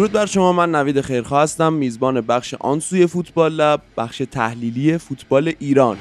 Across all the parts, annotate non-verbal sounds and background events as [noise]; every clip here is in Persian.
درود بر شما من نوید خیرخواه هستم میزبان بخش آنسوی فوتبال لب بخش تحلیلی فوتبال ایران.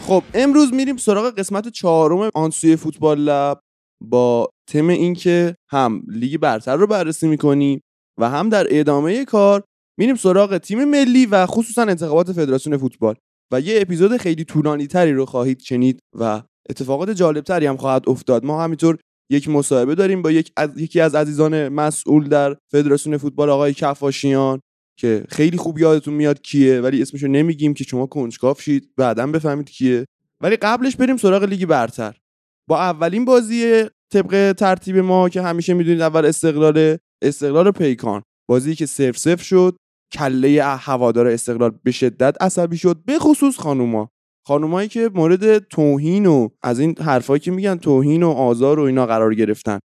خب امروز میریم سراغ قسمت چهارم آنسوی فوتبال لب با تم اینکه هم لیگ برتر رو بررسی می‌کنیم و هم در ادامه کار میریم سراغ تیم ملی و خصوصا انتخابات فدراسیون فوتبال. و یه اپیزود خیلی طولانی تری رو خواهید شنید و اتفاقات جالب تری هم خواهد افتاد. ما همینطور یک مصاحبه داریم با یک از یکی از عزیزان مسئول در فدراسیون فوتبال آقای کفاشیان که خیلی خوب یادتون میاد کیه ولی اسمشو نمیگیم که شما کنجکاو شید بعدا بفهمید کیه. ولی قبلش بریم سراغ لیگ برتر. با اولین بازی طبق ترتیب ما که همیشه می‌دونید اول استقلال استقلال پیکان. بازی که سف سف شد کله هوادار استقلال به شدت عصبی شد به خصوص خانوما. خانومایی که مورد توهین و از این حرفایی که میگن توهین و آزار و اینا قرار گرفتن.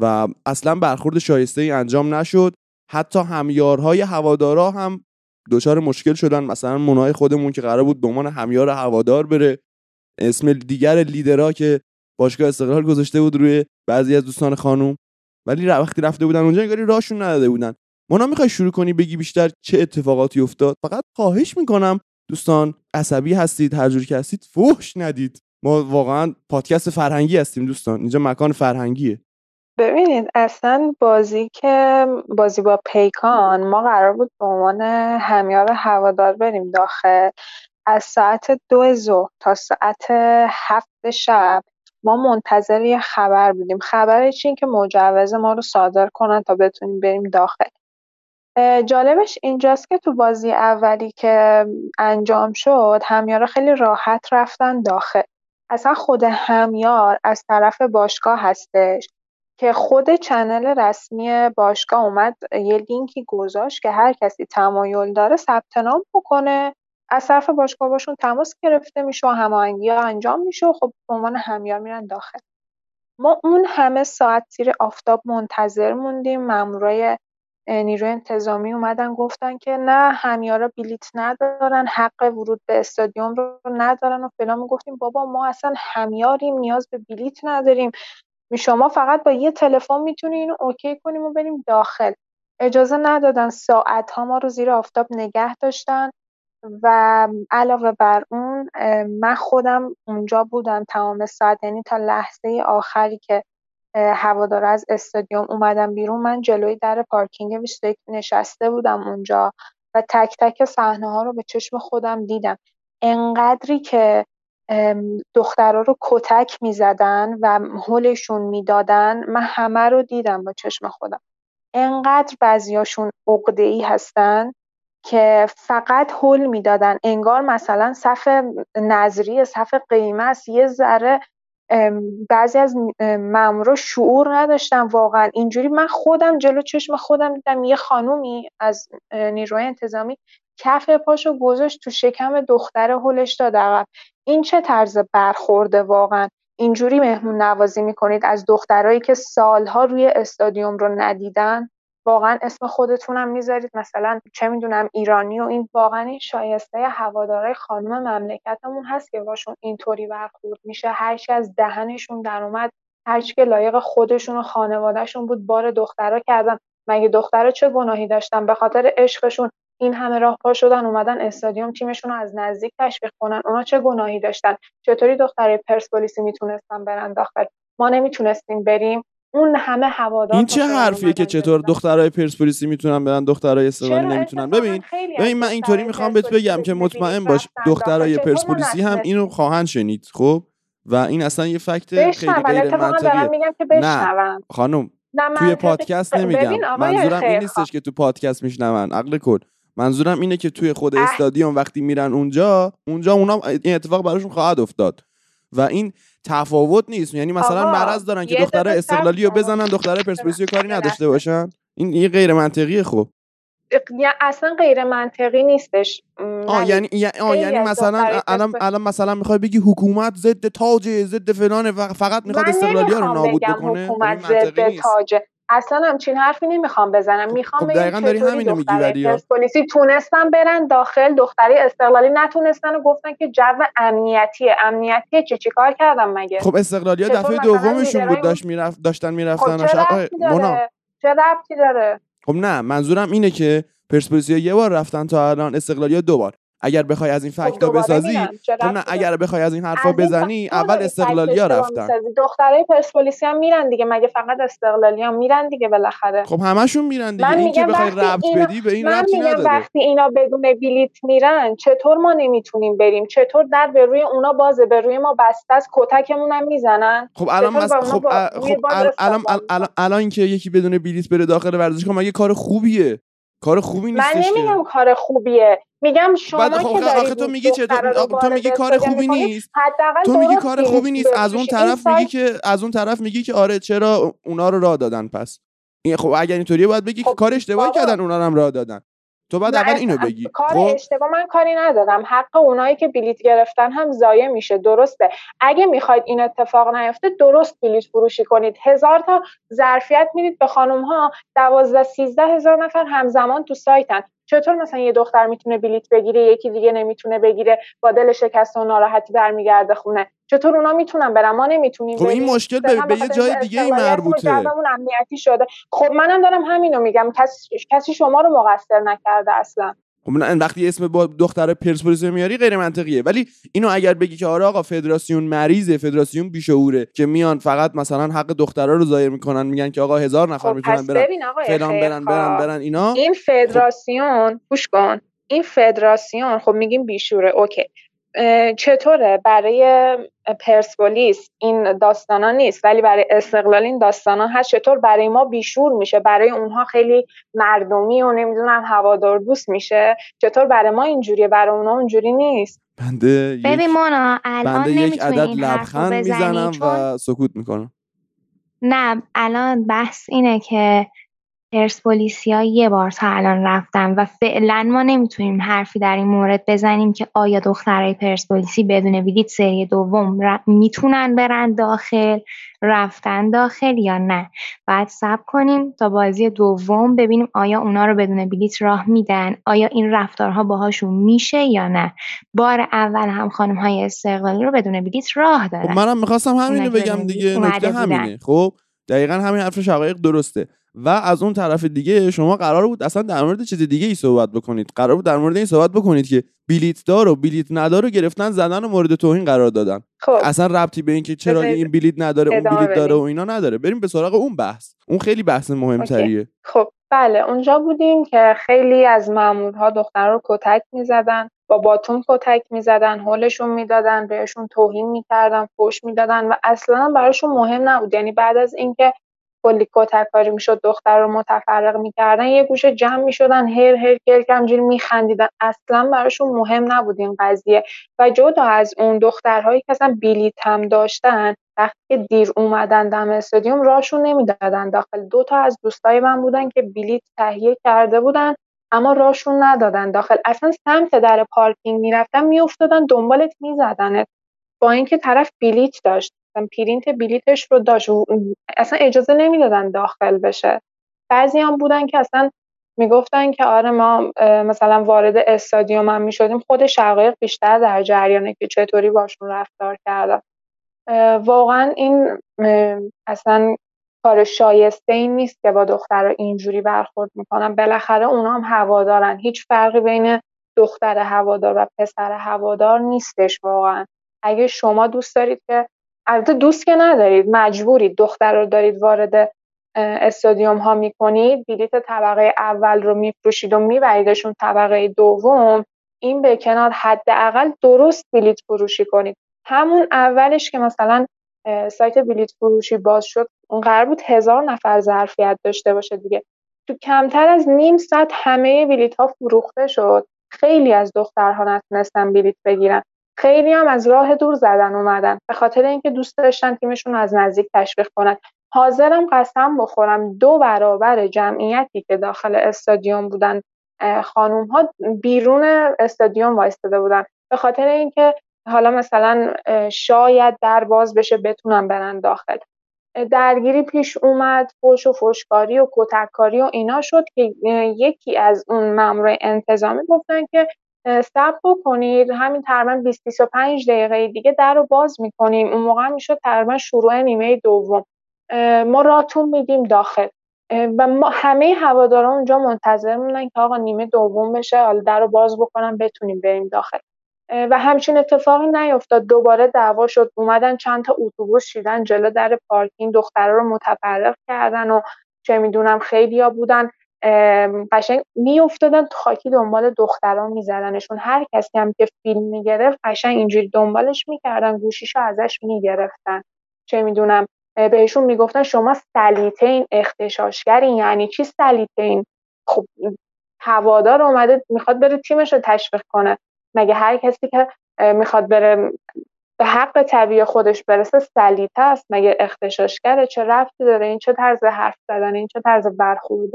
و اصلا برخورد شایسته ای انجام نشد. حتی همیارهای هوادارا هم دچار مشکل شدن. مثلا منای خودمون که قرار بود به عنوان همیار هوادار بره. اسم دیگر لیدرها که باشگاه استقلال گذاشته بود روی بعضی از دوستان خانوم ولی وقتی رفته بودن اونجا انگاری راهشون نداده بودن. مونا می‌خوای شروع کنی بگی بیشتر چه اتفاقاتی افتاد؟ فقط خواهش می‌کنم دوستان عصبی هستید هر جوری که هستید فحش ندید. ما واقعا پادکست فرهنگی هستیم دوستان. اینجا مکان فرهنگیه. ببینید اصلا بازی که بازی با پیکان ما قرار بود به عنوان همیار هوادار بریم داخل. از ساعت دو ظهر تا ساعت هفت شب ما منتظر یه خبر بودیم. خبرش این که مجوز ما رو صادر کنن تا بتونیم بریم داخل. جالبش اینجاست که تو بازی اولی که انجام شد همیارا خیلی راحت رفتن داخل. اصلا خود همیار از طرف باشگاه هستش که خود چنل رسمی باشگاه اومد یه لینکی گذاشت که هر کسی تمایل داره ثبت نام بکنه. از طرف باشگاه باشون تماس گرفته میشه و هماهنگی انجام میشه و خب به عنوان همیار میرن داخل. ما اون همه ساعت زیر آفتاب منتظر موندیم. مامورای نیروی انتظامی اومدن گفتن که نه همیارا بلیت ندارن حق ورود به استادیوم رو ندارن و فلان. گفتیم بابا ما اصلا همیاریم نیاز به بلیت نداریم. شما فقط با یه تلفن می‌تونین اینو اوکی کنیم و بریم داخل. اجازه ندادن ساعت ها ما رو زیر آفتاب نگه داشتن و علاوه بر اون من خودم اونجا بودم تمام ساعت یعنی تا لحظه آخری که هوادار از استادیوم اومدم بیرون. من جلوی در پارکینگ 21 نشسته بودم اونجا و تک تک صحنه ها رو به چشم خودم دیدم. انقدری که دخترها رو کتک می‌زدن و هلشون می‌دادن من همه رو دیدم با چشم خودم. انقدر بعضیاشون عقده ای هستن که فقط هل می‌دادن. انگار مثلا صف نظری صف قیمه است. یه ذره بعضی از مامورا شعور نداشتن واقعا. اینجوری من خودم جلو چشم خودم دیدم یه خانومی از نیروی انتظامی کف پاشو گذاشت تو شکم دختر هلش داد عقب. این چه طرز برخورده واقعا؟ اینجوری مهمون نوازی می‌کنید از دخترایی که سالها روی استادیوم رو ندیدن؟ واقعا اسم خودتونم می‌ذارید. مثلا چه می‌دونم ایرانی و این واقعا این شایسته هوادارای خانم مملکتمون هست که باشون اینطوری برخورد میشه. هرچی از دهنشون در اومد هرچی که لایق خودشون و خانوادهشون بود بار دخترا کردن. مگه دخترا چه گناهی داشتن؟ به خاطر عشقشون این همه راه پا شدن اومدن استادیوم تیمشون رو از نزدیک تشویق کنن. اونا چه گناهی داشتن؟ چطوری دخترای پرسپولیسی می‌تونستن برن داخل؟ ما نمی‌تونستیم بریم. اون همه هوادار این چه حرفیه که چطور دخترای پرسپولیسی می‌تونن برن؟ دخترای استقلالی نمی‌تونن. ببین ببین من اینطوری می‌خوام بهت بگم که مطمئن باش دخترای پرسپولیسی هم اینو خواهند شنید خب؟ و این اصلا یه فکت خیلی غیر منطقیه. نه خانم توی پادکست نمیگم. منظورم این نیستش که تو پادکست میشنون عقل کل. منظورم اینه که توی خود استادیوم وقتی میرن اونجا اونجا اونا این اتفاق براشون خواهد افتاد. و این تفاوت نیست. یعنی مثلا مرض دارن که دختره استقلالی رو بزنن دختره پرسپولیسی کاری نداشته باشن. این یه غیر منطقیه خب. اصلا غیر منطقی نیستش. آه یعنی آه یعنی مثلا الان الان مثلا می‌خوای بگی حکومت ضد تاج ضد فلان فقط می‌خواد استقلالی رو نابود بکنه؟ حکومت ضد تاج اصلا همچین حرفی نمی‌خوام بزنم. می‌خوام خب بگم دقیقاً داری چطوری همینو میگی دخترای ولی پرسپولیسی تونستن برن داخل دختری استقلالی نتونستن و گفتن که جو امنیتیه. امنیتیه چی؟ چی کار کردم مگه؟ خب استقلالیا چطور دفعه دومشون بود داشت می‌رفت داشتن می‌رفتن خب چه ربطی داره؟ چه ربطی داره؟ خب نه منظورم اینه که پرسپولیسیا یه بار رفتن تا الان استقلالیا دو بار. اگر بخوای از این خب فکتا بسازی خب داره؟ اگر بخوای از این حرفا بزنی اول استقلالیا رفتن. دخترای پرسپولیسی هم میرن دیگه مگه فقط استقلالی هم میرن دیگه بالاخره؟ خب همشون میرن دیگه. من این که بخوای ربط اینا- بدی به این من ربطی میگم نداره. وقتی اینا بدون بلیت میرن چطور ما نمی‌تونیم بریم؟ چطور در به روی اونا بازه؟ به روی ما بسته است کتکمون هم می‌زنن. خب الان مس... خب خب الان الان اینکه یکی بدون بلیت بره داخل ورزشگاه مگه کار خوبیه؟ کار خوبی من نیستش که. نمیگم کار خوبیه. میگم شما بعد خب که آخه تو میگی چه تو میگی کار خوبی نیست. تو میگی کار خوبی نیست. از اون طرف میگی که از اون طرف میگی که آره چرا اونا رو راه دادن پس؟ این خب اگر اینطوریه باید بگی که خب کار اشتباهی. کردن اونا رو هم راه دادن. تو بعد اول اینو بگی. کار خب؟ اشتباه من کاری ندارم حق اونایی که بلیت گرفتن هم ضایع میشه. درسته. اگه می‌خواید این اتفاق نیفته درست بلیت فروشی کنید. هزار تا ظرفیت می‌دید به خانم ها دوازده سیزده هزار نفر همزمان تو سایتن. چطور مثلا یه دختر می‌تونه بلیت بگیره یکی دیگه نمی‌تونه بگیره با دل شکسته و ناراحتی برمیگرده خونه؟ چطور اونا می‌تونن برن؟ ما نمی‌تونیم خب این مشکل به, به یه جای دیگه ای مربوطه. امنیتی شده. خب منم دارم همینو میگم. کسی کسی شما رو مقصر نکرده اصلا. خب وقتی اسم با دختر پرسپولیس میاری غیر منطقیه. ولی اینو اگر بگی که آره آقا فدراسیون مریضه فدراسیون بیشعوره که میان فقط مثلا حق دخترا رو ضایع می‌کنن میگن که آقا هزار نفر خب می‌تونن برن. فلان برن برن خیرخواه. برن اینا. این فدراسیون گوش کن. این فدراسیون خب میگیم بیشوره اوکی. چطوره؟ برای پرسپولیس این داستانا نیست ولی برای استقلال این داستانا هست. چطور برای ما بیشور میشه؟ برای اونها خیلی مردمی و نمی‌دونم هوادار دوست میشه. چطور برای ما اینجوریه؟ برای اونها اونجوری نیست. بنده یک ببین مونا الان بنده یک عدد لبخند می‌زنم چون و سکوت می‌کنم. نه الان بحث اینه که پرسپولیسیا یه بار تا الان رفتن و فعلا ما نمی‌تونیم حرفی در این مورد بزنیم که آیا دخترای پرسپولیسی بدون بلیت سری دوم ر- می‌تونن برن داخل رفتن داخل یا نه. باید صبر کنیم تا بازی دوم ببینیم آیا اونا رو بدون بلیت راه میدن آیا این رفتارها باهاشون میشه یا نه. بار اول هم خانم های استقلالی رو بدون بلیت راه خب دادن منم می‌خواستم همینو بگم دیگه نکته. همینه. خب دقیقا همین حرف شقایق درسته. و از اون طرف دیگه شما قرار بود اصلا در مورد چیز دیگه ای صحبت بکنید. قرار بود در مورد این صحبت بکنید که بلیت دار و بلیت ندار رو گرفتن زدن و مورد توهین قرار دادن. خب. اصلا ربطی به اینکه چرا این بلیت نداره اون بلیت داره و. اینا نداره. بریم به سراغ اون بحث. اون خیلی بحث مهمتریه. خب بله. اونجا بودیم که خیلی از مامورها دخترها رو کتک می‌زدن با باتون کتک می‌زدن حلشون می‌دادن بهشون توهین می‌کردن فوش می‌دادن و اصلا براشون مهم نبود. یعنی بعد از اینکه کلی کتک کاری می‌شد دختر رو متفرق می‌کردن یه گوشه جمع می‌شدن هر هر کرک همجوری میخندیدن. اصلا براشون مهم نبود این قضیه. و جدا از اون دخترهایی که اصلا بلیت هم داشتن وقتی که دیر اومدن دم استادیوم راشون نمی‌دادن داخل. دو تا از دوستای من بودن که بلیت تهیه کرده بودن اما راشون ندادن داخل. اصلا سمت در پارکینگ می‌رفتن میافتادن دنبالت میزدنت. با اینکه طرف بلیت داشت. مثلا پرینت بلیتش رو داشت. اصلا اجازه نمی‌دادن داخل بشه. بعضی هم بودن که اصلا می‌گفتن که آره ما مثلا وارد استادیوم هم می‌شدیم. خود شقایق بیشتر در جریانه که چطوری باشون رفتار کردن. واقعا این اصلا کار شایسته این نیست که با دختر اینجوری برخورد می‌کنن. بالاخره اونا هم هوادارن. هیچ فرقی بین دختر هوادار و پسر هوادار نیستش واقعا. اگه شما دوست دارید که البته دوست که ندارید مجبورید دختر رو دارید وارد استادیوم ها می‌کنید بلیت طبقه اول رو میفروشید و میبریدشون طبقه دوم این به کنار حداقل درست بلیت فروشی کنید. همون اولش که مثلا سایت بلیت فروشی باز شد اون قرار بود هزار نفر ظرفیت داشته باشه دیگه. تو کمتر از نیم ساعت همه بلیت ها فروخته شد. خیلی از دخترها نتونستن بلیت بگیرن. خیلی هم از راه دور زدن اومدن. به خاطر اینکه دوست داشتن تیمشون رو از نزدیک تشویق کنن. حاضرم قسم بخورم دو برابر جمعیتی که داخل استادیوم بودن خانوم ها بیرون استادیوم وایستاده بودن. به خاطر اینکه حالا مثلا شاید در باز بشه بتونن برن داخل. درگیری پیش اومد فوش و فوشکاری و کتککاری و اینا شد که یکی از اون مامور انتظامی گفتن که صبر بکنید. همین تقریبا 20 25 دقیقه دیگه در رو باز می‌کنیم. اون موقع می‌شد تقریبا شروع نیمه دوم. ما راتون میدیم داخل. و ما همه هوادارا اونجا منتظر موندن که آقا نیمه دوم بشه. حالا در رو باز بکنم بتونیم بریم داخل. و همچین اتفاقی نیفتاد دوباره دعوا شد. اومدن چند تا اتوبوس شیدن جلو در پارکینگ. دخترا رو متفرق کردن و چه می‌دونم خیلیا بودن. قشنگ میافتادن خاکی دنبال دختران میزدنشون. هر کسی هم که فیلم می‌گرفت قشنگ اینجوری دنبالش می‌کردن گوشیشو ازش می‌گرفتن. چه می‌دونم بهشون می‌گفتن شما سلیته این اختشاشگرین یعنی چی سلیته این خب هوادار اومده می‌خواد بره تیمش رو تشویق کنه. مگه هر کسی که می‌خواد بره به حق طبیعی خودش برسه سلیته است؟ مگه اختشاشگره؟ چه رفتی داره؟ این چه طرز حرف زدن؟ این چه طرز برخورد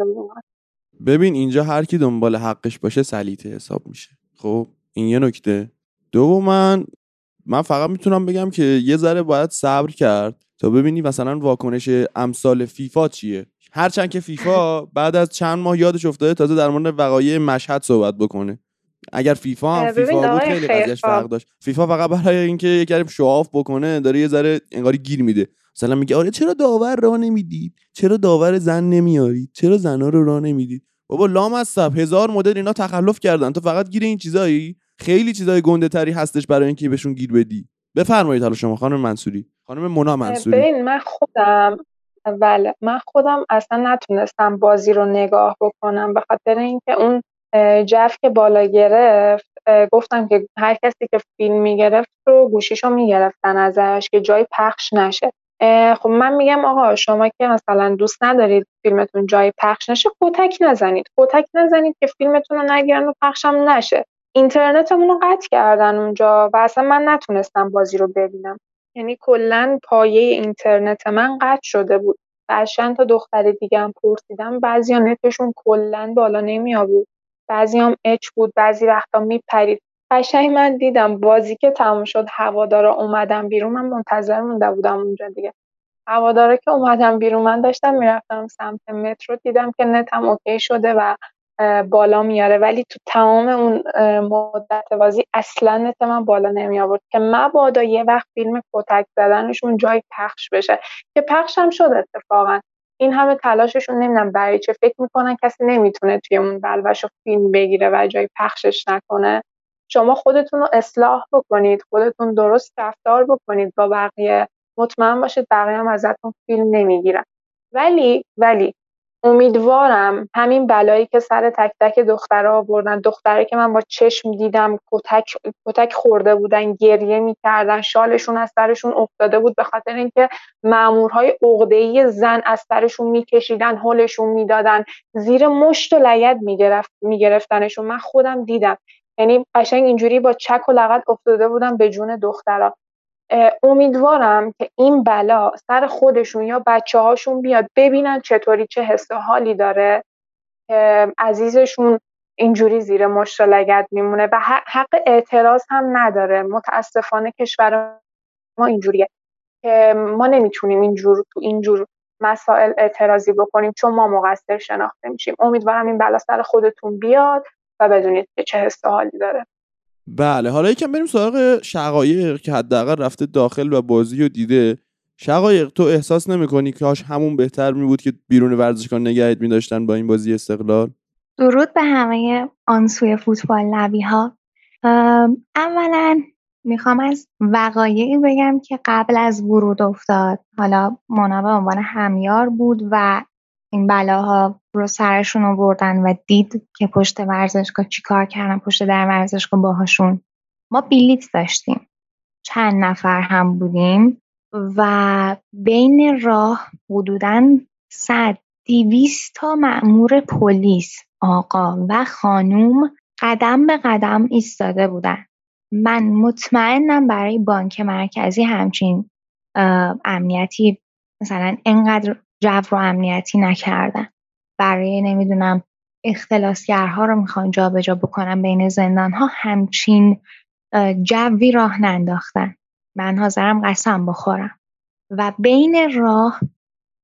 ببین اینجا هر کی دنبال حقش باشه سلیته حساب میشه. خب این یه نکته. من من فقط می‌تونم بگم که یه ذره باید صبر کرد تا ببینی مثلا واکنش امثال فیفا چیه. هرچند که فیفا بعد از چند ماه یادش افتاده تازه در مورد وقایع مشهد صحبت بکنه. اگر فیفا هم فیفا بود خیلی قضیهش فرق داشت. فیفا فقط برای اینکه یه شواف بکنه داره یه ذره انگاری گیر میده. مثلا میگه آره چرا داور راه نمی‌دید؟ چرا داور زن نمیارید؟ چرا زنا رو راه نمی‌دید؟ بابا لام از هزار مدل اینا تخلف کردن. تو فقط گیر این چیزایی؟ خیلی چیزای گنده تری هستش برای اینکه بهشون گیر بدی. بفرمایید حالا شما. خانم منصوری. خانم مونا منصوری. ببین من خودم بله من خودم اصلا نتونستم بازی رو نگاه بکنم به خاطر اینکه اون جف که بالا گرفت گفتم که هر کسی که فیلم می‌گرفت رو گوشیشو می‌گرفتن ازش که جای پخش نشه. خب من میگم آقا شما که مثلا دوست ندارید فیلمتون جای پخش نشه کتک نزنید. کتک نزنید که فیلمتون رو نگیرن و پخشم نشه. اینترنتمون رو قطع کردن اونجا و اصلا من نتونستم بازی رو ببینم. یعنی کلا پایه اینترنت من قطع شده بود. و تا دختر دیگه هم پرسیدم بعضی نتشون کلا بالا نمی آورد بعضی هم اچ بود بعضی وقتا میپرید. قشنگ من دیدم بازی که تموم شد هوادارا اومدم بیرون. من منتظر مونده بودم اونجا دیگه. هوادارا که اومدم بیرون من داشتم می‌رفتم سمت مترو دیدم که نتم اوکی شده و بالا میاره. ولی تو تمام اون مدت بازی اصلا نت من بالا نمی آورد که مبادا یه وقت فیلم کتک زدنشون جای پخش بشه. که پخش هم شد اتفاقا. این همه تلاششون نمی‌دونم برای چه. فکر می‌کنن کسی نمی‌تونه توی اون بلوش فیلم بگیره و جای پخشش نکنه. شما خودتون رو اصلاح بکنید خودتون درست رفتار بکنید با بقیه مطمئن باشید بقیه هم ازتون فیلم نمی‌گیرن. ولی ولی امیدوارم همین بلایی که سر تک تک دخترها آوردن دختری که من با چشم دیدم کتک کتک خورده بودن گریه می‌کردن شالشون از سرشون افتاده بود به خاطر اینکه مامورهای عقده‌ای زن از سرشون میکشیدن حلشون می‌دادن زیر مشت و لگد می‌گرفت میگرفتنشون. من خودم دیدم. یعنی قشنگ اینجوری با چک و لغت افتاده بودم به جون دخترها امیدوارم که این بلا سر خودشون یا بچه هاشون بیاد ببینن چطوری چه حس حالی داره. عزیزشون اینجوری زیر مشت لگد میمونه و حق اعتراض هم نداره. متاسفانه کشور ما اینجوریه. که ما نمی‌تونیم اینجور تو اینجور مسائل اعتراضی بکنیم چون ما مقصر شناخته میشیم. امیدوارم این بلا سر خودتون بیاد. و بدونید که چه حس حالی داره. بله حالا یکم بریم سراغ شقایق که حداقل رفته داخل و بازی رو دیده. شقایق تو احساس نمی‌کنی که هاش همون بهتر می بود که بیرون ورزشگاه نگهت می با این بازی استقلال؟ درود به همه آنسوی فوتبال لبی ها اولا می‌خوام از وقایعی بگم که قبل از ورود افتاد حالا مونا به عنوان همیار بود و این بلاها رو سرشون بردن و دید که پشت ورزشگاه چیکار کردن پشت در ورزشگاه باهاشون. ما بلیت داشتیم. چند نفر هم بودیم و بین راه حدودا صد دیویست تا مأمور پلیس آقا و خانوم قدم به قدم ایستاده بودن. من مطمئنم برای بانک مرکزی همچین امنیتی مثلا انقدر جو رو امنیتی نکردن. برای نمی‌دونم اختلاسگرها رو می‌خوان جابجا بکنن بین زندان ها همچین جوی راه ننداختن. من حاضرم قسم بخورم. و بین راه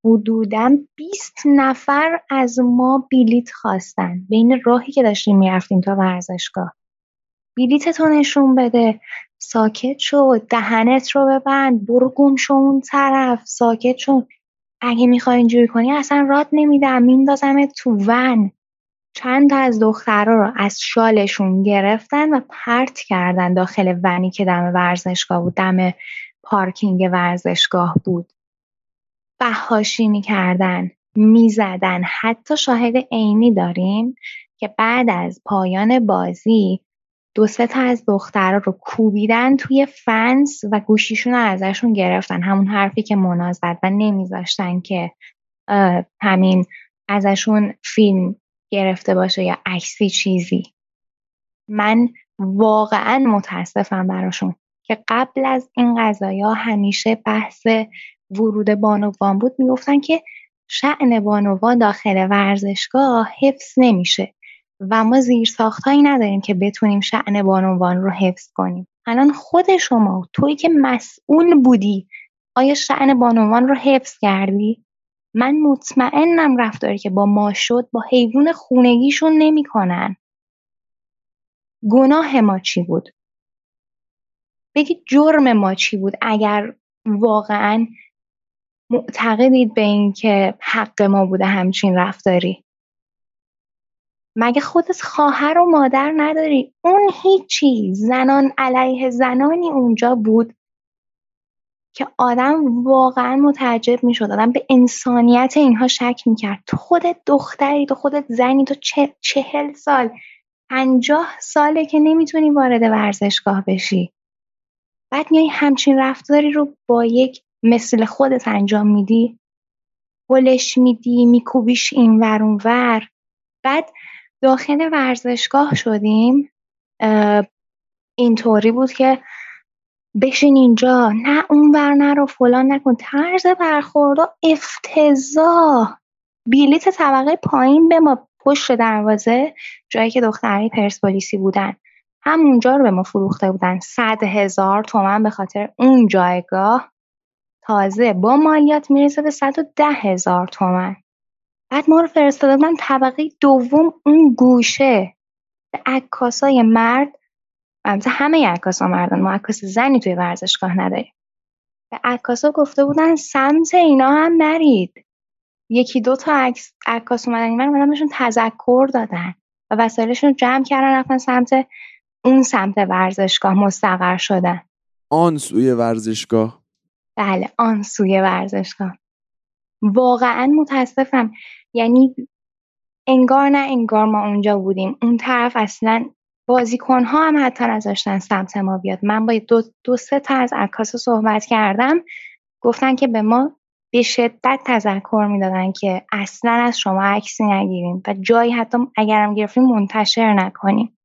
حدودا 20 نفر از ما بلیت خواستن. بین راهی که داشتیم می‌رفتیم تا ورزشگاه. بلیتتو نشون بده. ساکت شو دهنت رو ببند برو گم شو اون طرف. ساکت شو. اگه می‌خوای اینجوری کنی اصلا راد نمیدم میندازم تو ون. چند تا از دخترها رو از شالشون گرفتن و پرت کردن داخل ونی که دم ورزشگاه بود دم پارکینگ ورزشگاه بود. فحاشی می‌کردن می‌زدن. حتی شاهد عینی داریم که بعد از پایان بازی دو سه تا از دخترها رو کوبیدن توی فنس و گوشیشون رو ازشون گرفتن. همون حرفی که مونا زد و نمیذاشتن که همین ازشون فیلم گرفته باشه یا عکسی چیزی. من واقعا متاسفم براشون که قبل از این قضايا همیشه بحث ورود بانوان بود. می‌گفتن که شعن بانوان داخل ورزشگاه حفظ نمیشه. و ما زیر ساختهایی نداریم که بتونیم شعن بانوان رو حفظ کنیم. الان خود شما توی که مسئول بودی آیا شعن بانوان رو حفظ کردی؟ من مطمئنم رفتاری که با ما شد با حیوان خونگیشون نمی‌کنن. گناه ما چی بود؟ بگید جرم ما چی بود؟ اگر واقعا معتقدید به اینکه حق ما بوده همچین رفتاری. مگه خودت خواهر و مادر نداری؟ اون هیچی. زنان علیه زنانی اونجا بود که آدم واقعا متعجب می‌شد. آدم به انسانیت اینها شک می‌کرد. تو خودت دختری تو خودت زنی تو چهل سال پنجاه ساله که نمی‌تونی وارد ورزشگاه بشی. بعد میای همچین رفتاری رو با یک مثل خودت انجام میدی. گلش میدی میکوبیش این ور اون ور بعد داخل ورزشگاه شدیم اینطوری بود که بشین اینجا نه اون ور نرو فلان نکن طرز برخوردا افتضاح. بیلیت طبقه پایین به ما پشت دروازه جایی که دختری پرسپولیسی بودن همونجا رو به ما فروخته بودن. صد هزار تومن به خاطر اون جایگاه. تازه با مالیات می‌رسه به صد و ده هزار تومن. بعد ما رو فرستاده بودن طبقه دوم اون گوشه. به عکاسای مرد. البته همه عکاسا مردن ما عکاس زنی توی ورزشگاه نداریم. به عکاسا گفته بودن سمت اینا هم نرید. یکی دو تا عکس عکاس اومدن من اومدن بهشون تذکر دادن و وسایلشون رو جمع کردن رفتن سمت اون سمت ورزشگاه مستقر شدن. آن سوی ورزشگاه. بله آن سوی ورزشگاه. واقعا متاسفم. یعنی انگار نه انگار ما اونجا بودیم. اون طرف اصلا بازیکن ها هم حتی نذاشتن سمت ما بیاد. من با دو, دو سه تا از عکاس صحبت کردم. گفتن که به ما به شدت تذکر می‌دادن که اصلا از شما عکسی نگیریم و جایی حتی اگرم گرفتیم منتشر نکنیم.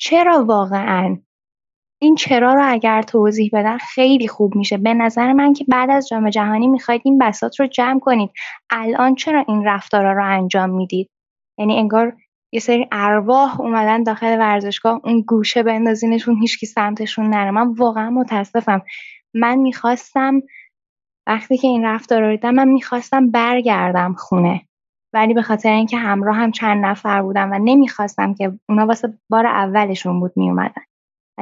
چرا واقعا؟ این چرا رو اگر توضیح بدن خیلی خوب میشه. به نظر من که بعد از جام جهانی می‌خواید این بسات رو جمع کنید. الان چرا این رفتارا رو انجام می‌دید؟ یعنی انگار یه سری ارواح اومدن داخل ورزشگاه اون گوشه بندازینشون هیچکی سمتشون نره. من واقعا متاسفم. من می‌خواستم وقتی که این رفتار رو دیدم من می‌خواستم برگردم خونه. ولی به خاطر اینکه همراه هم چند نفر بودم و نمی‌خواستم که اونا واسه بار اولشون بود میومدن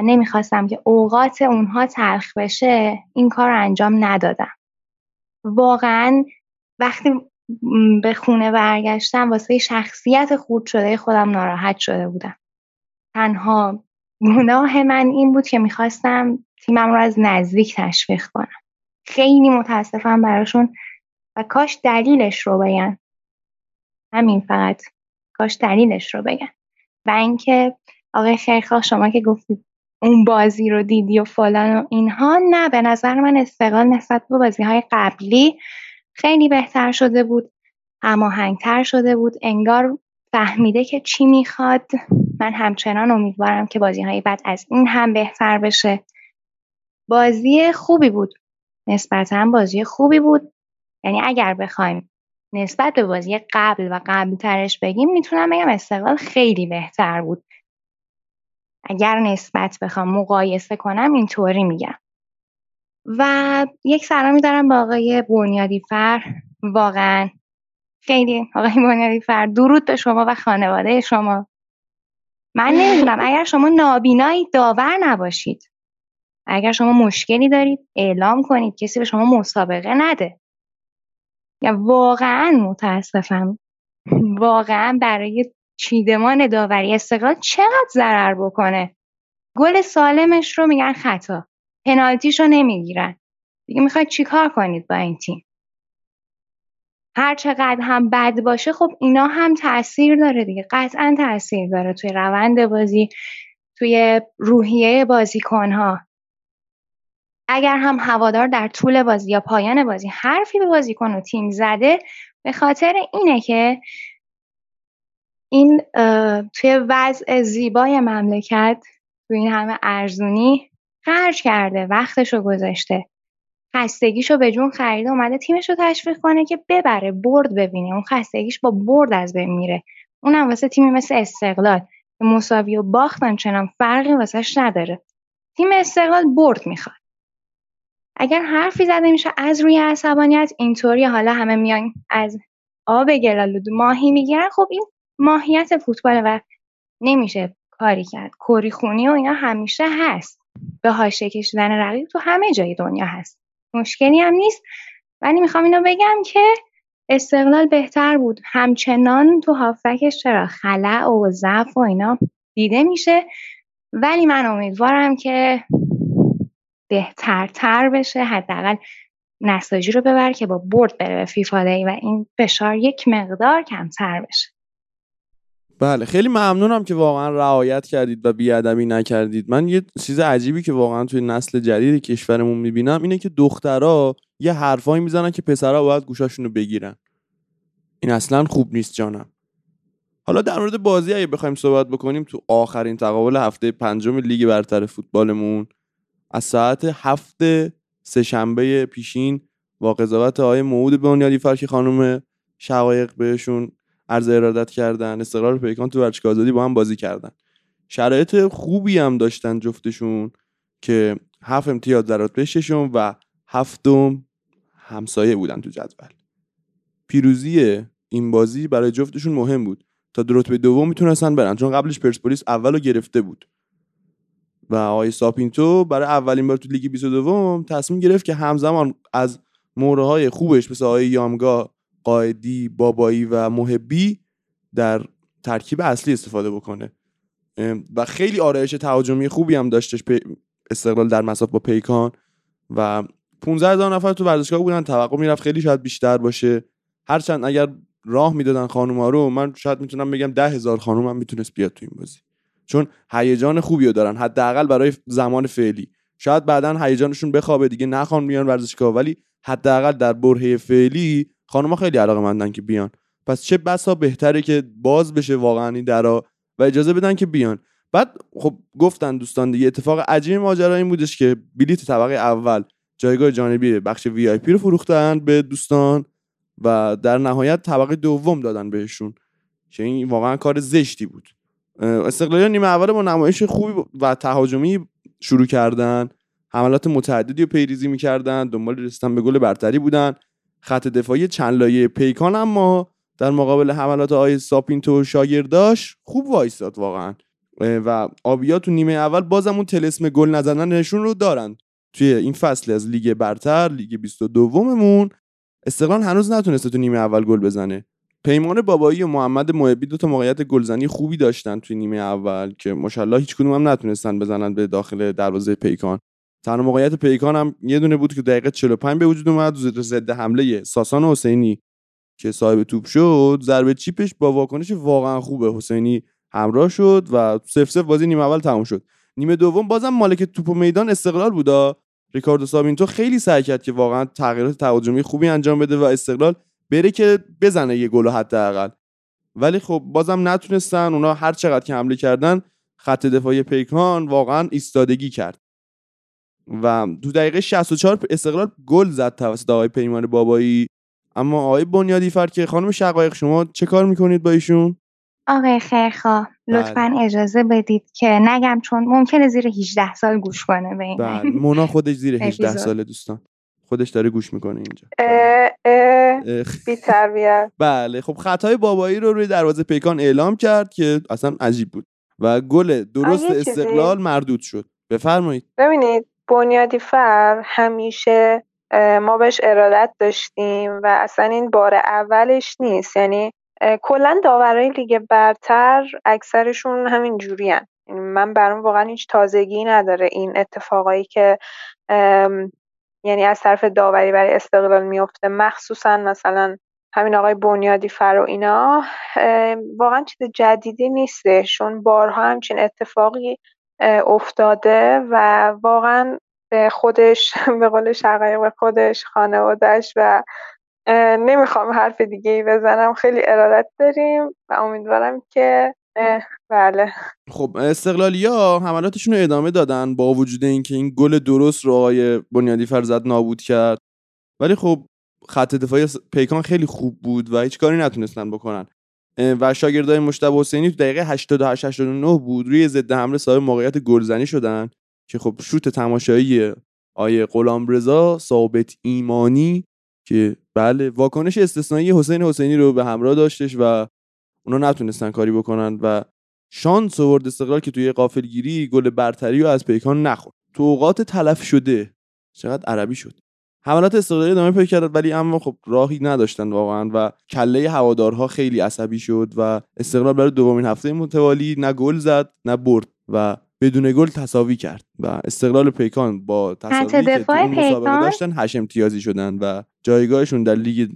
نمی‌خواستم که اوقات اونها تلخ بشه این کار رو انجام ندادم. واقعا وقتی به خونه برگشتم واسه شخصیت خورد شده خودم ناراحت شده بودم. تنها گناه من این بود که می‌خواستم تیمم رو از نزدیک تشویق کنم. خیلی متاسفم براشون و کاش دلیلش رو بگن. همین فقط. کاش دلیلش رو بگن. و اینکه آقای خیرخواه شما که گفتید اون بازی رو دیدی و فلان و اینها نه به نظر من استقلال نسبت به بازی های قبلی خیلی بهتر شده بود هماهنگتر شده بود انگار فهمیده که چی می‌خواد. من همچنان امیدوارم که بازی های بعد از این هم بهتر بشه. بازی خوبی بود. نسبتا بازی خوبی بود. یعنی اگر بخوایم نسبت به بازی قبل و قبل ترش بگیم می‌تونم بگم استقلال خیلی بهتر بود. اگر نسبت بخوام مقایسه کنم اینطوری میگم. و یک سلامی دارم با آقای بنیادی فر. واقعا خیلی آقای بنیادی فر درود به شما و خانواده شما. من نمی‌دونم اگر شما نابینایی داور نباشید اگر شما مشکلی دارید اعلام کنید کسی به شما مسابقه نده. یا واقعا متاسفم واقعا برای چیدمان داوری استقلال چقدر ضرر بکنه؟ گل سالمش رو میگن خطا. پنالتیش رو نمی‌گیرن. دیگه می‌خواید چیکار کنید با این تیم؟ هر چقدر هم بد باشه خب اینا هم تاثیر داره دیگه. قطعا تاثیر داره توی روند بازی توی روحیه بازیکنها. اگر هم هوادار در طول بازی یا پایان بازی حرفی به بازیکن و تیم زده به خاطر اینه که این توی وضع زیبای مملکت توی این همه ارزونی خرج کرده وقتشو گذاشته. خستگیشو به جون خریده اومده تیمش رو تشویق کنه که ببره برد ببینه. اون خستگیش با برد از بین میره. اونم واسه تیمی مثل استقلال. که مساوی و باختن چنان فرقی واسهش نداره. تیم استقلال برد می‌خواد. اگر حرفی زده میشه از روی عصبانیت اینطوری حالا همه میان از آب گلالود ماهی می‌گیرن. خب این ماهیت فوتبال و نمیشه کاری کرد. کری خونی و اینا همیشه هست. به حاشیه کشیدن رقیب تو همه جای دنیا هست. مشکلی هم نیست. ولی می‌خوام اینو بگم که استقلال بهتر بود. همچنان تو هافکش چرا خلع و ضعف و اینا دیده میشه. ولی من امیدوارم که بهترتر بشه. حداقل نساجی رو ببر که با برد بره به فیفا دی و این فشار یک مقدار کمتر بشه. بله خیلی ممنونم که واقعا رعایت کردید و بیادبی نکردید. من یه چیز عجیبی که واقعا توی نسل جدید کشورمون می‌بینم اینه که دخترها یه حرفایی می‌زنن که پسرها باید گوشاشون رو بگیرن. این اصلا خوب نیست جانم. حالا در مورد بازی اگه بخوایم صحبت بکنیم تو آخرین تقابل هفته پنجم لیگ برتر فوتبالمون از ساعت هفت سهشنبه پیشین با قضاوت آقای موعود بنیادی فرکی خانم شقایق بهشون عرض ارادت کردن استقرار پیکان تو ورزشگاه آزادی با هم بازی کردن. شرایط خوبی هم داشتن جفتشون که هفت امتیاز در رتبه ششم و هفتم همسایه بودن تو جدول. پیروزی این بازی برای جفتشون مهم بود. تا در رتبه دوم می‌تونستن برن چون قبلش پرسپولیس اولو گرفته بود. و آقای ساپینتو برای اولین بار تو لیگ 22 تصمیم گرفت که همزمان از موره های خوبش مثل آقای یامگا قائدی بابایی و محبی در ترکیب اصلی استفاده بکنه. و خیلی آرایش تهاجمی خوبی هم داشتش استقلال در مسافت با پیکان. و 15 هزار نفر تو ورزشگاه بودن توقع می‌رفت خیلی شاید بیشتر باشه. هرچند اگر راه می‌دادن خانم ها رو من شاید می‌تونم بگم ده هزار خانوم هم می‌تونست بیاد تو این بازی. چون هیجان خوبی رو دارن حداقل برای زمان فعلی. شاید بعدا هیجانشون بخوابه دیگه نخوان بیان ورزشگاه ولی حداقل در برهه فعلی خانم‌ها خیلی علاقه مندن که بیان. پس چه بسا بهتره که باز بشه واقعا این درا و اجازه بدن که بیان. بعد خب گفتن دوستان دیگه اتفاق عجیب ماجرا این بودش که بلیت طبقه اول جایگاه جانبی بخش وی آی پی رو فروختن به دوستان و در نهایت طبقه دوم دادن بهشون که این واقعا کار زشتی بود. استقلالی نیمه اول با نمایش خوبی و تهاجمی شروع کردن. حملات متعددی رو پیریزی می‌کردن دنبال رسیدن به گل برتری بودن. خط دفاعی چند لایه پیکان اما در مقابل حملات آقای ساپینتو شاگرداش خوب وایستاد واقعا. و آبیا تو نیمه اول بازم اون طلسم گل نزدنشون رو دارن. توی این فصل از لیگ برتر لیگ 22 مون استقلال هنوز نتونسته تو نیمه اول گل بزنه. پیمان بابایی و محمد محبی دو تا موقعیت گلزنی خوبی داشتن توی نیمه اول که ماشاءالله هیچ کدوم هم نتونستن بزنن به داخل دروازه پیکان. تنها موقعیت پیکان هم یه دونه بود که دقیقه 45 به وجود اومد. ضد حمله ساسان حسینی که صاحب توپ شد ضربه چیپش با واکنش واقعا خوبه. حسینی همراه شد و سف سف بازی نیمه اول تموم شد. نیمه دوم بازم مالک توپ و میدان استقلال بودا ریکاردو سابینتو خیلی سعی کرد که واقعا تغییرات تهاجمی خوبی انجام بده و استقلال بره که بزنه یه گل حداقل. ولی خب بازم نتونستن اونا هر چقدر که حمله کردن خط دفاعی پیکان واقعا ایستادگی کرد. و تو دقیقه 64 استقلال گل زد توسط آقای پیمان بابایی. اما آقای بنیادی فر که خانم شقایق شما چه کار می‌کنید با ایشون؟ آقای خیرخواه لطفا اجازه بدید که نگم چون ممکنه زیر 18 سال گوش کنه به این. بله. مونا خودش زیر [laughs] 18 اپیزود. ساله دوستان. خودش داره گوش می‌کنه اینجا. اه، اه، اه، بی تربیت [laughs] بله. خب خطای بابایی رو روی دروازه پیکان اعلام کرد که اصلا عجیب بود. و گل درست. استقلال مردود شد. بفرمایید. ببینید بنیادی فر همیشه ما بهش ارادت داشتیم و اصلا این بار اولش نیست. یعنی کلا داورای لیگ برتر اکثرشون همین جوری من برام واقعا هیچ تازگی نداره این اتفاقایی که یعنی از طرف داوری برای استقلال میفته مخصوصا مثلا همین آقای بنیادی فر و اینا. واقعا چیز جدیدی نیستش. چون بارها همچین اتفاقی افتاده و واقعا به خودش [laughs] به قول شقایق به خودش خانوادهش و نمی‌خوام حرف دیگه ای بزنم. خیلی ارادت داریم و امیدوارم که بله. خب استقلالیا حملاتشون رو ادامه دادن با وجود اینکه این گل درست رو آقای بنیادی فرزد نابود کرد. ولی خب خط دفاعی پیکان خیلی خوب بود و هیچ کاری نتونستن بکنن. و شاگردای مشتبه حسینی تو دقیقه 88 89 بود. روی ضد حمله صاحب موقعیت گلزنی شدن که خب شوت تماشایی آیه غلامرضا ثابت ایمانی که بله واکنش استثنایی حسین حسینی رو به همراه داشتش و اونا نتونستن کاری بکنن و شانس آورد استقلال که توی قافلگیری گل برتری رو از پیکان نخورد. تو اوقات تلف شده چقدر عربی شد. حملات استقلالی ادامه پیدا کرد ولی اما خب راهی نداشتن واقعا و کله هوادارها خیلی عصبی شد و استقلال برای دومین هفته متوالی نه گل زد نه برد و بدون گل تساوی کرد و استقلال پیکان با تساوی که تو مسابقه پیکان؟ داشتن هشت امتیازی شدن و جایگاهشون در لیگ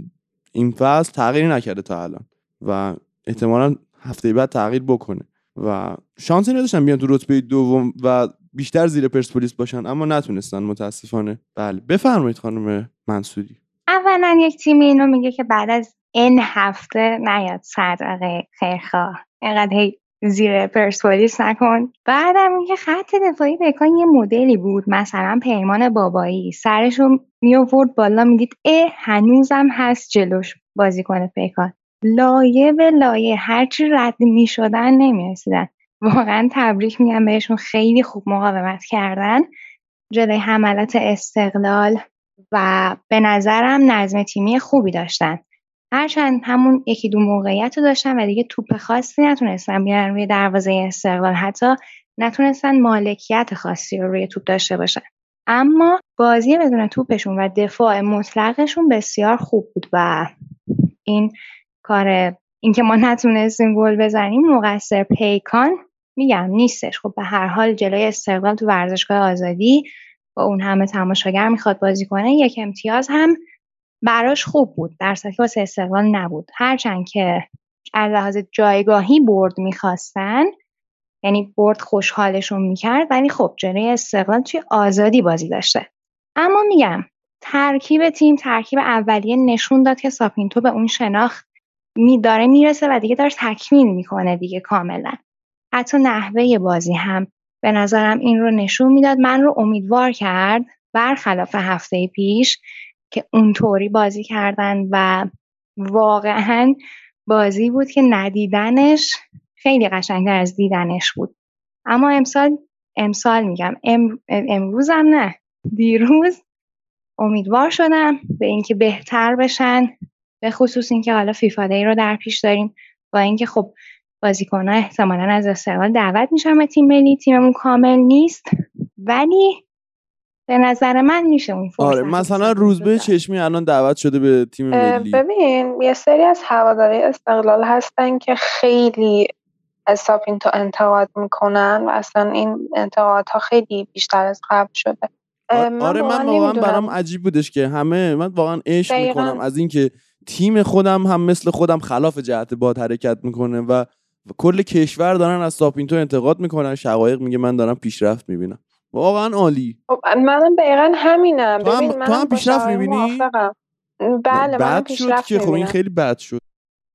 این فصل تغییری نکرده تا الان و احتمالا هفته بعد تغییر بکنه و شانسی نداشتن بیان تو رتبه دوم و بیشتر زیر پرسپولیس باشن اما نتونستن متاسفانه. بله. بفرمایید خانم منصوری. اولا یک تیمی اینو میگه که بعد از این هفته نیاد صدقه خیرخواه. اینقدر هی زیر پرسپولیس نکن. بعدم اینکه خط دفاعی پیکان یه مدلی بود مثلا پیمان بابایی. سرشو میآورد بالا می‌دید اه هنوزم هست جلوش بازیکن پیکان لایه به لایه هرچی رد می‌شدن نمی‌رسیدن. واقعا تبریک میگم بهشون. خیلی خوب مقاومت کردن. جلوی حملات استقلال و به نظرم نظم تیمی خوبی داشتن. هرچند همون یکی دو موقعیت رو داشتن و دیگه توپ خاصی نتونستن بیارن روی دروازه استقلال. حتی نتونستن مالکیت خاصی رو روی توپ داشته باشن. اما بازی بدون توپشون و دفاع مطلقشون بسیار خوب بود و این کار اینکه ما نتونستیم گل بزنیم مقصر پیکان میگم نیستش. خب به هر حال جلوی استقلال تو ورزشگاه آزادی با اون همه تماشاگر می‌خواد بازی کنه یک امتیاز هم براش خوب بود. در که واسه استقلال نبود. هرچند که از لحاظ جایگاهی برد می‌خواستن یعنی برد خوشحالشون می‌کرد ولی خب جلوی استقلال توی آزادی بازی داشته. اما میگم ترکیب تیم ترکیب اولیه نشون داد که ساپینتو به اون شناخت می داره می‌رسه و دیگه داره تکمیل می‌کنه دیگه کاملا. حتی نحوه بازی هم. به نظرم این رو نشون می‌داد. من رو امیدوار کرد برخلاف هفته پیش که اونطوری بازی کردن و واقعا بازی بود که ندیدنش خیلی قشنگتر از دیدنش بود. اما امسال امسال میگم ام، امروزم نه دیروز امیدوار شدم به اینکه بهتر بشن به خصوص اینکه حالا فیفا دی رو در پیش داریم. با اینکه خب بازیکن‌ها احتمالا از استقلال دعوت میشن به تیم ملی تیممون کامل نیست ولی به نظر من میشه اون فرصت آره مثلا روزبه چشمی الان دعوت شده به تیم ملی ببین یه سری از هواداری استقلال هستن که خیلی از ساپینتو انتقاد می‌کنن و اصلا این انتقادها خیلی بیشتر از قبل شده آ- آره من واقعا. برام عجیب بودش که همه من واقعا عشق. می‌کنم از اینکه تیم خودم هم مثل خودم خلاف جهت باد حرکت می‌کنه و و کل کشور دارن از ساپینتو انتقاد می‌کنن. شقایق میگه من دارم پیشرفت می‌بینم. واقعا عالی. خب منم دقیقا همینم. تو هم- ببین تو هم پیشرفت می‌بینی؟ بله شد پیشرفت که خب این. خیلی بد شد.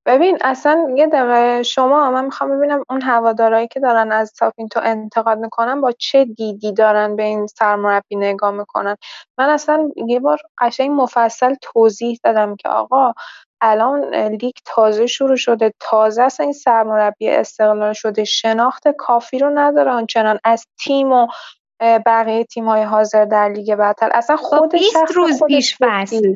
ببین اصلا یه دقیقه شما من می‌خوام ببینم اون هوادارایی که دارن از ساپینتو انتقاد می‌کنن با چه دیدی دارن به این سرمربی نگاه می‌کنن؟ من اصلا یه بار قشنگ مفصل توضیح دادم که آقا الان لیگ تازه شروع شده. تازه اصلا این سرمربی استقلال شده. شناخت کافی رو نداره آنچنان از تیم و بقیه تیم های حاضر در لیگ برتر. اصلا خب خود 20 روز پیش فصل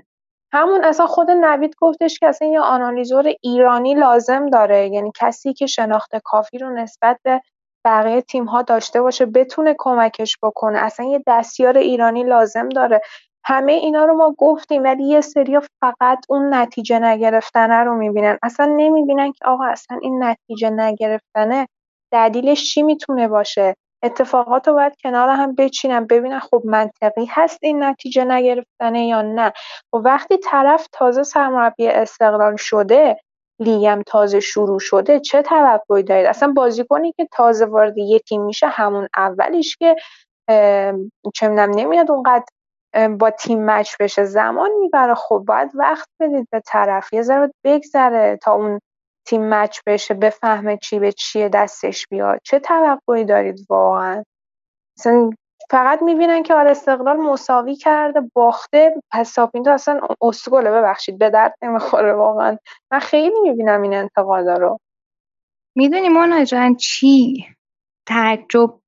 همون اصلا خود نوید گفتش که اصلا یه آنالیزور ایرانی لازم داره. یعنی کسی که شناخت کافی رو نسبت به بقیه تیم ها داشته باشه بتونه کمکش بکنه. اصلا یه دستیار ایرانی لازم داره. همه اینا رو ما گفتیم ولی یه سری فقط اون نتیجه نگرفتنه رو می‌بینن. اصلا نمی‌بینن که آقا اصلا این نتیجه نگرفتنه. دلیلش چی می‌تونه باشه؟ اتفاقات رو باید کنار هم بچینن ببینن خب منطقی هست این نتیجه نگرفتنه یا نه. و وقتی طرف تازه سرمربی استقلال شده لیگم تازه شروع شده چه توقعی دارید؟ اصلا بازیکنی که تازه وارد یه تیم میشه همون اولیش که چه نمیاد اونقدر با تیم مچ بشه. زمان می‌بره. خب باید وقت بدید به طرف. یه ذره بگذره تا اون تیم مچ بشه بفهمه چی به چیه دستش بیاد. چه توقعی دارید واقعا؟ مثلا فقط می‌بینن که آره استقلال مساوی کرده باخته. پس ساپینتو اصلا اسکله ببخشید به درد نمی‌خوره واقعا. من خیلی می‌بینم این انتقادا رو. می‌دونی مونا جان چی؟ تعجب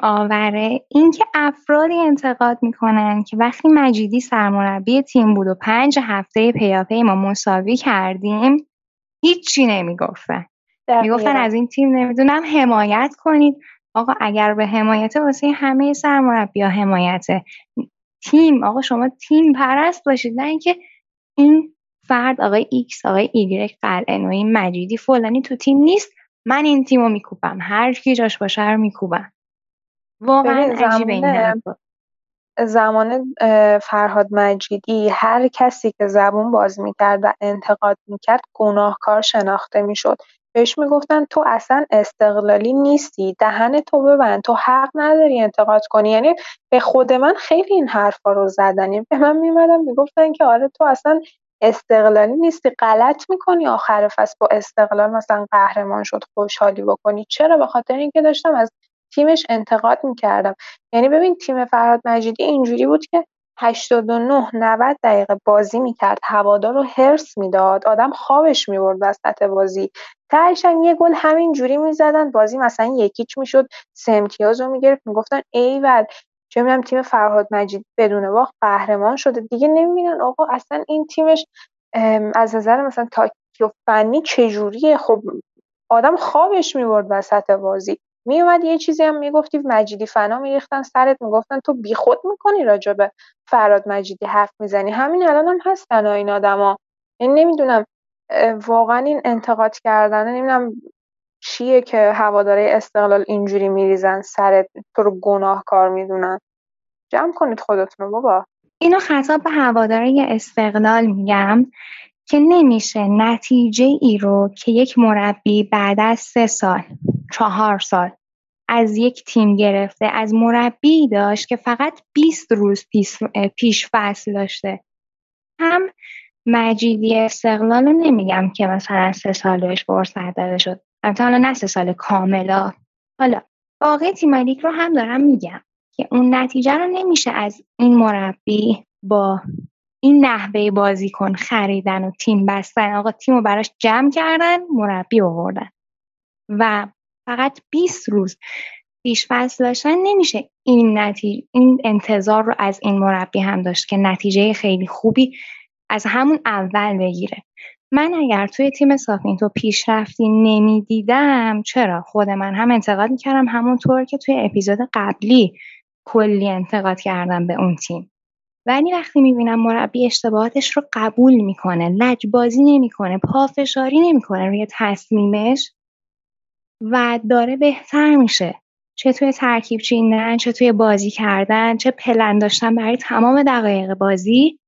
آوره. اینکه افرادی انتقاد می‌کنن که وقتی مجیدی سرمربی تیم بود و پنج هفته پیاپی ما مساوی کردیم هیچی نمی‌گفتن. می‌گفتن از این تیم نمی‌دونم حمایت کنید. آقا اگر به حمایت واسه همه سرمربی ها حمایت تیم آقا شما تیم پرست باشید. نه اینکه این فرد آقای ایکس آقای ایگرک قلعه مجیدی فلانی تو تیم نیست. من این تیم رو میکوبم. هر کی جاش باشه رو میکوبم. واقعا عجیبه این زمان فرهاد مجیدی هر کسی که زبون باز می‌کرد و انتقاد می‌کرد گناهکار شناخته می‌شد. بهش می‌گفتن تو اصلا استقلالی نیستی دهن تو ببند تو حق نداری انتقاد کنی. یعنی به خود من خیلی این حرفا رو زدن. یعنی به من میمدن می‌گفتن که آره تو اصلا استقلالی نیستی غلط می‌کنی. آخر فصل با استقلال مثلا قهرمان شد خوشحالی بکنی. چرا؟ به خاطر اینکه داشتم از تیمش انتقاد می‌کردم. یعنی ببین تیم فرهاد مجیدی اینجوری بود که 89 90 دقیقه بازی می‌کرد هوادار رو هرس می‌داد آدم خوابش می‌برد وسط بازی. تهش یه گل همین جوری می‌زدن بازی مثلا یکیچ می‌شد سه امتیاز رو می‌گرفت. می‌گفتن ایول چه می‌دونم تیم فرهاد مجید بدون باخت قهرمان شده. دیگه نمی‌بینن آقا اصلا این تیمش از نظر مثلا تاکتیک و فنی چجوریه؟ خب آدم خوابش می‌برد وسط بازی. میومد یه چیزی هم می‌گفتی مجیدی فنا میریختن سرت می‌گفتن تو بیخود می‌کنی راجع به فراد مجیدی حرف می‌زنی. همین الان هم هستن این آدما. یعنی نمی‌دونم واقعا این انتقاد کردن نمی‌دونم چیه که هواداره استقلال اینجوری میریزن سرت تو رو گناهکار می‌دونن. جمع کنید خودتون بابا. اینو خطاب به هواداره استقلال میگم که نمیشه نتیجه ای رو که یک مربی بعد از سه سال چهار سال از یک تیم گرفته از مربی داشت که فقط 20 روز پیش فصل داشته. هم مجیدی استقلال رو نمیگم که مثلا سه سال بهش فرصت داده شد. حالا نه سه سال کاملا. حالا باقی تیم رو هم دارم میگم که اون نتیجه رو نمیشه از این مربی با این نحوه بازیکن خریدن و تیم بستن. آقا تیم رو براش جمع کردن مربی آوردن. و فقط 20 روز پیش فصل داشتن نمیشه. این نتیجه این انتظار رو از این مربی هم داشت که نتیجه خیلی خوبی از همون اول بگیره. من اگر توی تیم تو پیشرفتی نمی‌دیدم چرا؟ خود من هم انتقاد می‌کردم همونطور که توی اپیزود قبلی کلی انتقاد کردم به اون تیم. ولی وقتی می‌بینم مربی اشتباهاتش رو قبول می‌کنه لجبازی نمی‌کنه پافشاری نمی‌کنه روی تصمیمش و داره بهتر میشه. چه توی ترکیب چیندن چه توی بازی کردن چه پلن داشتن برای تمام دقایق بازی.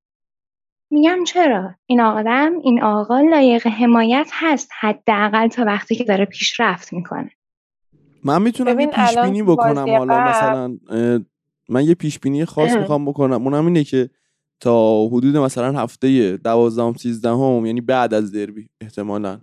میگم چرا؟ این آدم این آقا لایق حمایت هست حداقل تا وقتی که داره پیشرفت می‌کنه. من می‌تونم یه پیش بینی بکنم حالا مثلا من یه پیش بینی خاص می‌خوام بکنم. اونم اینه که تا حدود مثلا هفته دوازدهم سیزدهم یعنی بعد از دربی احتمالا.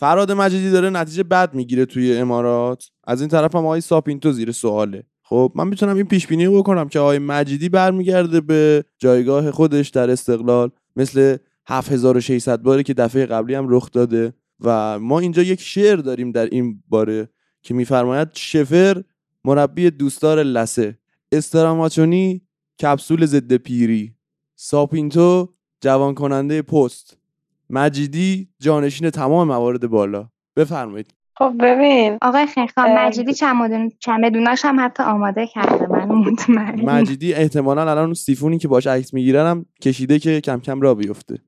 فراد مجیدی داره نتیجه بد می‌گیره توی امارات. از این طرف هم آقای ساپینتو زیر سواله. خب من می‌تونم این پیش بینی بکنم که آقای مجیدی برمیگرده به جایگاه خودش در استقلال مثل 7600 باره که دفعه قبلی هم رخ داده. و ما اینجا یک شعر داریم در این باره که میفرماید شفر مربی دوستدار لسه استراماچونی کپسول ضد پیری ساپینتو جوان کننده پست. مجیدی جانشین تمام موارد بالا. بفرمایید. خب ببین آقای خیرخان مجیدی چمدون چمدوناش هم حتی آماده کرده من مطمئن. مجیدی احتمالا الان اون سیفونی که باش عکس می‌گیرن هم کشیده که کم کم را بیفته.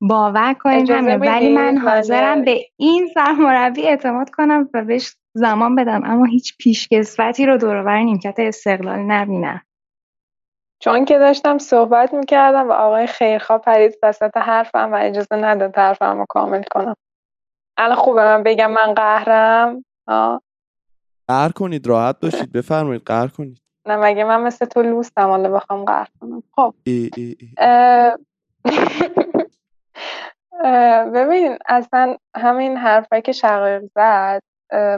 باور کنید همه ولی من من- حاضرم به این سرمربی اعتماد کنم و بهش زمان بدم اما هیچ پیشکسوتی رو دورور نیمکت استقلال نبینم. چون که داشتم صحبت می‌کردم و آقای خیرخواه پرید وسط حرفم و اجازه نداد حرفم رو کامل کنم. الان خوبه من بگم من قهرم؟ آه. قهر کنید راحت باشید. بفرمایید قهر کنید. نه مگه من مثل تو لوستم حالا بخوام قهر کنم؟ خب. ای ای ای. اه، اه، ببین اصلا همین حرفایی که شقایق زد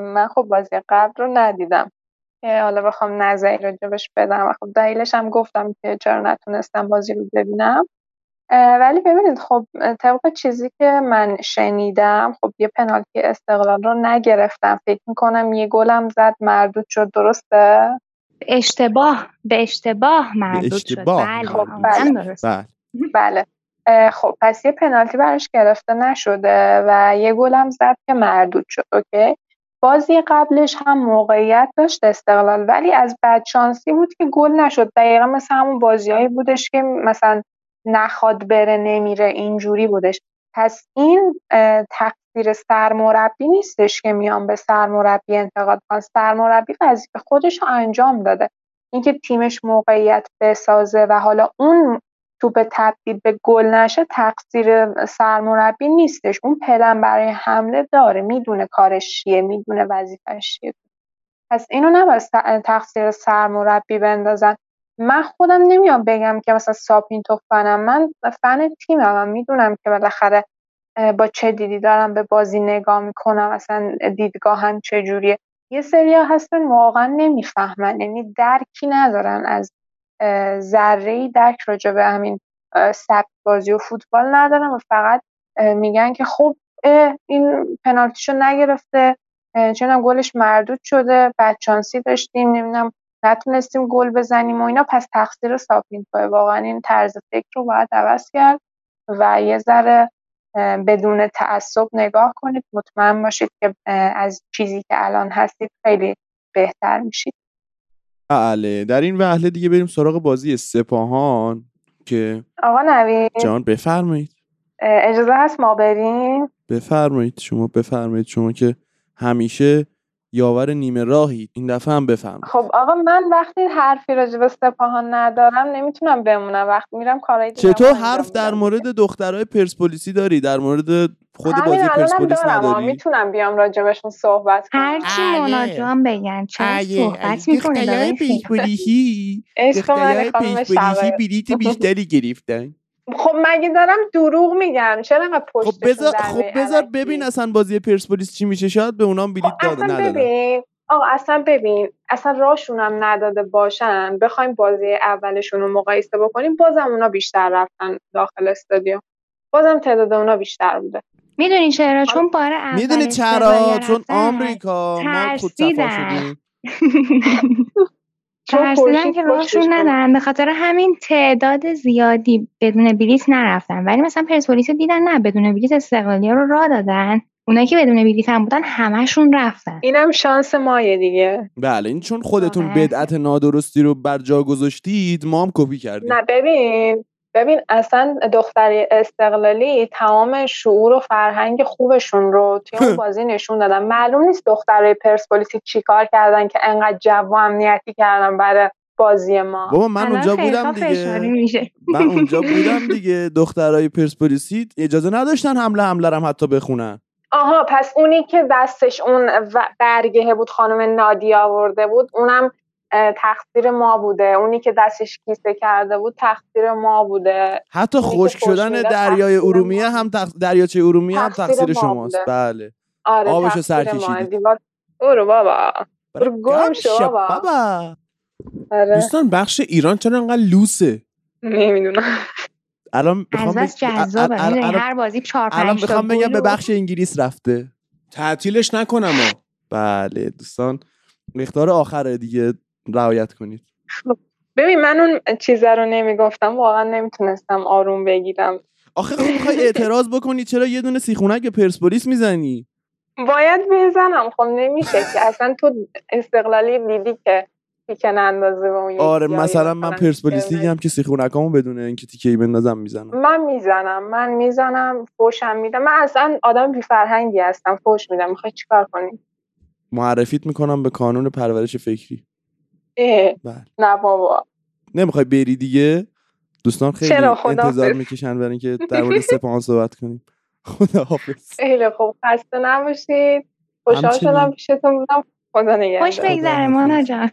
من خب بازی قبل رو ندیدم. که حالا بخوام نظری راجبش بدم. و خب دلیلش هم گفتم که چرا نتونستم بازی رو ببینم. ولی ببینید خب طبق چیزی که من شنیدم خب یه پنالتی استقلال رو نگرفتم. فکر می‌کنم یه گلم زد مردود شد. درسته؟ اشتباه. به اشتباه مردود شد. اشتباه بله. خب، بله. درست. بله. بله. اه، خب پس یه پنالتی براش گرفته نشده و یه گلم زد که مردود شد. اوکی؟ بازی قبلش هم موقعیت داشت استقلال ولی از بدشانسی بود که گل نشد. دقیقا مثل همون بازیهایی بودش که مثلا نخواد بره نمیره اینجوری بودش. پس این تقصیر سرمربی نیستش که میان به سرمربی انتقاد کنن. سرمربی وظیفه خودش رو انجام داده. اینکه تیمش موقعیت بسازه و حالا اون توپ تبدیل به گل نشه تقصیر سرمربی نیستش. اون پلن برای حمله داره. می‌دونه کارش چیه می‌دونه وظیفش چیه. پس اینو نباید تقصیر سرمربی بندازن. من خودم نمیام بگم که مثلا ساپین فنم. من فن تیمم من می‌دونم که بالاخره با چه دیدی دارم به بازی نگاه می‌کنم. اصلا دیدگاهم چجوریه. یه سریا هستن واقعا نمی‌فهمن. یعنی درکی ندارن از ذره درک راجع به همین سبک بازی و فوتبال ندارن و فقط میگن که خب این پنالتیشو نگرفته چون گلش مردود شده بدشانسی داشتیم نمی‌دونم نتونستیم گل بزنیم و اینا. پس تقصیر ساپینتوه. واقعا این طرز فکر رو باید عوض کرد و یه ذره بدون تعصب نگاه کنید. مطمئن باشید که از چیزی که الان هستید خیلی بهتر میشید. بله در این وهله دیگه بریم سراغ بازی سپاهان که آقا نوید. جان بفرمایید. اجازه هست ما بریم؟ بفرمایید شما بفرمایید شما که همیشه یاور نیمه راهید این دفعه هم بفرمایید. خب آقا من وقتی حرفی راجع به سپاهان ندارم نمی‌تونم بمونم. وقتی میرم کارهای دیگه چطور حرف در مورد دخترای پرسپولیسی داری؟ در مورد خود بازی پرسپولیس. نداری؟ می‌تونم بیام راجبشون صحبت کنم. هرچی آیه. مونا جان بگن چرا صحبت عشق منی خانم شقایق بلیت بیشتری گرفتن. خب مگه دارم دروغ میگم؟ چرا انقدر خب پشتشون بذار خب بذار؟ ببین اصلا بازی پرسپولیس چی میشه. شاید به اونام بلیت خب داده اصلا ندادن ببین آقا اصلا ببین اصلا راشونم نداده باشن. بخوایم بازی اولشون رو مقایسه بکنیم بازم اونا بیشتر رفتن داخل استادیوم. بازم تعداد اونا بیشتر بوده. می‌دونی چرا چون بار اول می‌دونی چرا چون. آمریکا ما خودصفا ترسیدن. شدیم [laughs] که. راهشون ندارن به خاطر همین تعداد زیادی بدون بلیت نرفتن ولی مثلا پرسپولیس رو دیدن نه بدون بلیت استقلالی رو راه دادن اونایی که بدون بلیت هم بودن همشون رفتن اینم شانس مایه دیگه بله این چون خودتون آره. بدعت نادرستی رو بر جا گذاشتید ما هم کپی کردیم نه ببین ببین اصلا دختر استقلالی تمام شعور و فرهنگ خوبشون رو توی اون [laughs] بازی نشون دادن. معلوم نیست دخترای پرسپولیسی چیکار کردن که انقدر جو و امنیتی کردن برای بازی ما. بابا من اونجا بودم دیگه. میشه. من اونجا [laughs] بودم دیگه دخترای پرسپولیسی. اجازه نداشتن حمله حمله هم حتی بخونن. آها پس اونی که دستش اون و- برگه بود خانم نادی آورده بود اونم تقصیر ما بوده. اونی که دستش کیسه کرده بود تقصیر ما بوده. حتی خشک شدن دریای ارومیه هم تق... دریاچه ارومیه هم تقصیر تقصیر ما شماست. بوده. بله. آره آبشو سر کشیدید. دیوار برو بابا. برو گم شو بابا. بابا. آره. دوستان بخش ایران چرا انقدر لوسه؟ نمی‌دونم. الان می‌خوام جذابه. الان- هر بازی چهار الان پنج تا می‌خوام بگم به بخش انگلیس رفته. تعطیلش نکنم بله دوستان. اختار آخره دیگه. رعایت کنید. ببین من اون چیزه رو نمی‌گفتم واقعا نمی‌تونستم آروم بگیرم. آخه خب می‌خوای اعتراض بکنی چرا یه دونه سیخونک به پرسپولیس می‌زنی؟ باید بزنم. خب نمیشه که. اصلا تو استقلالی دیدی که تیکه اندازه به اون آره مثلا من پرسپولیسی هم که سیخونکامو بدون اینکه تیکه ای بندازم می‌زنم. من می‌زنم. من می‌زنم فوشم میدم. من اصلا آدم بی فرهنگی هستم. فوش میدم. می‌خوای چیکار کنی؟ معرفیت می‌کنم به قانون پرورش فکری. نه بابا. نمی‌خوای بری دیگه؟ دوستان خیلی. انتظار می‌کشن برای اینکه در مورد سپاهان صحبت کنیم. خدا حافظ خیلی خوب. خسته نباشید. خوشحال. شدم پیشتون بودم. خدا خوش نگهدار بگذره خداحافظ. مانا جان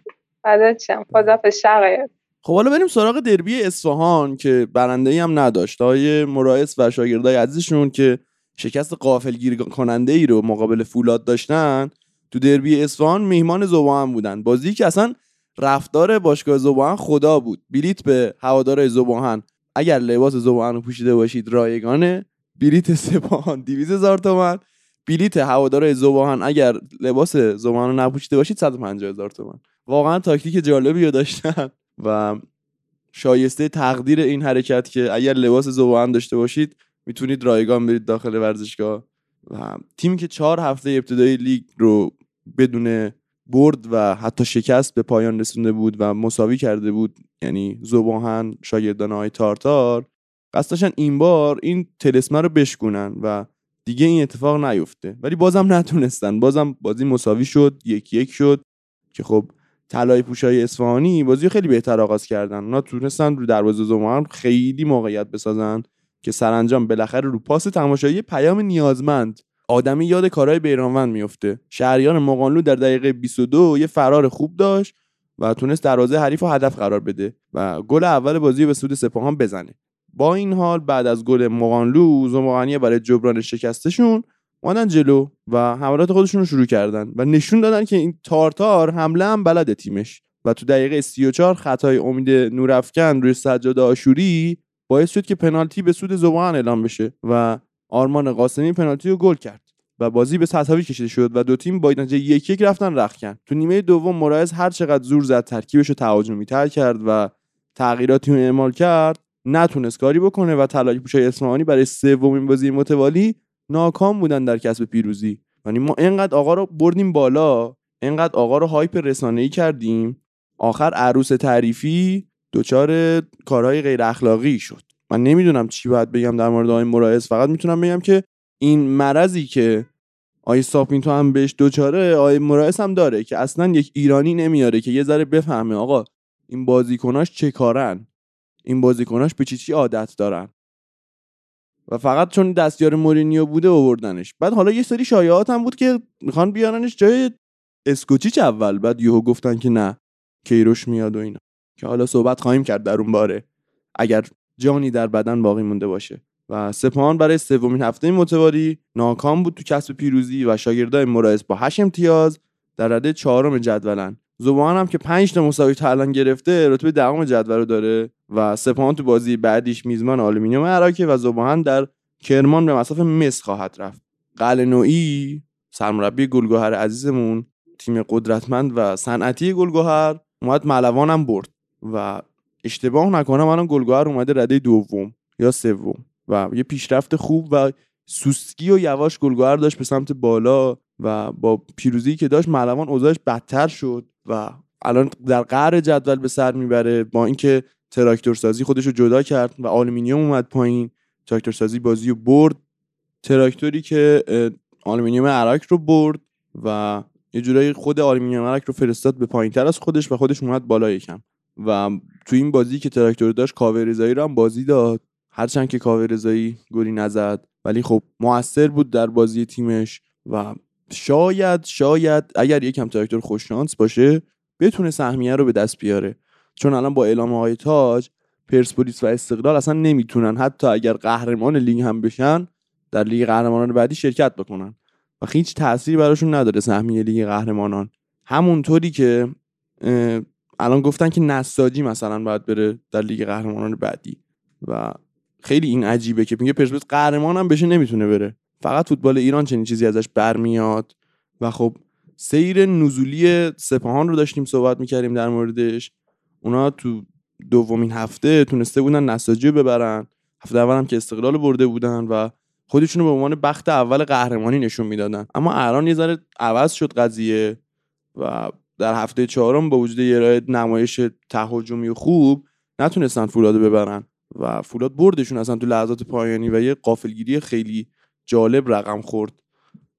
شم. خدا شقایق. خب حالا بریم سراغ دربی اصفهان که برنده ای هم نداشت. های مرائس و شاگردای عزیزشون که شکست قافلگیر کننده ای رو مقابل فولاد داشتن تو دربی اصفهان میهمان زبان بودن. بازی که اصلا رفتار باشگاه زبان خدا بود. بلیت به هوادار زبان. اگر لباس زبان رو پوشیده باشید رایگانه. بلیت سپاهان 200 هزار تومن بلیت هوادار زبان اگر لباس زبان رو نپوشیده باشید 150 هزار تومن واقعا تاکتیک جالبی رو داشتن. و شایسته تقدیر این حرکت که اگر لباس زبان داشته باشید می‌تونید رایگان برید داخل ورزشگاه. و تیمی که چهار هفته ابتدایی لیگ رو بدون برد و حتی شکست به پایان رسونده بود و مساوی کرده بود یعنی زباهن شاگردان های تارتار. قصد داشتن این بار این تلسمه رو بشکنن و دیگه این اتفاق نیفته. ولی بازم نتونستن. بازم بازی مساوی شد یک یک شد که خب طلای پوشای اصفهانی بازی خیلی بهتر آغاز کردن. اونا تونستن رو دروازه زمان خیلی موقعیت بسازن که سرانجام بالاخره رو پاس تماشایی پیام نیازمند آدمی یاد کارهای بیرانوند میفته شهریار مقانلو در دقیقه 22 یه فرار خوب داشت و تونست دروازه حریف رو هدف قرار بده و گل اول بازی به سود سپاهان بزنه. با این حال بعد از گل مقانلو زمقانی برای جبران شکستشون اومدن جلو و حملات خودشون رو شروع کردن و نشون دادن که این تارتار حمله هم بلده تیمش. و تو دقیقه 34 خطای امید نورافکن روی سجاد آشوری باعث شد که پنالتی به سود زبان اعلام بشه و آرمان قاسمی پنالتی رو گل کرد و بازی به تساوی کشیده شد و دو تیم با نتیجه یک یک رفتن رختکن تو نیمه دوم مرایز هر چقدر زور زد ترکیبش رو تهاجمی تر کرد و تغییراتی رو اعمال کرد نتونست کاری بکنه و طلایی پوشای اصفهانی برای سومین بازی متوالی ناکام بودن در کسب پیروزی. یعنی ما اینقدر آقا رو بردیم بالا اینقدر آقا رو هایپ رسانه‌ای کردیم آخر عروس تعریفی دچار کارهای غیر اخلاقی شد. من نمی‌دونم چی باید بگم در مورد آقای مرائز فقط می‌تونم بگم که این مرضی که آقای ساپینتو هم بهش دوچاره آقای مرائز هم داره که اصلا یک ایرانی نمیاره که یه ذره بفهمه آقا این بازیکناش چه کارن. این بازیکناش به چی چی عادت دارن. و فقط چون دستیار مورینیو بوده آوردنش. بعد حالا یه سری شایعات هم بود که می‌خوان بیارنش جای اسکوچیچ اول. بعد یهو گفتن که نه کیروش میاد و اینا. که حالا صحبت خواهیم کرد در اون باره. اگر جانی در بدن باقی مونده باشه. و سپاهان برای سومین هفته متوالی ناکام بود تو کسب پیروزی و شاگردای مرائز با 8 امتیاز در رده چهارم جدولن. ذوب‌آهن هم که 5 تا مساوی تا الان گرفته رتبه دهم جدول رو داره و سپاهان تو بازی بعدیش میزبان آلومینیوم اراکه و ذوب‌آهن در کرمان به مصاف مس خواهد رفت. قلعه‌نویی سرمربی گل‌گهر عزیزمون تیم قدرتمند و صنعتی گل‌گهر اومد ملوان هم برد و اشتباه نکنم الان گل‌گهر اومده رده دوم یا سوم و یه پیشرفت خوب و سوسکی و یواش گل‌گهر داشت به سمت بالا و با پیروزی که داشت ملوان اوضاعش بدتر شد و الان در قعر جدول به سر می‌بره با اینکه تراکتور سازی خودش رو جدا کرد و آلومینیوم اومد پایین. تراکتور سازی بازی رو برد. تراکتوری که آلومینیوم اراک رو برد و یه جورایی خود آلومینیوم اراک رو فرستاد به پایین تر از خودش و خودش اومد بالا یکم. و تو این بازی که تراکتور داشت کاوه رضایی رو هم بازی داد. هرچند که کاوه رضایی گلی نزد ولی خب موثر بود در بازی تیمش و شاید شاید اگر یکم تراکتور خوششانس باشه بتونه سهمیه رو به دست بیاره. چون الان با اعلام های تاج پرسپولیس و استقلال اصلا نمی‌تونن حتی اگر قهرمان لیگ هم بشن در لیگ قهرمانان بعدی شرکت بکنن. و هیچ تأثیری براشون نداره سهمیه لیگ قهرمانان. همونطوری که الان گفتن که نساجی مثلا باید بره در لیگ قهرمانان بعدی و خیلی این عجیبه که میگه پرسپولیس قهرمان هم بشه نمی‌تونه بره. فقط فوتبال ایران چنین چیزی ازش برمیاد و خب سیر نزولی سپاهان رو داشتیم صحبت می‌کردیم در موردش. اونا تو دومین هفته تونسته بودن نساجی ببرن. هفته اول هم که استقلال برده بودن و خودشونو به عنوان بخت اول قهرمانی نشون می‌دادن. اما الان یه ذره عوض شد قضیه و در هفته چهارم با وجود یه نمایش تهاجمی خوب نتونستن فولاد ببرن و فولاد بردشون اصلا تو لحظات پایانی و یه قافلگیری خیلی جالب رقم خورد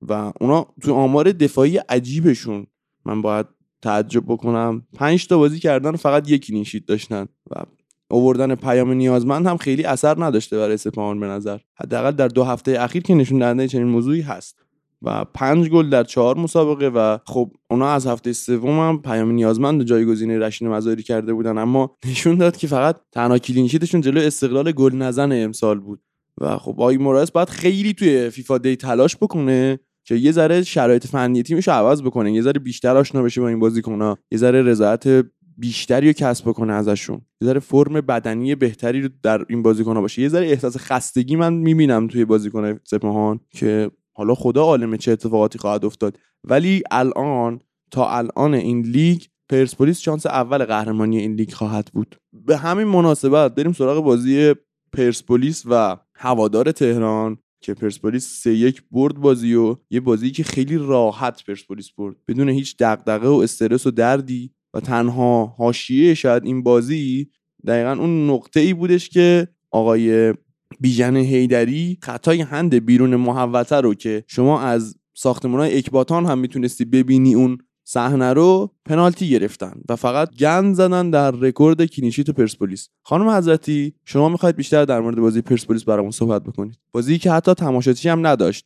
و اونا تو آمار دفاعی عجیبشون من باید تعجب بکنم. پنج تا بازی کردن فقط یکی نیشید داشتن و اووردن پیام نیازمند هم خیلی اثر نداشته برای سپاهان به نظر. حداقل در دو هفته اخیر که نشون دهنده چنین موضوعی هست. و پنج گل در چهار مسابقه و خب اونا از هفته سوم هم پیام نیازمند جایگزین رشین مزاری کرده بودن. اما نشون داد که فقط تنها کلینشیتشون جلو استقلال گل نزن امسال بود. و خب آقای مورایس باید خیلی توی فیفا دی تلاش بکنه که یه ذره شرایط فنی تیمش عوض بکنه یه ذره بیشتر آشنا بشه با این بازیکن‌ها یه ذره رضایت بیشتری رو کسب بکنه ازشون یه ذره فرم بدنی بهتری رو در این بازیکن‌ها باشه. یه ذره احساس خستگی من می‌بینم توی بازیکن سپاهان که حالا خدا عالمه چه اتفاقاتی خواهد افتاد. ولی الان تا الان این لیگ پرسپولیس شانس اول قهرمانی این لیگ خواهد بود. به همین مناسبت بریم سراغ بازی پرسپولیس و هوادار تهران که پرسپولیس سه یک برد بازی و یه بازی که خیلی راحت پرسپولیس برد. بدون هیچ دغدغه و استرس و دردی و تنها حاشیه شاید این بازی دقیقا اون نقطه ای بودش که آقای بیژن حیدری خطای هند بیرون محوطه رو که شما از ساختمان های اکباتان هم می‌تونستی ببینی اون صحنه رو پنالتی گرفتن و فقط گند زدن در رکورد clean sheet پرسپولیس. خانم حضرتی شما می‌خواید بیشتر در مورد بازی پرسپولیس برامون صحبت بکنید. بازی که حتی تماشاچی هم نداشت.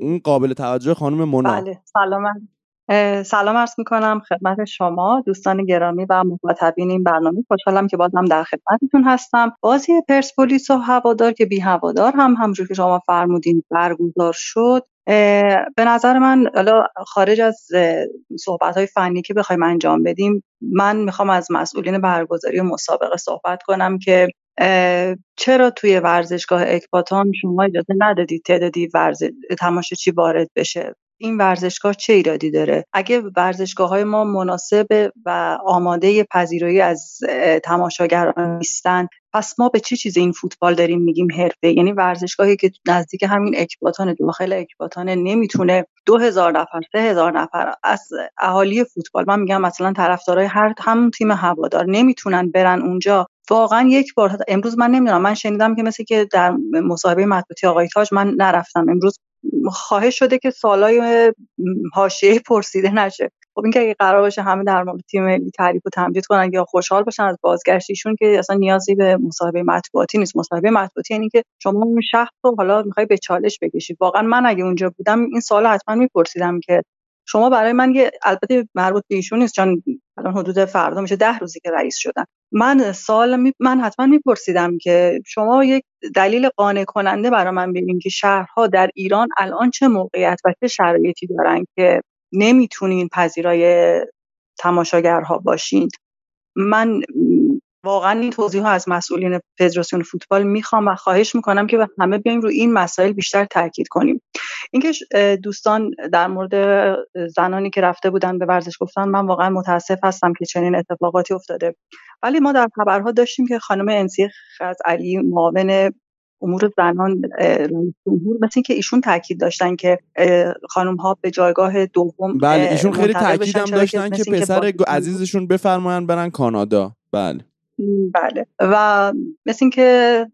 این قابل توجه خانم مونا. بله سلام. سلام عرض می‌کنم خدمت شما دوستان گرامی و مخاطبین این برنامه. خوشحالم که بازم در خدمتتون هستم. بازی پرسپولیس و هوادار که بی هوادار هم همونجور که شما فرمودین برگزار شد. به نظر من حالا خارج از صحبت های فنی که بخوایم انجام بدیم من می‌خوام از مسئولین برگزاری و مسابقه صحبت کنم که چرا توی ورزشگاه اکباتان شما اجازه ندادید تعدادی ورزش تماشاچی وارد بشه؟ این ورزشگاه چه ایرادی داره؟ اگه ورزشگاه های ما مناسب و آماده پذیرایی از تماشاگران نیستن پس ما به چه چیز این فوتبال داریم میگیم حرفه؟ یعنی ورزشگاهی که نزدیک همین اکباتان داخل اکباتان نمی‌تونه دو هزار نفر سه هزار نفر از اهالی فوتبال من میگم مثلا طرفدارای هر همون تیم هوادار نمی‌تونن برن اونجا. واقعا یک بار امروز من نمی‌دونم من شنیدم که مثل که در مصاحبه مطبوعاتی آقای تاج من نرفتم. امروز خواهش شده که سوالای حاشیه پرسیده نشه. خب این که اگه قرار باشه همه در مورد تیم ملی تعریف و تمجید کنن یا خوشحال باشن از بازگشتیشون که اصلا نیازی به مصاحبه مطبوعاتی نیست. مصاحبه مطبوعاتی یعنی که شما اون شخص رو حالا می‌خوای به چالش بکشید. واقعا من اگه اونجا بودم این سوال حتما میپرسیدم که شما برای من یه البته مربوط به ایشون نیست چون الان حدود فردا میشه ده روزی که رئیس شدن. من سوال می... من حتما میپرسیدم که شما یک دلیل قانع کننده برای من ببینید که شهرها در ایران الان چه موقعیت و چه شرایطی دارن که نمی‌تونین پذیرای تماشاگرها باشین. من واقعا این توضیح ها از مسئولین فدراسیون فوتبال می‌خوام و خواهش می‌کنم که همه بیایم رو این مسائل بیشتر تاکید کنیم. اینکه دوستان در مورد زنانی که رفته بودن به ورزش گفتن من واقعا متاسف هستم که چنین اتفاقاتی افتاده. ولی ما در خبرها داشتیم که خانم انسی از علی معاون امور زنان جمهور مثل که ایشون تاکید داشتن که خانم ها به جایگاه دوم بله ایشون خیلی تاکید هم داشتن که پسر عزیزشون بفرمایند برن کانادا. بله. بله. و مثل اینکه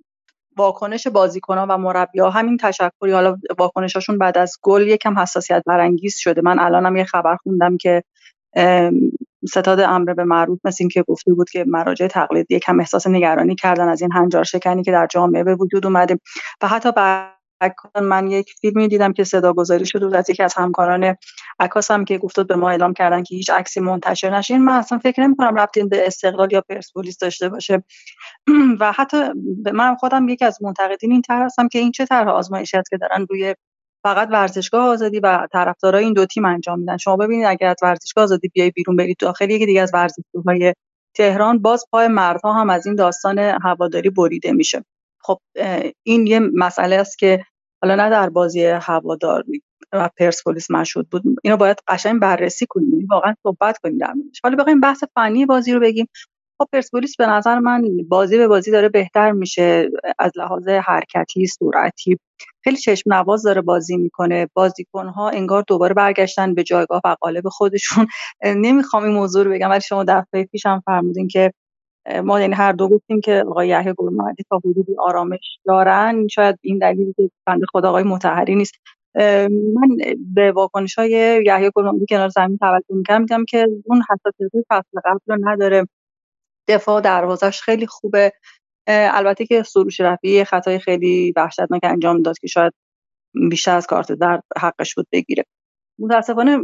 واکنش بازیکنان و مربی‌ها همین تشکری حالا واکنشاشون بعد از گل یکم حساسیت برانگیز شده. من الانم یه خبر خوندم که ستاد امر به معروف مثل اینکه گفته بود که مراجع تقلید یکم احساس نگرانی کردن از این هنجار شکنی که در جامعه به وجود اومده. و حتی من یک فیلمی دیدم که صدا گذاری شد از یکی از همکاران عکاس هم که گفتاد به ما اعلام کردن که هیچ عکسی منتشر نشه. من اصلا فکر نمی کنم ربطی به استقلال یا پرسپولیس داشته باشه. [clears throat] و حتی من خودم یکی از منتقدین این طرح هستم که این چه طرح آزمایشی است که دارن روی فقط ورزشگاه آزادی و طرفدارای این دو تیم انجام میدن. شما ببینید اگر از ورزشگاه آزادی بیای بیرون برید داخل یکی دیگه از ورزشگاه‌های تهران باز پای مردها هم از این داستان هواداری بریده میشه. خب این یه مسئله است که حالا نه در بازی هوادار و پرسپولیس مشهود بود. اینو باید قشنگ بررسی کنیم یعنی واقعا صحبت کنیم در موردش. حالا بخوایم بحث فنی بازی رو بگیم. خب پرسپولیس به نظر من بازی به بازی داره بهتر میشه از لحاظ حرکتی سرعتی. خیلی چشم نواز داره بازی می‌کنه. بازیکنها انگار دوباره برگشتن به جایگاه و قالب خودشون. نمی‌خوام این موضوع رو بگم ولی شما دفعه پیش هم فرمودین که ما یعنی هر دو گفتیم که آقای یحیی گلمحمدی تا حدودی آرامش دارن. شاید این دلیلی که بنده خدا آقای متحری نیست. من به واکنش های یحیی گلمحمدی کنار زمین توجه می‌کردم. میدم که اون حساسیت فصل قبل رو نداره. دفاع دروازش خیلی خوبه. البته که سروش رفیعی خطای خیلی وحشتناک انجام داد که شاید بیشتر از کارت در حقش بود بگیره. متاسفانه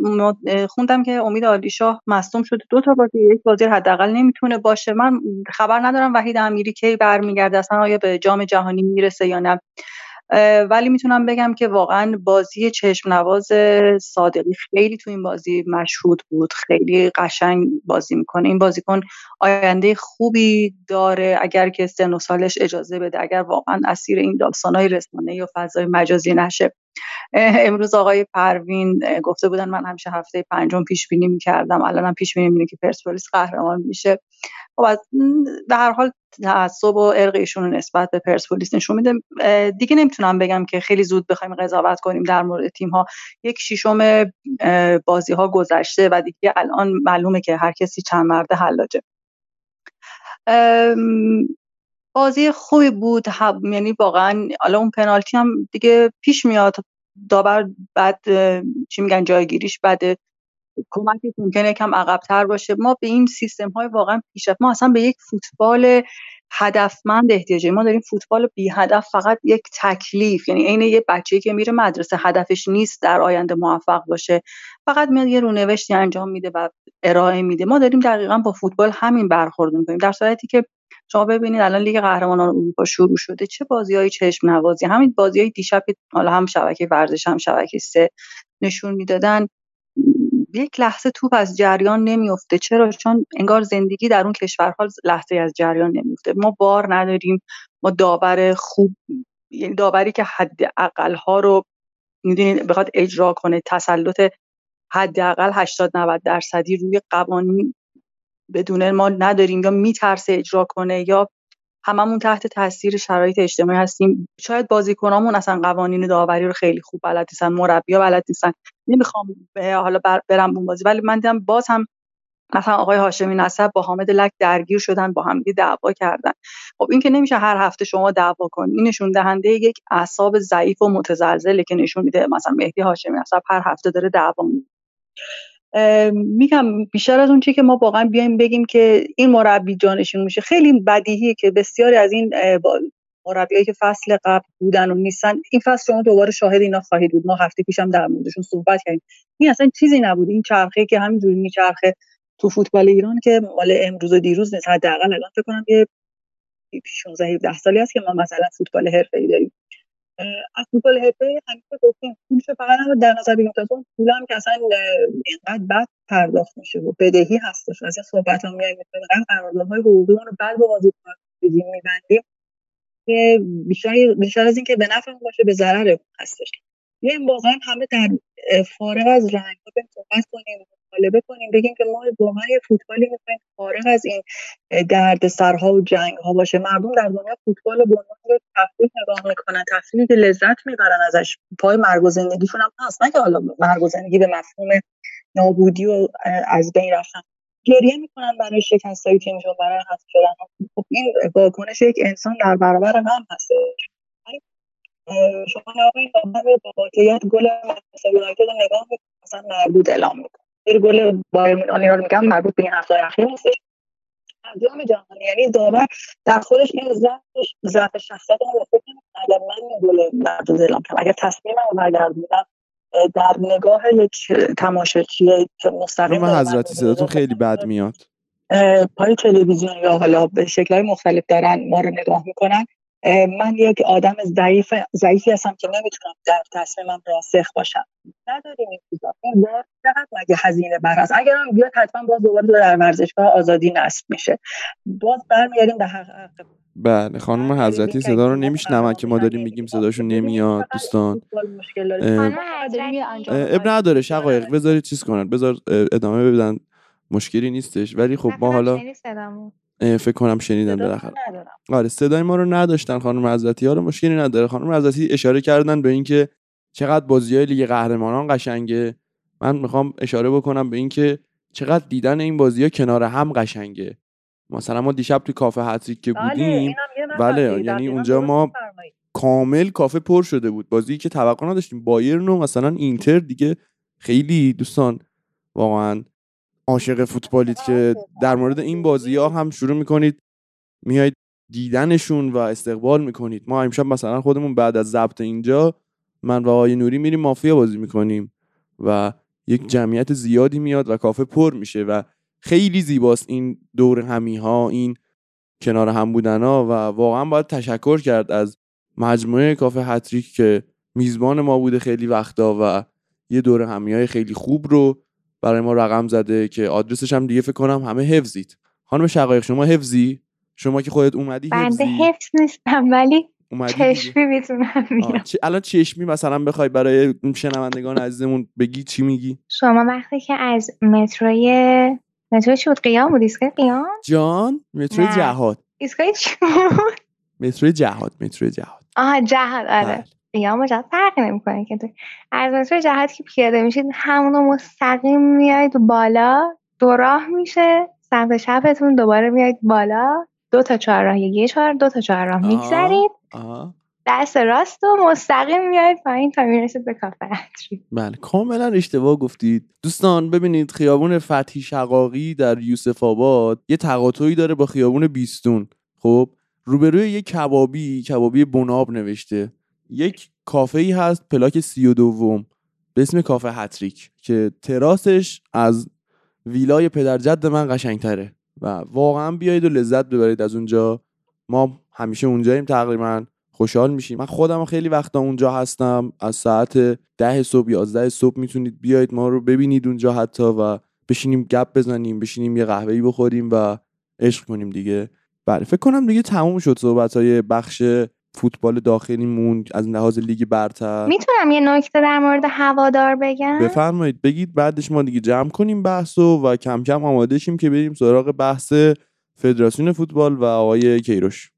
خوندم که امید عالی شاه مصدوم شده دو تا بازی یک بازی حداقل نمی‌تونه باشه. من خبر ندارم وحید امیری کی برمیگرده اصلا آیا به جام جهانی می‌رسه یا نه. ولی می‌تونم بگم که واقعا بازی چشم نواز صادقی خیلی تو این بازی مشهود بود. خیلی قشنگ بازی می‌کنه. این بازیکن آینده خوبی داره. اگر که سن و سالش اجازه بده اگر واقعا اسیر این داستانهای رسانه یا فضای مجازی نشه. [laughs] امروز آقای پروین گفته بودن من همیشه هفته پنجم پیش بینی می‌کردم. الانم پیش بینی می‌کنه که پرسپولیس قهرمان میشه. خب به هر حال تعصب و عرق ایشون نسبت به پرسپولیس نشون میده. دیگه نمی‌تونم بگم که خیلی زود بخوایم قضاوت کنیم در مورد تیم ها یک ششم بازی ها گذشته و دیگه الان معلومه که هر کسی چند مرد حلاجه. بازی خوبی بود. یعنی واقعا حالا اون پنالتی هم دیگه پیش میاد. داور بعد چی میگن جایگیریش بعد کمکی ممکنه کم عقبتر باشه. ما به این سیستم های واقعا پیشرفت ما اصلا به یک فوتبال هدفمند احتیاج ما داریم فوتبال بی هدف فقط یک تکلیف. یعنی عین یه بچه‌ای که میره مدرسه هدفش نیست در آینده موفق باشه. فقط میاد یه رونوشتی انجام میده و ارائه میده. ما داریم دقیقا با فوتبال همین برخورد می‌کنیم. در صورتی که شما ببینید الان لیگ قهرمانان اروپا شروع شده. چه های چشم نوازی همین های دیشب حالا هم شبکه ورزش هم شبکه سه نشون می‌دادن. یک لحظه توپ از جریان نمیفته چرا؟ چون انگار زندگی در اون کشورها لحظه از جریان نمیفته ما بار نداریم. ما داور خوب یعنی داوری که حد اقل ها رو می‌دونید بخواد اجرا کنه. تسلط حداقل 80 90 درصدی روی قوانین بدون ما نداریم یا میترسه اجرا کنه یا هممون تحت تاثیر شرایط اجتماعی هستیم. شاید بازیکنامون اصلا قوانین داوری رو خیلی خوب بلد نیستن مربی‌ها بلد نیستن. نمی‌خوام حالا برم اون بازی. ولی من دیدم باز هم مثلا آقای هاشمی نصب با حامد لک درگیر شدن با هم دعوا کردن. خب این که نمیشه هر هفته شما دعوا کنید این نشون دهنده یک اعصاب ضعیف و متزلزله که نشون میده. مثلا مهدی هاشمی نصب هر هفته داره دعوا میگم بیشتر از اون چی که ما واقعا بیایم بگیم که این مربی جانشین میشه. خیلی بدیهیه که بسیاری از این مربیایی که فصل قبل بودن و نیستن این فصل شما دوباره شاهد اینا خواهید بود. ما هفته پیشم در موردشون صحبت کردیم. این اصلا چیزی نبود. این چرخه که همینجوری میچرخه تو فوتبال ایران که مال امروز و دیروز نیست. حداقل الان فکر کنم که 16 17 سالی است که ما مثلا فوتبال حرفه‌ای داریم. از فوتبال حرفه همیشه گفتیم پولش فقط هم در نظر بگیریم. تا پول هم که اصلا اینقدر بد پرداخت میشه و بدهی هستش. از این صحبت هم میایم اینقدر قراردادهای حقوقی رو بعد با بازیکن میبندیم که بیشتر بیشتر از اینکه به نفع باشه به ضرر هستش. بیایم واقعا همه در فارغ از رنگ ها صحبت کنیم مطالبه کنیم بگیم که ما واقعا یه فوتبالی می‌خوایم فارغ از این درد سرها و جنگ ها باشه. مردم در دنیا فوتبال به عنوان تفریح نگاه می‌کنن تفریحی که لذت می‌برن ازش. پای مرگ و زندگیشون هم هست نه که حالا مرگ و زندگی به مفهوم نابودی و از بین رفتن. گریه می‌کنن برای شکست های تیمشون برای حذف شدن. خب این واکنش یک انسان در برابر هم هست شما نگاه با واقعیت گل یونایتد نگاه مثلا مردود اعلام می‌کنه. گل بایر مونیخ رو میگم مربوط به این هفته اخیر نیست جام جهانی یعنی داور در خودش این ضعفش ضعف شخصیت رو فکر اگر من این گل مردود اعلام کنم اگر تصمیم رو برگردوندم در نگاه یک تماشاچی که مستقیم حضرتی صداتون خیلی بد میاد. پای تلویزیون یا حالا به شکلهای مختلف دارن ما رو نگاه می‌کنن. من یک آدم ضعیف ضعیفی هستم که نمی‌تونم در تصمیمم راسخ باشم. نداریم این چیزا. این بار فقط مگه هزینه بر هست؟ اگرم بیاد حتما باز دوباره در ورزشگاه آزادی نصب میشه. باز برمیگردیم به حق بله خانم حضرتی صدا رو که نمیشنون که ما داریم. میگیم صداشون نمیاد دوستان. اب نداره داره. شقایق بذارید چیز کنن. بذار ادامه بدن. مشکلی نیستش. ولی خب ما حالا فکر کنم شنیدن بالاخره. آره صدای ما رو نداشتن خانم حضرتی حالا مشکلی نداره خانم حضرتی اشاره کردن به اینکه چقدر بازی های لیگ قهرمانان قشنگه من می‌خوام اشاره بکنم به اینکه چقدر دیدن این بازی ها کنار هم قشنگه مثلا ما دیشب تو کافه هتریک که بله، بودیم بله،. یعنی اونجا ما. کامل کافه پر شده بود بازی که توقع نداشتیم بایرن و مثلا اینتر دیگه خیلی دوستان واقعا عاشق فوتبالید که در مورد این بازی ها هم شروع می‌کنید میایید دیدنشون و استقبال می‌کنید. ما امشب مثلا خودمون بعد از ضبط اینجا من و آقای نوری میریم مافیا بازی می‌کنیم و یک جمعیت زیادی میاد و کافه پر میشه و خیلی زیباست این دور همی ها این کنار هم بودن ها و واقعا باید تشکر کرد از مجموعه کافه هتریک که میزبان ما بوده خیلی وقتا و یه دور همی های خیلی خوب رو برای ما رقم زده که آدرسش هم دیگه فکر کنم همه حفظید. خانم شقایق شما حفظی؟ شما که خودت اومدی بنده حفظی؟ حفظ نیستم ولی. چشمی می‌تونم الان چشمی مثلا بخوای برای شنوندگان عزیزمون بگی چی میگی؟ شما وقتی که از متروی متروی چی بود؟ قیام بود؟ ایستگاه قیام؟ جان مترو نه. جهاد. ایستگاه چی بود؟ مترو جهاد مترو جهاد. آها جهاد آره. و جهاد فرقی نمی‌کنه که تو از مترو جهاد که پیاده میشید همونو مستقیم میاید بالا دو راه میشه سمت چپتون دوباره میاید بالا دو تا چهارراه یه چهار دو تا چهارراه آها. میگذرید. دست راست و مستقیم میاید پایین تا می‌رسید به کافه بله کاملا اشتباه گفتید. دوستان ببینید خیابون فتحی شقاقی در یوسف آباد یه تقاطعی داره با خیابون بیستون. خب روبروی یه کبابی کبابی بناب نوشته. یک کافه ای هست پلاک سی و دوم به اسم کافه هتریک که تراسش از ویلای پدر جد من قشنگتره و واقعا بیایید و لذت ببرید از اونجا. ما همیشه اونجاییم تقریبا خوشحال میشیم. من خودم خیلی وقتا اونجا هستم از ساعت ده صبح یازده صبح می‌تونید بیاید ما رو ببینید اونجا حتی و بشینیم گپ بزنیم بشینیم یه قهوه‌ای بخوریم و عشق کنیم دیگه. بله فکر کنم دیگه تموم شد صحبت های بخش فوتبال داخلیمون از لحاظ لیگ برتر. می‌تونم یه نکته در مورد هوادار بگم؟ بفرمایید. بگید بعدش ما دیگه جمع کنیم بحثو و کم کم آماده شیم که بریم سراغ بحث فدراسیون فوتبال و آقای کیروش.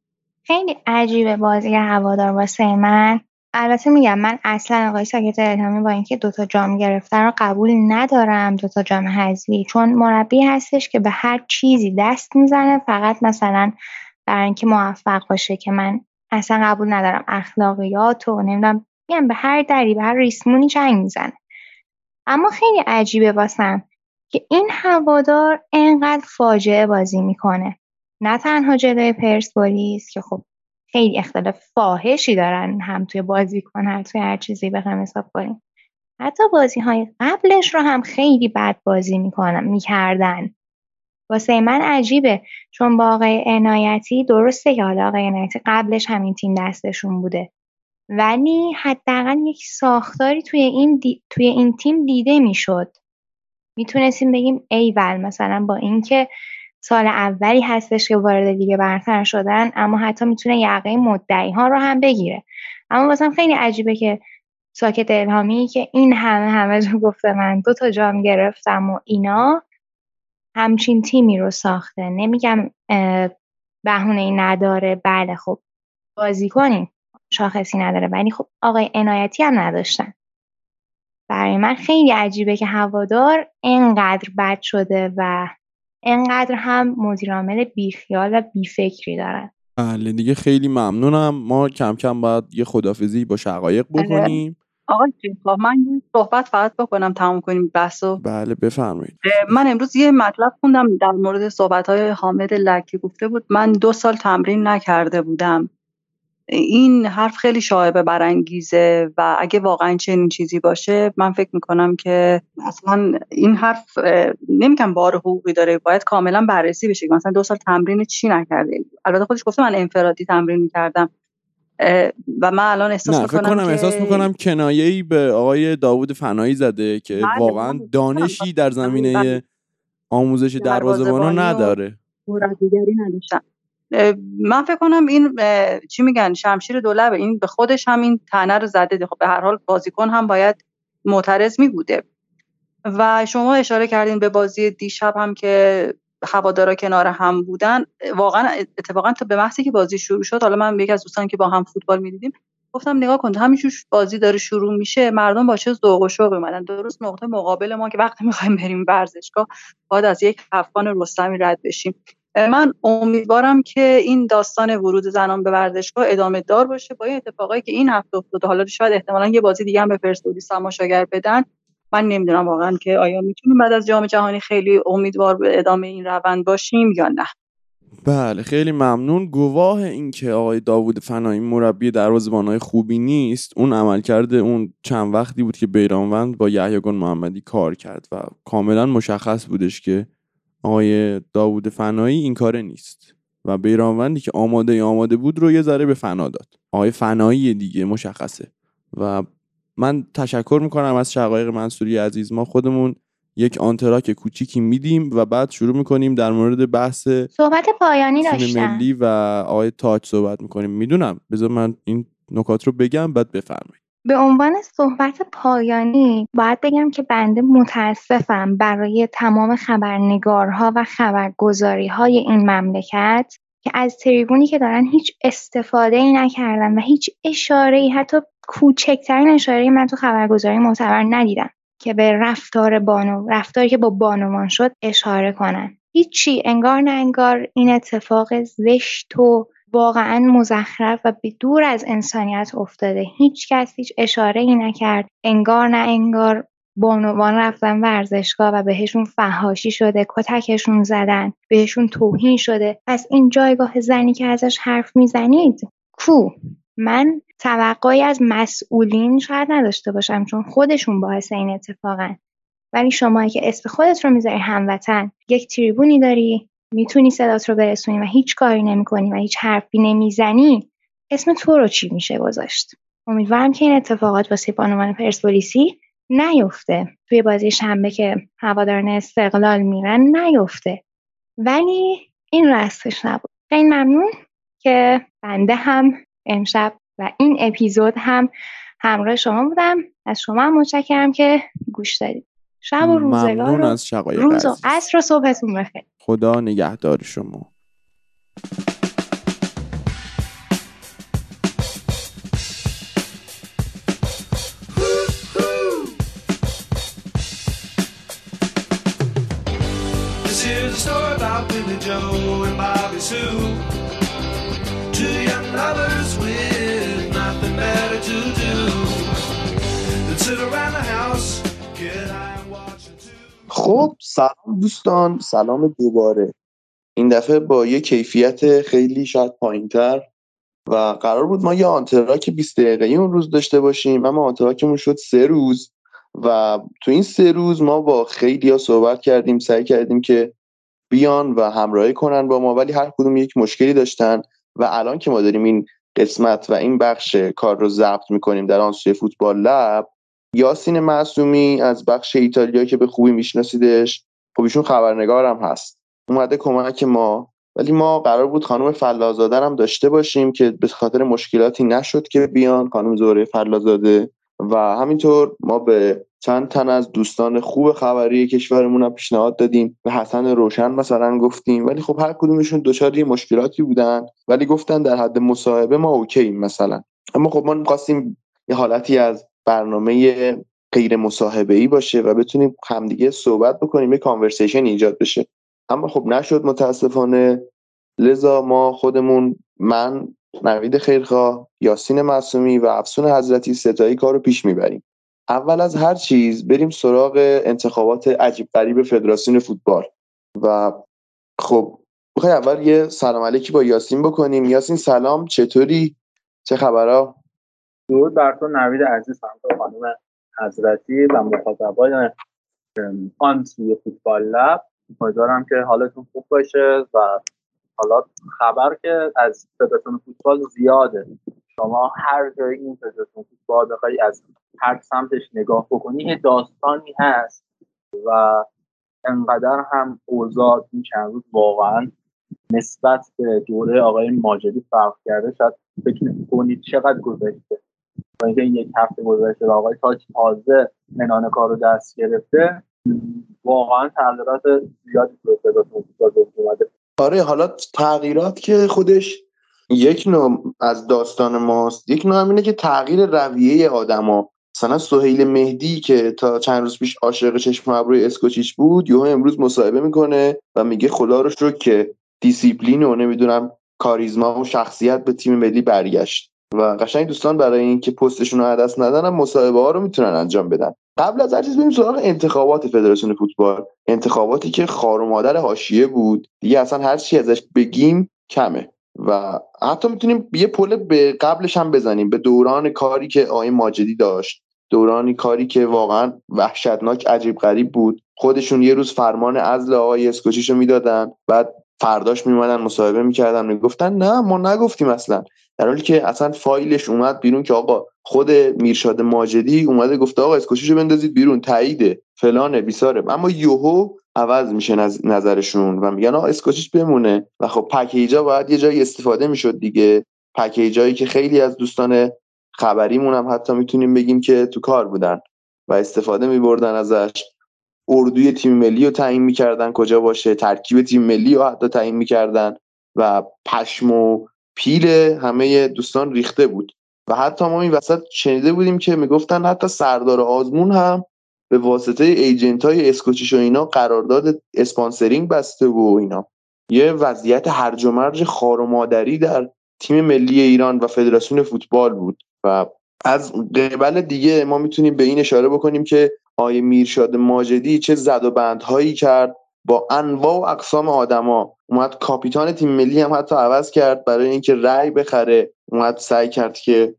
خیلی عجیبه بازی هوادار واسه من. البته میگم من اصلا آقای ساکت الهامی با اینکه دوتا جام گرفته رو قبول ندارم دوتا جام حذفی چون مربی هستش که به هر چیزی دست می‌زنه فقط مثلا برای اینکه موفق باشه که من اصلا قبول ندارم. اخلاقیات و نمی‌دونم میگم به هر دری به هر ریسمونی چنگ می‌زنه. اما خیلی عجیبه واسم که این هوادار انقدر فاجعه بازی می‌کنه. نه تنها جلوی پرسپولیس که خب خیلی اختلاف فاحشی دارن هم توی بازیکن هم توی هر چیزی بخوایم حساب کنیم. حتی بازی های قبلش رو هم خیلی بد بازی می‌کنن می‌کردن. واسه من عجیبه. چون با آقای عنایتی درسته که حالا آقای عنایتی قبلش همین تیم دستشون بوده. ولی حداقل یک ساختاری توی این, دی... توی این تیم دیده می‌شد. می‌تونستیم بگیم ایول مثلا با اینکه سال اولی هستش که وارد لیگ برتر شدن اما حتی می‌تونه یقه مدعی ها رو هم بگیره. اما واسم خیلی عجیبه که ساکت الهامی که این همه همه جو گفته من دو تا جام گرفتم و اینا همچین تیمی رو ساخته. نمیگم بهونه ای نداره بله خب بازی کنیم شاخصی نداره ولی خب آقای عنایتی هم نداشتن. برای من خیلی عجیبه که هوادار انقدر بد شده و انقدر هم مدیرعامل بیخیال و بیفکری دارن بله دیگه خیلی ممنونم. ما کم کم باید یه خدافزی با شقایق بکنیم. آقای خب من یه صحبت فقط بکنم تموم کنیم بحثو. بله بفرمایید. من امروز یه مطلب خوندم در مورد صحبت های حامد لکی. گفته بود من دو سال تمرین نکرده بودم. این حرف خیلی شایبه برانگیزه و اگه واقعا چنین چیزی باشه من فکر می‌کنم که اصلا این حرف نمیگم بار حقوقی داره باید کاملا بررسی بشه مثلا دو سال تمرین چی نکرده. البته خودش گفته من انفرادی تمرین می‌کردم. و من الان احساس نه می‌کنم فکر کنم که... احساس می‌کنم کنایه ای به آقای داوود فنایی زده که بله، واقعا بله. دانشی در زمینه بله. آموزش دروازه‌بانان دروازه‌بانی نداره نداشتم من فکر کنم این چی میگن شمشیر دولبه این به خودش هم این تنه رو زده خب به هر حال بازیکن هم باید معترض می بوده و شما اشاره کردین به بازی دیشب هم که هوادارا کنار هم بودن واقعا اتفاقا تا به محضی که بازی شروع شد حالا من یکی از دوستان که با هم فوتبال می‌دیدیم گفتم نگاه کن همینجور بازی داره شروع میشه مردم با چه ذوق و شوق اومدن. درست نقطه مقابل ما که وقتی می‌خوایم بریم ورزشگاه باید از یک افغان رستمی رد بشیم. من امیدوارم که این داستان ورود زنان به ورزشگاه ادامه دار باشه با این اتفاقایی که این هفته افتاده. حالا شاید احتمالا یه بازی دیگه هم به پرسپولیس تماشاگر بدن. من نمی‌دونم واقعا که آیا می‌تونیم بعد از جام جهانی خیلی امیدوار به ادامه این روند باشیم یا نه. بله خیلی ممنون. گواه این که آقای داوود فنایی مربی دروازه‌بانای خوبی نیست اون عمل کرده اون چند وقتی بود که بیرانوند با یحیی گل محمدی کار کرد و کاملا مشخص بودش که آقای داوود فنایی این کاره نیست و بیرانوندی که آماده آماده بود رو یه ذره به فنا داد. آقای فنایی دیگه مشخصه و من تشکر می‌کنم از شقایق منصوری عزیز. ما خودمون یک آنتراک کوچیکی میدیم و بعد شروع می‌کنیم در مورد بحث صحبت پایانی داشتم ملی و آقای تاج صحبت می‌کنیم. می‌دونم. بذار من این نکات رو بگم بعد بفرمایید. به عنوان صحبت پایانی باید بگم که بنده متاسفم برای تمام خبرنگارها و خبرگزاری های این مملکت که از تریبونی که دارن هیچ استفاده ای نکردن و هیچ اشاره ای حتی کوچکترین اشاره من تو خبرگزاری معتبر ندیدم که به رفتار بانو رفتاری که با بانوان شد اشاره کنن. هیچی انگار نه انگار این اتفاق زشت و واقعا مزخرف و به دور از انسانیت افتاده. هیچ کس هیچ اشاره ای نکرد. انگار نه انگار بانوان رفتن ورزشگاه و بهشون فهاشی شده کتکشون زدن بهشون توهین شده. پس این جایگاه زنی که ازش حرف می‌زنید؟ کو؟ من توقعی از مسئولین شاید نداشته باشم چون خودشون باعث این اتفاقن. ولی شما که اسم خودت رو می‌ذاری هموطن یک تریبونی داری می‌تونی صدات رو برسونی و هیچ کاری نمی‌کنی و هیچ حرفی نمی‌زنی اسم تو رو چی میشه گذاشت؟ امیدوارم که این اتفاقات واسه بانوان پرسپولیسی نیفته. توی بازی شنبه که هواداران استقلال میرن نیفته. ولی این رستش نبود. خیلی ممنون که بنده هم امشب و این اپیزود هم همراه شما بودم. از شما هم متشکرم که گوش دادید. شب و روزگار از روز و عصر و صبحتون بخیر. خدا نگهدار شما. خب سلام دوستان سلام دوباره. این دفعه با یه کیفیت خیلی شاید پایینتر و قرار بود ما یه آنتراک 20 دقیقه اون روز داشته باشیم اما آنتراکمون شد سه روز و تو این سه روز ما با خیلی ها صحبت کردیم سعی کردیم که بیان و همراهی کنن با ما ولی هر کدوم یک مشکلی داشتن و الان که ما داریم این قسمت و این بخش کار رو ضبط می‌کنیم در آن سوی فوتبال لب یاسین معصومی از بخش ایتالیا که به خوبی میشناسیدش خب ایشون خبرنگارم هست. اومده کمک ما ولی ما قرار بود خانم فلازاده هم داشته باشیم که به خاطر مشکلاتی نشد که بیان خانم زوره فلازاده و همینطور ما به چند تن از دوستان خوب خبری کشورمون هم پیشنهاد دادیم. به حسن روشن مثلا گفتیم. ولی خب هر کدومشون دچار یه مشکلاتی بودن. ولی گفتن در حد مصاحبه ما اوکی مثلا. اما خب ما می‌خواستیم یه حالتی از برنامه غیر مصاحبه ای باشه و بتونیم همدیگه صحبت بکنیم یه کانورسیشن ایجاد بشه. اما خب نشد متاسفانه. لذا ما خودمون من نوید خیرخواه یاسین معصومی و افسون حضرتی ستایی کار رو پیش می‌بریم. اول از هر چیز بریم سراغ انتخابات عجیب غریب فدراسیون فوتبال. و خب بخوای اول یه سلام علیکی با یاسین بکنیم. یاسین سلام چطوری؟ چه خبرها؟ درود بر تو نوید عزیز همراه خانم حضرتی و مخاطبای آن سوی فوتبال لب. امیدوارم که حالتون خوب باشه و حالا خبر که از فدراسیون فوتبال زیاده. شما هر جای این فدراسیون فوتبال بخوای از هر سمتش نگاه بکنی یه داستانی هست و انقدر هم اوضاع این چند روز واقعا نسبت به دوره آقای ماجدی فرق کرده. شاید فکر کنید چقدر گذشته. اینکه یک هفته گذشته آقای تاج تازه منان کار رو دست گرفته واقعا تغییرات زیادی تو فدراسیون اومده. آره حالا تغییرات که خودش یک نوع از داستان ماست. یک نوع اینه که تغییر رویه آدما. مثلا سهیل مهدی که تا چند روز پیش عاشق چشم ابروی اسکوچیچ بود یهو امروز مصاحبه می‌کنه و میگه خدا رو شکر که دیسیپلین و نمی‌دونم کاریزما و شخصیت به تیم ملی برگشت. و قشنگ دوستان برای اینکه پستشون رو دست ندن مصاحبه ها رو می‌تونن انجام بدن. قبل از هر چیز بریم سراغ انتخابات فدراسیون فوتبال. انتخاباتی که خار و مادر حاشیه بود. دیگه اصلا هر چی ازش بگیم کمه. و حتی می‌تونیم یه پل به قبلش هم بزنیم. به دوران کاری که آقای ماجدی داشت. دورانی کاری که واقعا وحشتناک عجیب غریب بود. خودشون یه روز فرمان ازل آقای اسکوچیشو می‌دادن. بعد فرداش میمدن مصاحبه می‌کردن. می‌گفتن نه ما نگفتیم اصلا. در حالی که اصلا فایلش اومد بیرون که آقا خود میرشاد ماجدی اومده گفته آقا اسکوچیشو بندازید بیرون تاییده فلانه بیساره. اما یوهو عوض میشه نظرشون و میگن آقا اسکوچیش بمونه و خب پکیجا باید یه جایی استفاده می‌شد دیگه. پکیجایی که خیلی از دوستان خبریمون هم حتی می‌تونیم بگیم که تو کار بودن و استفاده میبردن ازش. اردوی تیم ملی رو تعیین می‌کردن کجا باشه ترکیب تیم ملی رو حتی تعیین می‌کردن و پشم و پیل همه دوستان ریخته بود. و حتی ما این وسط شنیده بودیم که می‌گفتن حتی سردار آزمون هم به واسطه ایجنت های اسکوچیش و اینا قرارداد اسپانسرینگ بسته و اینا. یه وضعیت هرج و مرج خار و مادری در تیم ملی ایران و فدراسیون فوتبال بود. و از قبل دیگه ما می‌تونیم به این اشاره بکنیم که آیه میرشاد ماجدی چه زد و بندهایی کرد با انواع و اقسام آدما. اومد کاپیتان تیم ملی هم حتی عوض کرد برای اینکه رأی بخره. اومد سعی کرد که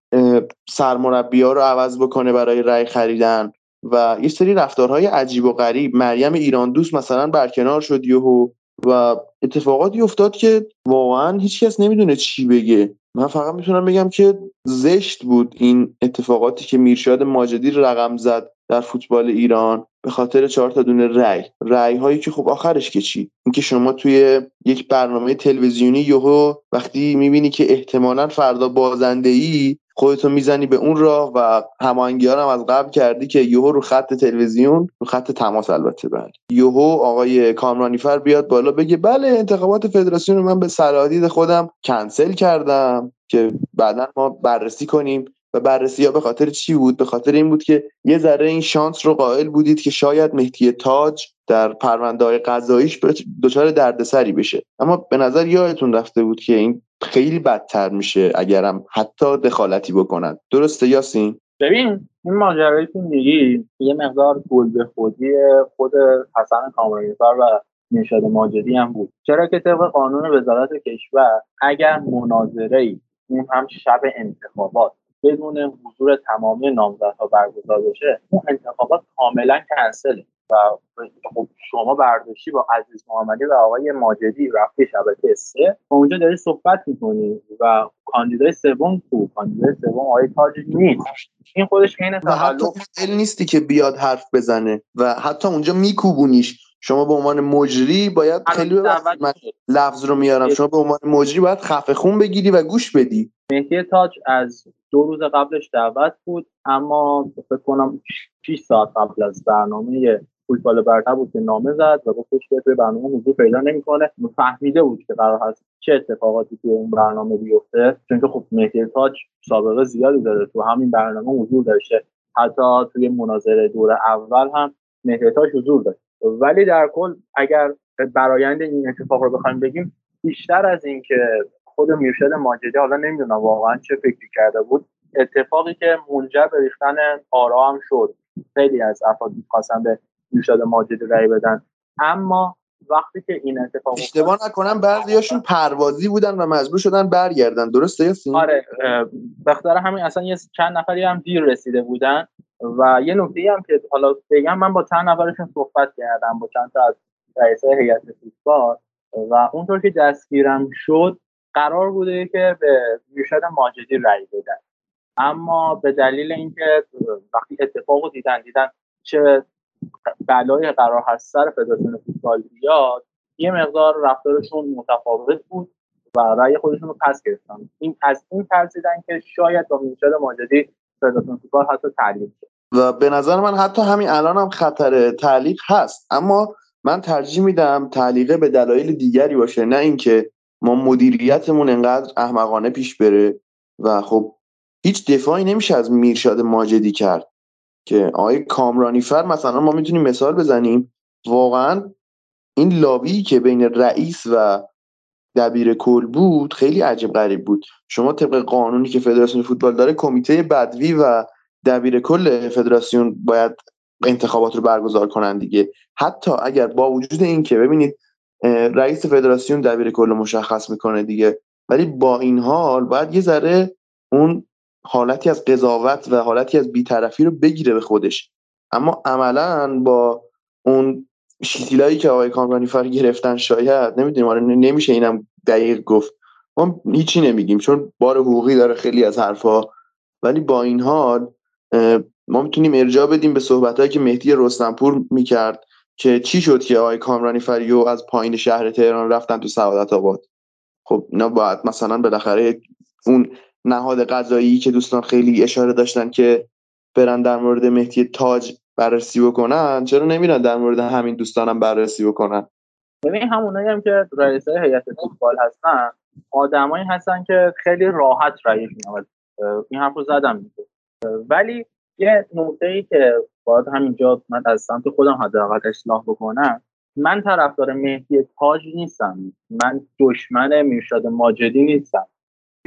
سرمربی ها رو عوض بکنه برای رأی خریدن و یه سری رفتارهای عجیب و غریب. مریم ایران دوست مثلا برکنار شد یهو و اتفاقاتی افتاد که واقعا هیچکس نمی‌دونه چی بگه. من فقط می‌تونم بگم که زشت بود این اتفاقاتی که میرشاد ماجدی رقم زد در فوتبال ایران. به خاطر چهار تا دونه رأی. رأی هایی که خب آخرش که چی؟ اینکه شما توی یک برنامه تلویزیونی یهو وقتی می‌بینی که احتمالا فردا بازنده ای خودتو می‌زنی به اون راه و هماهنگی هم از قبل کردی که یهو رو خط تلویزیون رو خط تماس البته بله. یهو آقای کامرانیفر بیاد بالا بگه بله انتخابات فدراسیون رو من به صلاحیت خودم کنسل کردم که بعدا ما بررسی کنیم. و بررسی ها به خاطر چی بود؟ به خاطر این بود که یه ذره این شانس رو قائل بودید که شاید مهدی تاج در پرونده های قضاییش دچار دردسری بشه. اما به نظر یادتون رفته بود که این خیلی بدتر میشه اگرم حتی دخالتی بکنن. درسته یاسین؟ ببین این ماجرایی که میگی یه مقدار گل به خودی خود حسن کامرانیفر و نشاد ماجدی هم بود. چرا که طبق قانون وزارت کشور اگر مناظره ای اون هم شب انتخابات. بدون حضور تمامی نامزدها برگزار بشه اون انتخابات کاملا کنسله. و خب شما برداشتی با عزیز محمدی و آقای ماجدی رفتی شبکه سه. و اونجا داری صحبت می‌کنی و کاندیدای سوم کو کاندیدای سوم آقای تاج نیست. این خودش عین تخلف نیستی که بیاد حرف بزنه و حتی اونجا میکوبونیش. شما به عنوان مجری باید خیلی من لفظ رو میارم. شما به عنوان مجری باید خفه خون بگیری و گوش بدی. مهدی تاج از دو روز قبلش دعوت بود اما فکر کنم 6 ساعت قبل از برنامه فوتبال برتر بود که نامه زد و گفتش که توی برنامه حضور پیدا نمی‌کنه. فهمیده بود که قرار هست چه اتفاقاتی توی اون برنامه بیفته چون که خب مهدی تاج سابقه زیادی داره تو همین برنامه حضور داشته. حتی توی مناظره دور اول هم مهدی تاج حضور داشت. ولی در کل اگر برایند این اتفاق رو بخوایم بگیم بیشتر از اینکه خود میرشد ماجدی حالا نمی‌دونم واقعا چه فکری کرده بود اتفاقی که منجر به ریختن آرا هم شد. خیلی از افراد می‌خواستن به میرشد ماجدی رأی بدن. اما وقتی که این اتفاق اشتباه نکنم بعضیاشون پروازی بودن و مجبور شدن برگردن. درسته یاسین؟ آره بخاطر همین اصلا یه چند نفری هم دیر رسیده بودن و یه نکته هم که حالا بگم من با چند نفرشون صحبت کردم با چند تا از رئیسای هیئت فوتبال و اونطور که دستگیرم شد قرار بوده که به میرشد ماجدی رأی بدن. اما به دلیل اینکه وقتی اتفاق دیدن دیدن چه بلای قرار هست سر فدراسیون فوتبال بیاد یه مقدار رفتارشون متفاوت بود و رأی خودشون رو پس گرفتن. این از این ترسیدن که شاید با می‌شد ماجدی فدراسیون فوتبال حتی تعلیق شد. و به نظر من حتی همین الان هم خطر تعلیق هست. اما من ترجیح میدم تعلیقه به دلایل دیگری باشه نه اینکه ما مدیریتمون انقدر احمقانه پیش بره. و خب هیچ دفاعی نمیشه از میرشاد ماجدی کرد. که آقای کامرانیفر مثلا ما می‌تونیم مثال بزنیم. واقعا این لابی که بین رئیس و دبیر کل بود خیلی عجیب غریب بود. شما طبق قانونی که فدراسیون فوتبال داره کمیته بدوی و دبیر کل فدراسیون باید انتخابات رو برگزار کنن دیگه. حتی اگر با وجود این که ببینید رئیس فدراسیون دبیر کل مشخص می‌کنه دیگه ولی با این حال باید یه ذره اون حالتی از قضاوت و حالتی از بیطرفی رو بگیره به خودش. اما عملا با اون شیتیلایی که آقای کامرانی فر گرفتن شاید نمی‌دونیم آره نمیشه اینم دقیق گفت. ما هیچی نمیگیم چون بار حقوقی داره خیلی از حرفها. ولی با این حال ما می‌تونیم ارجاع بدیم به صحبتهایی که مهدی رستنپور می‌کرد که چی شد که آقای کامرانی فریو از پایین شهر تهران رفتن تو سعادت آباد. خب اینا باید مثلا بالاخره اون نهاد قضایی که دوستان خیلی اشاره داشتن که برن در مورد مهدی تاج بررسی بکنن. چرا نمیرن در مورد همین دوستانم بررسی بکنن؟ ببین همونایی هم که رئیسای هیئت فوتبال هستن آدمایی هستن که خیلی راحت رئیس میاد این حرف رو زدم ولی یه نقطه ای که باید همینجا من از سمت خودم حداقل اصلاح بکنم من طرفدار مهدی تاج نیستم. من دشمن میرشاد ماجدی نیستم.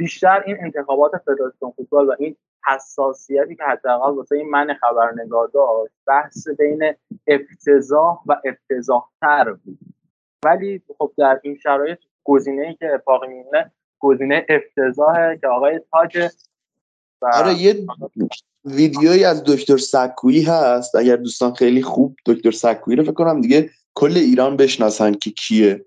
بیشتر این انتخابات فدراسیون فوتبال و این حساسیتی که حداقل واسه این من خبرنگار داشت بحث بین افتضاح و افتضاحتر بود. ولی خب در این شرایط گزینه ای که اتفاق میمونه گزینه افتضاحه که آقای تاج آره یه ویدیویی از دکتر سکویی هست. اگر دوستان خیلی خوب دکتر سکویی رو فکر کنم دیگه کل ایران بشناسن که کیه.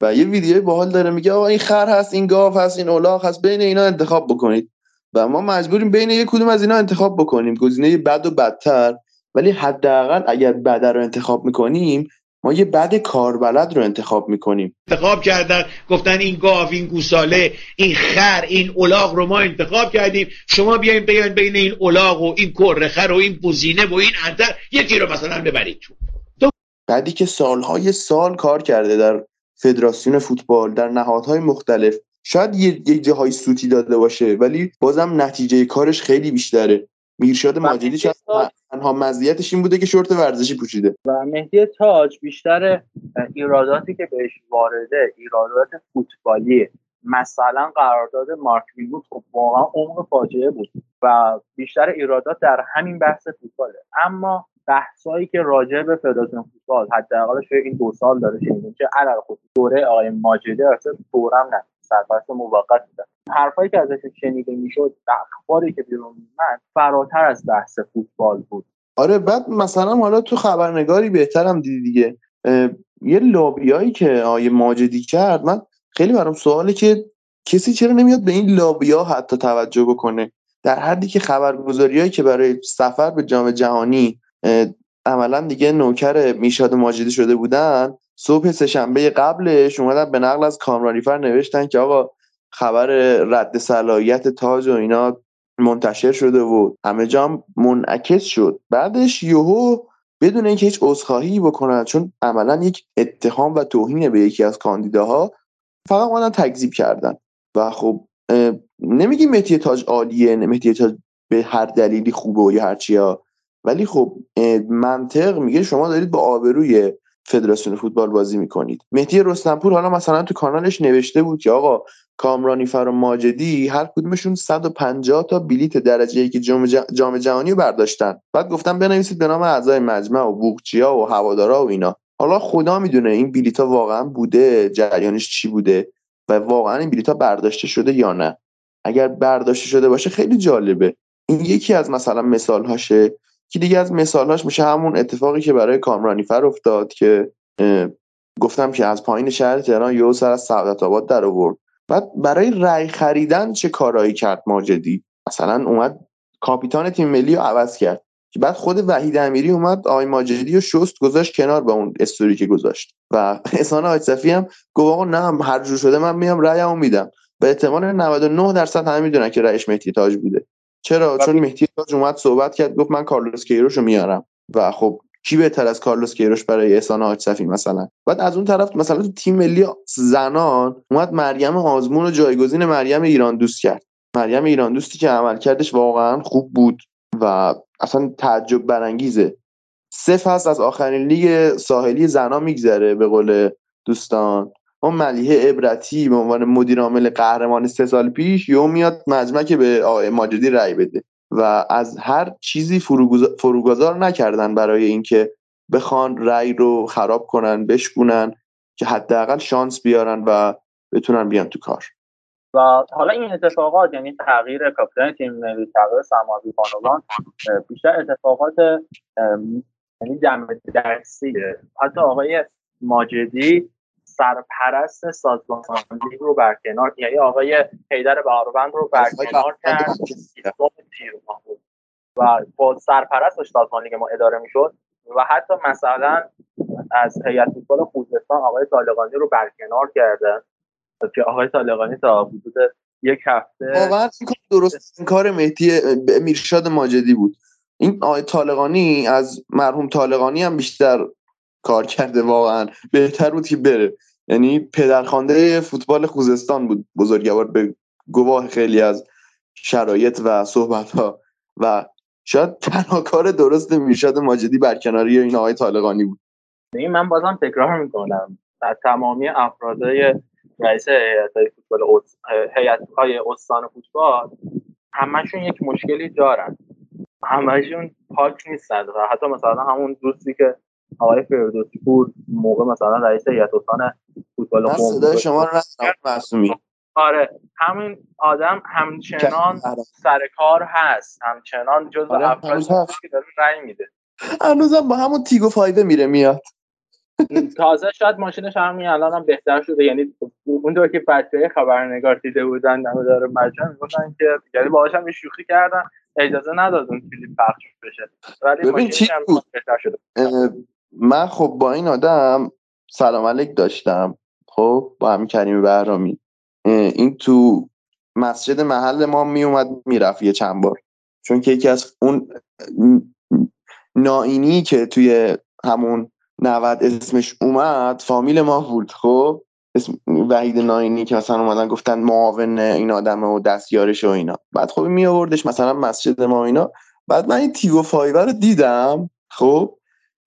و یه ویدیوی باحال داره میگه آقا این خر هست این گاو هست این الاغ هست بین اینا انتخاب بکنید. و ما مجبوریم بین یک کدوم از اینا انتخاب بکنیم. گزینه بد و بدتر. ولی حداقل اگر بد رو انتخاب می‌کنیم ما یه بد کاربلد رو انتخاب می‌کنیم. انتخاب کردن گفتن این گاو این گوساله این خر این الاغ رو ما انتخاب کردیم. شما بیاین بیاین بین این الاغ و این کرخر و این بوزینه و این انتر یکی رو مثلا ببرید تو. بعدی که سالهای سال کار کرده در فدراسیون فوتبال در نهادهای مختلف. شاید یه جاهای سوتی داده باشه ولی بازم نتیجه کارش خیلی بیشتره. میرشاد ماجدی شاید تنها مزیتش این بوده که شورت ورزشی پوشیده. و مهدی تاج بیشتر ایراداتی که بهش وارده ایرادات فوتبالی مثلا قرارداد مارک بود خب واقعا عمق فاجعه بود و بیشتر ایرادات در همین بحث فوتباله. اما بحثایی که راجع به فدراسیون فوتبال حداقلش این دو سال داره شنیدیم. که علل خود دوره آقای ماجدی اصلا دورم نه سرپرست موقت بودن. حرفایی که ازش شنیده می‌شد اخباری که بیرون میمد فراتر از بحث فوتبال بود. آره بعد مثلا حالا تو خبرنگاری بهترم دیدی دیگه. یه لابیایی که آیه ماجدی کرد من خیلی برام سواله که کسی چرا نمیاد به این لابیا حتی توجه بکنه؟ در حدی که خبرگزاریایی که برای سفر به جام جهانی عملا دیگه نوکر میشاد ماجدی شده بودن. صبح سهشنبه قبلش اومدن به نقل از کامرانیفر نوشتن که آقا خبر رد صلاحیت تاج و اینا منتشر شده و همه جام منعکس شد. بعدش یهو بدون اینکه هیچ عذرخواهی بکنن چون عملا یک اتهام و توهین به یکی از کاندیداها فقط اومدن تکذیب کردن. و خب نمیگیم مهدی تاج عالیه مهدی تاج به هر دلیلی خوبه یا هرچی ولی خب منطق میگه شما دارید با آبروی فدراسیون فوتبال بازی می‌کنید. مهدی رستنپور حالا مثلا تو کانالش نوشته بود که آقا کامرانی فر و ماجدی هر کدومشون 150 تا بلیت درجه ای که جام جهانی رو برداشتن. بعد گفتم بنویسید به نام اعضای مجمع و بوقچیا و هوادارا و اینا. حالا خدا می‌دونه این بلیت ها واقعا بوده جریانش چی بوده و واقعا این بلیت ها برداشته شده یا نه. اگر برداشته شده باشه خیلی جالبه. این یکی از مثلا مثال هاشه که دیگه از مثالهاش میشه همون اتفاقی که برای کامرانیفر افتاد که گفتم که از پایین شهر تهران یهو سر از سعادت آباد در آورد. بعد برای رأی خریدن چه کارایی کرد ماجدی؟ مثلا اومد کاپیتان تیم ملی رو عوض کرد. که بعد خود وحید امیری اومد آقای ماجدی و شست گذاشت کنار با اون استوری که گذاشت. و [laughs] احسان آجصفی هم گفت آقا نه هر جور شده من میام رأیمو میدم. به احتمال 99 درصد همه می‌دونن که رئیس مهدی تاج بوده. چرا؟ چون مهدی تاج اومد صحبت کرد گفت من کارلوس کیروش رو میارم. و خب کی بهتر از کارلوس کیروش برای احسان حاج مثلا؟ بعد از اون طرف مثلا تو تیم ملی زنان اومد مریم آزمون رو جایگزین مریم ایران دوست کرد. مریم ایران دوستی که عملکردش واقعا خوب بود و اصلا تعجب برانگیزه. سه فصل از آخرین لیگ ساحلی زنا میگذره به قول دوستان. اون ملیه عبرتی به عنوان مدیر عامل قهرمان سه سال پیش یو میاد مجمع که به آقای ماجدی رأی بده و از هر چیزی فروگذار نکردن برای اینکه بخوان رأی رو خراب کنن بشکونن که حداقل شانس بیارن و بتونن بیان تو کار. و حالا این اتفاقات یعنی تغییر کاپیتان تیم ملی تغییر سماوی بانوان بیشتر اتفاقات یعنی دم درسیه حتی آقای ماجدی سرپرست سازمان رو برکنار یعنی آقای حیدر بهاروند رو برکنار کرد. و با سرپرست سازمان لیگ ما اداره می‌شد. و حتی مثلا از هیئت فوتبال خوزستان آقای طالقانی رو برکنار کرده. که آقای طالقانی تا حدود یک هفته واقعا درست این کار مهدی میرشاد ماجدی بود. این آقای طالقانی از مرحوم طالقانی هم بیشتر کار کرده واقعا. بهتر بود که بره. یعنی پدرخوانده فوتبال خوزستان بود بزرگوار به گواه خیلی از شرایط و صحبت ها و شاید تنها کار درست میرشاد ماجدی برکناری این آقای طالقانی بود. این من بازم تکرار می‌کنم. در تمامی افرادای رئیس هیئت فوتبال هیئت های استان فوتبال همشون یک مشکلی دارن. همشون پاک نیستن و حتی مثلا همون دوستی که آقای فردوسی پور موقع مثلا رئیس هیئت استان فوتبال قم صدای شما رو معصومی. آره همین آدم همچنان سر کار هست. همچنان جز آره افرادی که داره رأی میده. هنوزم با همون تیگو فایده میره میاد. تازه شاید ماشینش همین الان هم بهتر شده. یعنی اون که بچه خبرنگار دیده بودن داره مجمع می‌گفتن که یعنی باهاش هم شوخی کردن. اجازه نداد اون کلیپ پخش بشه. ولی ببین چی بود؟ بهتر شده. من خب با این آدم سلام علیک داشتم. خب با همین کریم بهرامی. این تو مسجد محل ما میومد می‌رفت یه چند بار. چون که یکی از اون ناینی که توی همون 90 اسمش اومد فامیل ما بود. خب اسم وحید ناینی که مثلا اومدن گفتن معاون این آدمه و دستیارش و اینا. بعد خب می آوردش مثلا مسجد ما اینا. بعد من این تیگو فایور رو دیدم. خب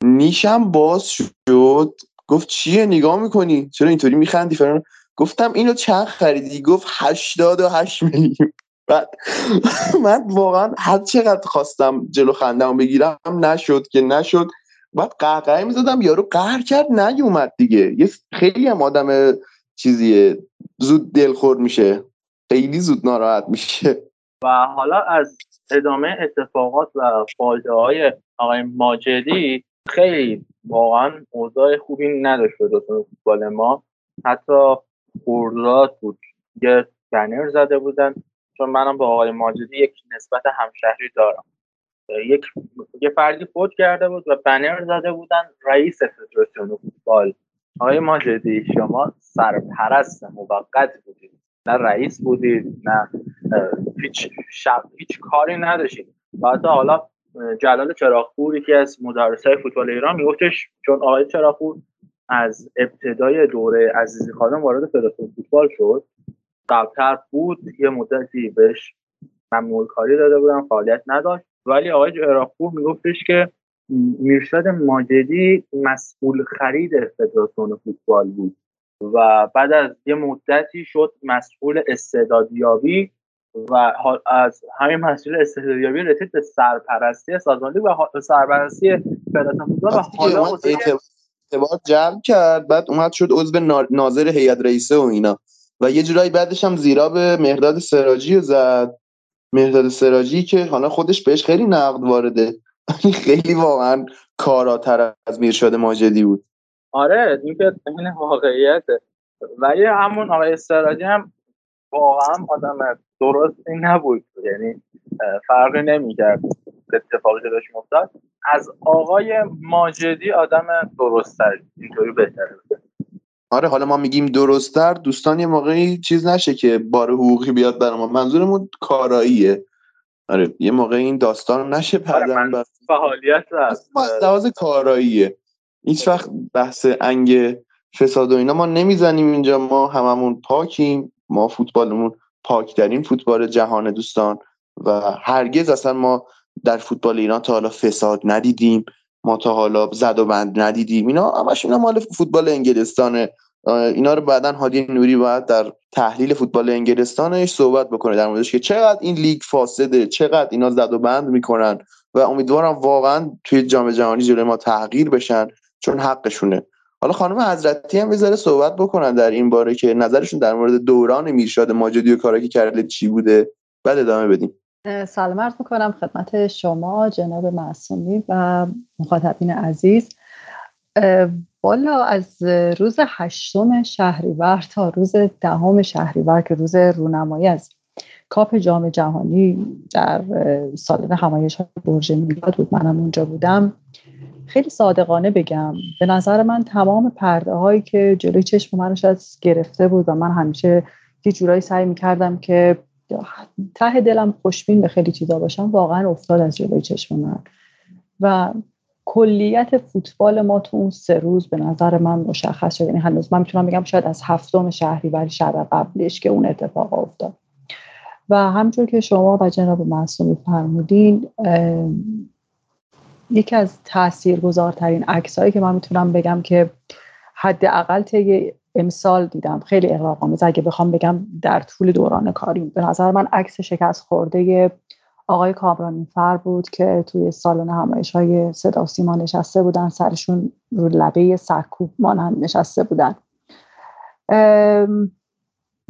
نیشم باز شد. گفت چیه؟ نگاه می‌کنی؟ چرا اینطوری میخندی فران گفتم اینو چند خریدی؟ گفت هشتاد و هشت میلیون بعد [laughs] من واقعا هر چقدر خواستم جلو خندم بگیرم نشد که نشد. بعد قهقه می‌زدم یارو قهر کرد نیومد دیگه. یه خیلی هم آدم چیزیه. زود دلخور میشه. خیلی زود ناراحت میشه. و حالا از ادامه اتفاقات و فایده های آقای ماجدی خیلی واقعا اوضاع خوبی نداشت به فوتبال ما. حتی خورداد بود. یه بنر زده بودن. چون منم با آقای ماجدی یک نسبت همشهری دارم. یک یه فردی فوت کرده بود و بنر زده بودن رئیس فدراسیون فوتبال. آقای ماجدی شما سرپرست موقت بودید. نه رئیس بودید نه هیچ شب هیچ کاری نداشتید. و حتی حالا جلال چراغپور یکی از مدرسای فوتبال ایران میگفتش چون آقای چراغپور از ابتدای دوره عزیزی خانم وارد فدراسیون فوتبال شد قبلتر بود یه مدتی بهش ممنوع کاری داده بودن فعالیت نداشت. ولی آقای چراغپور میگفتش که میرشاد ماجدی مسئول خرید فدراسیون فوتبال بود و بعد از یه مدتی شد مسئول استعدادیابی و از همین مسئول استعدادیابی رسید به سرپرستی سازمانی و سرپرستی فدراسیون فوتبال و حالا اعتبار جمع کرد بعد اومد شد عضو ناظر هیئت رئیسه و اینا. و یه جورایی بعدش هم زیرا به مهداد سراجی زد. مهداد سراجی که حالا خودش بهش خیلی نقد وارده. [laughs] خیلی واقعا کاراتر از میرشاد ماجدی بود. آره این که این واقعیته. ولی همون آقای سراجی هم واقعا آدم درستی نبود. یعنی فرقی نمی‌کرد اتفاقی که داشت افتاد از آقای ماجدی آدم درستتر اینطوری بهتره. آره حالا ما میگیم درستتر دوستان یه موقعی چیز نشه که بار حقوقی بیاد برای ما. منظورمون کاراییه. آره یه موقع این داستان نشه پردن آره بر فعالیت لحاظ کاراییه. هیچ وقت بحث انگ فساد و اینا ما نمی‌زنیم اینجا. ما هممون پاکیم. ما فوتبالمون پاکترین فوتبال جهان دوستان و هرگز اصلا ما در فوتبال ایران تا حالا فساد ندیدیم ما تا حالا زد و بند ندیدیم. اینا همش اینا مال فوتبال انگلستانه. اینا رو بعدا هادی نوری باید در تحلیل فوتبال انگلستانش صحبت بکنه در موردش که چقدر این لیگ فاسده چقدر اینا زد و بند می‌کنن و امیدوارم واقعا توی جام جهانی جلوی ما تغییر بشن چون حقشونه. حالا خانم حضرتی هم بذاره صحبت بکنن در این باره که نظرشون در مورد دوران میرشاد ماجدی و کاری که کرده چی بوده. بعد ادامه بدیم. سلام عرض می‌کنم خدمت شما جناب معصومی و مخاطبین عزیز. اه، والا از روز هشتم شهریور تا روز دهم شهریور که روز رونمایی از کاپ جام جهانی در سالن همایش برج میلاد بود. منم اونجا بودم. خیلی صادقانه بگم. به نظر من تمام پرده هایی که جلوی چشم من شاید گرفته بود و من همیشه یه جورایی سعی می‌کردم که ته دلم خوشبین به خیلی چیزا باشم واقعا افتاد از جلوی چشم من. و کلیت فوتبال ما تو اون سه روز به نظر من مشخص شد. یعنی هنوز من می‌تونم بگم شاید از هفتم شهریور شب قبلش که اون اتفاق افتاد. و همچون که شما و جناب معصومی فرمودین یکی از تاثیرگذارترین عکسایی که من می‌تونم بگم که حداقل طی امسال دیدم خیلی اغراق‌آمیز. اگه بخوام بگم در طول دوران کاریم به نظر من عکس شکست خورده آقای کامرانی فر بود که توی سالن همایش های صدا سیما نشسته بودن سرشون رو لبه سرکوب مانند نشسته بودن.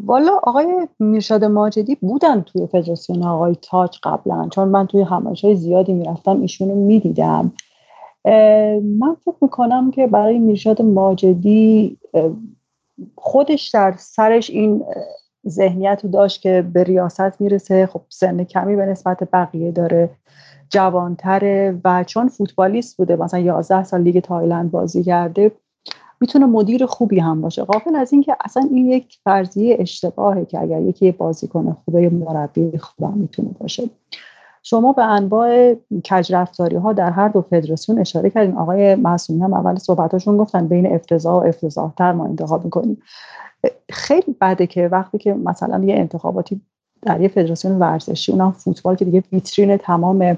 والا آقای میرشاد ماجدی بودن توی فدراسیون آقای تاج قبلا چون من توی همایش های زیادی می‌رفتم ایشونو می‌دیدم. من فکر می‌کنم که برای میرشاد ماجدی خودش در سرش این ذهنیت رو داشت که به ریاست می‌رسه. خب سن کمی به نسبت بقیه داره جوانتره و چون فوتبالیست بوده مثلا 11 سال لیگ تایلند بازی کرده می‌تونه مدیر خوبی هم باشه. قافل از اینکه اصلا این یک فرضیه اشتباهه که اگر یکی بازیکن خوبه مربی خوب می‌تونه باشه. شما به انواع کجرفتاری ها در هر دو فدراسیون اشاره کردین. آقای معصومی هم اول صحبتاشون گفتن بین افتضاح و افتضاح تر ما انتخاب می‌کنیم. خیلی بده که وقتی که مثلا یه انتخاباتی در یه فدراسیون ورزشی اونم فوتبال که دیگه ویترین تمام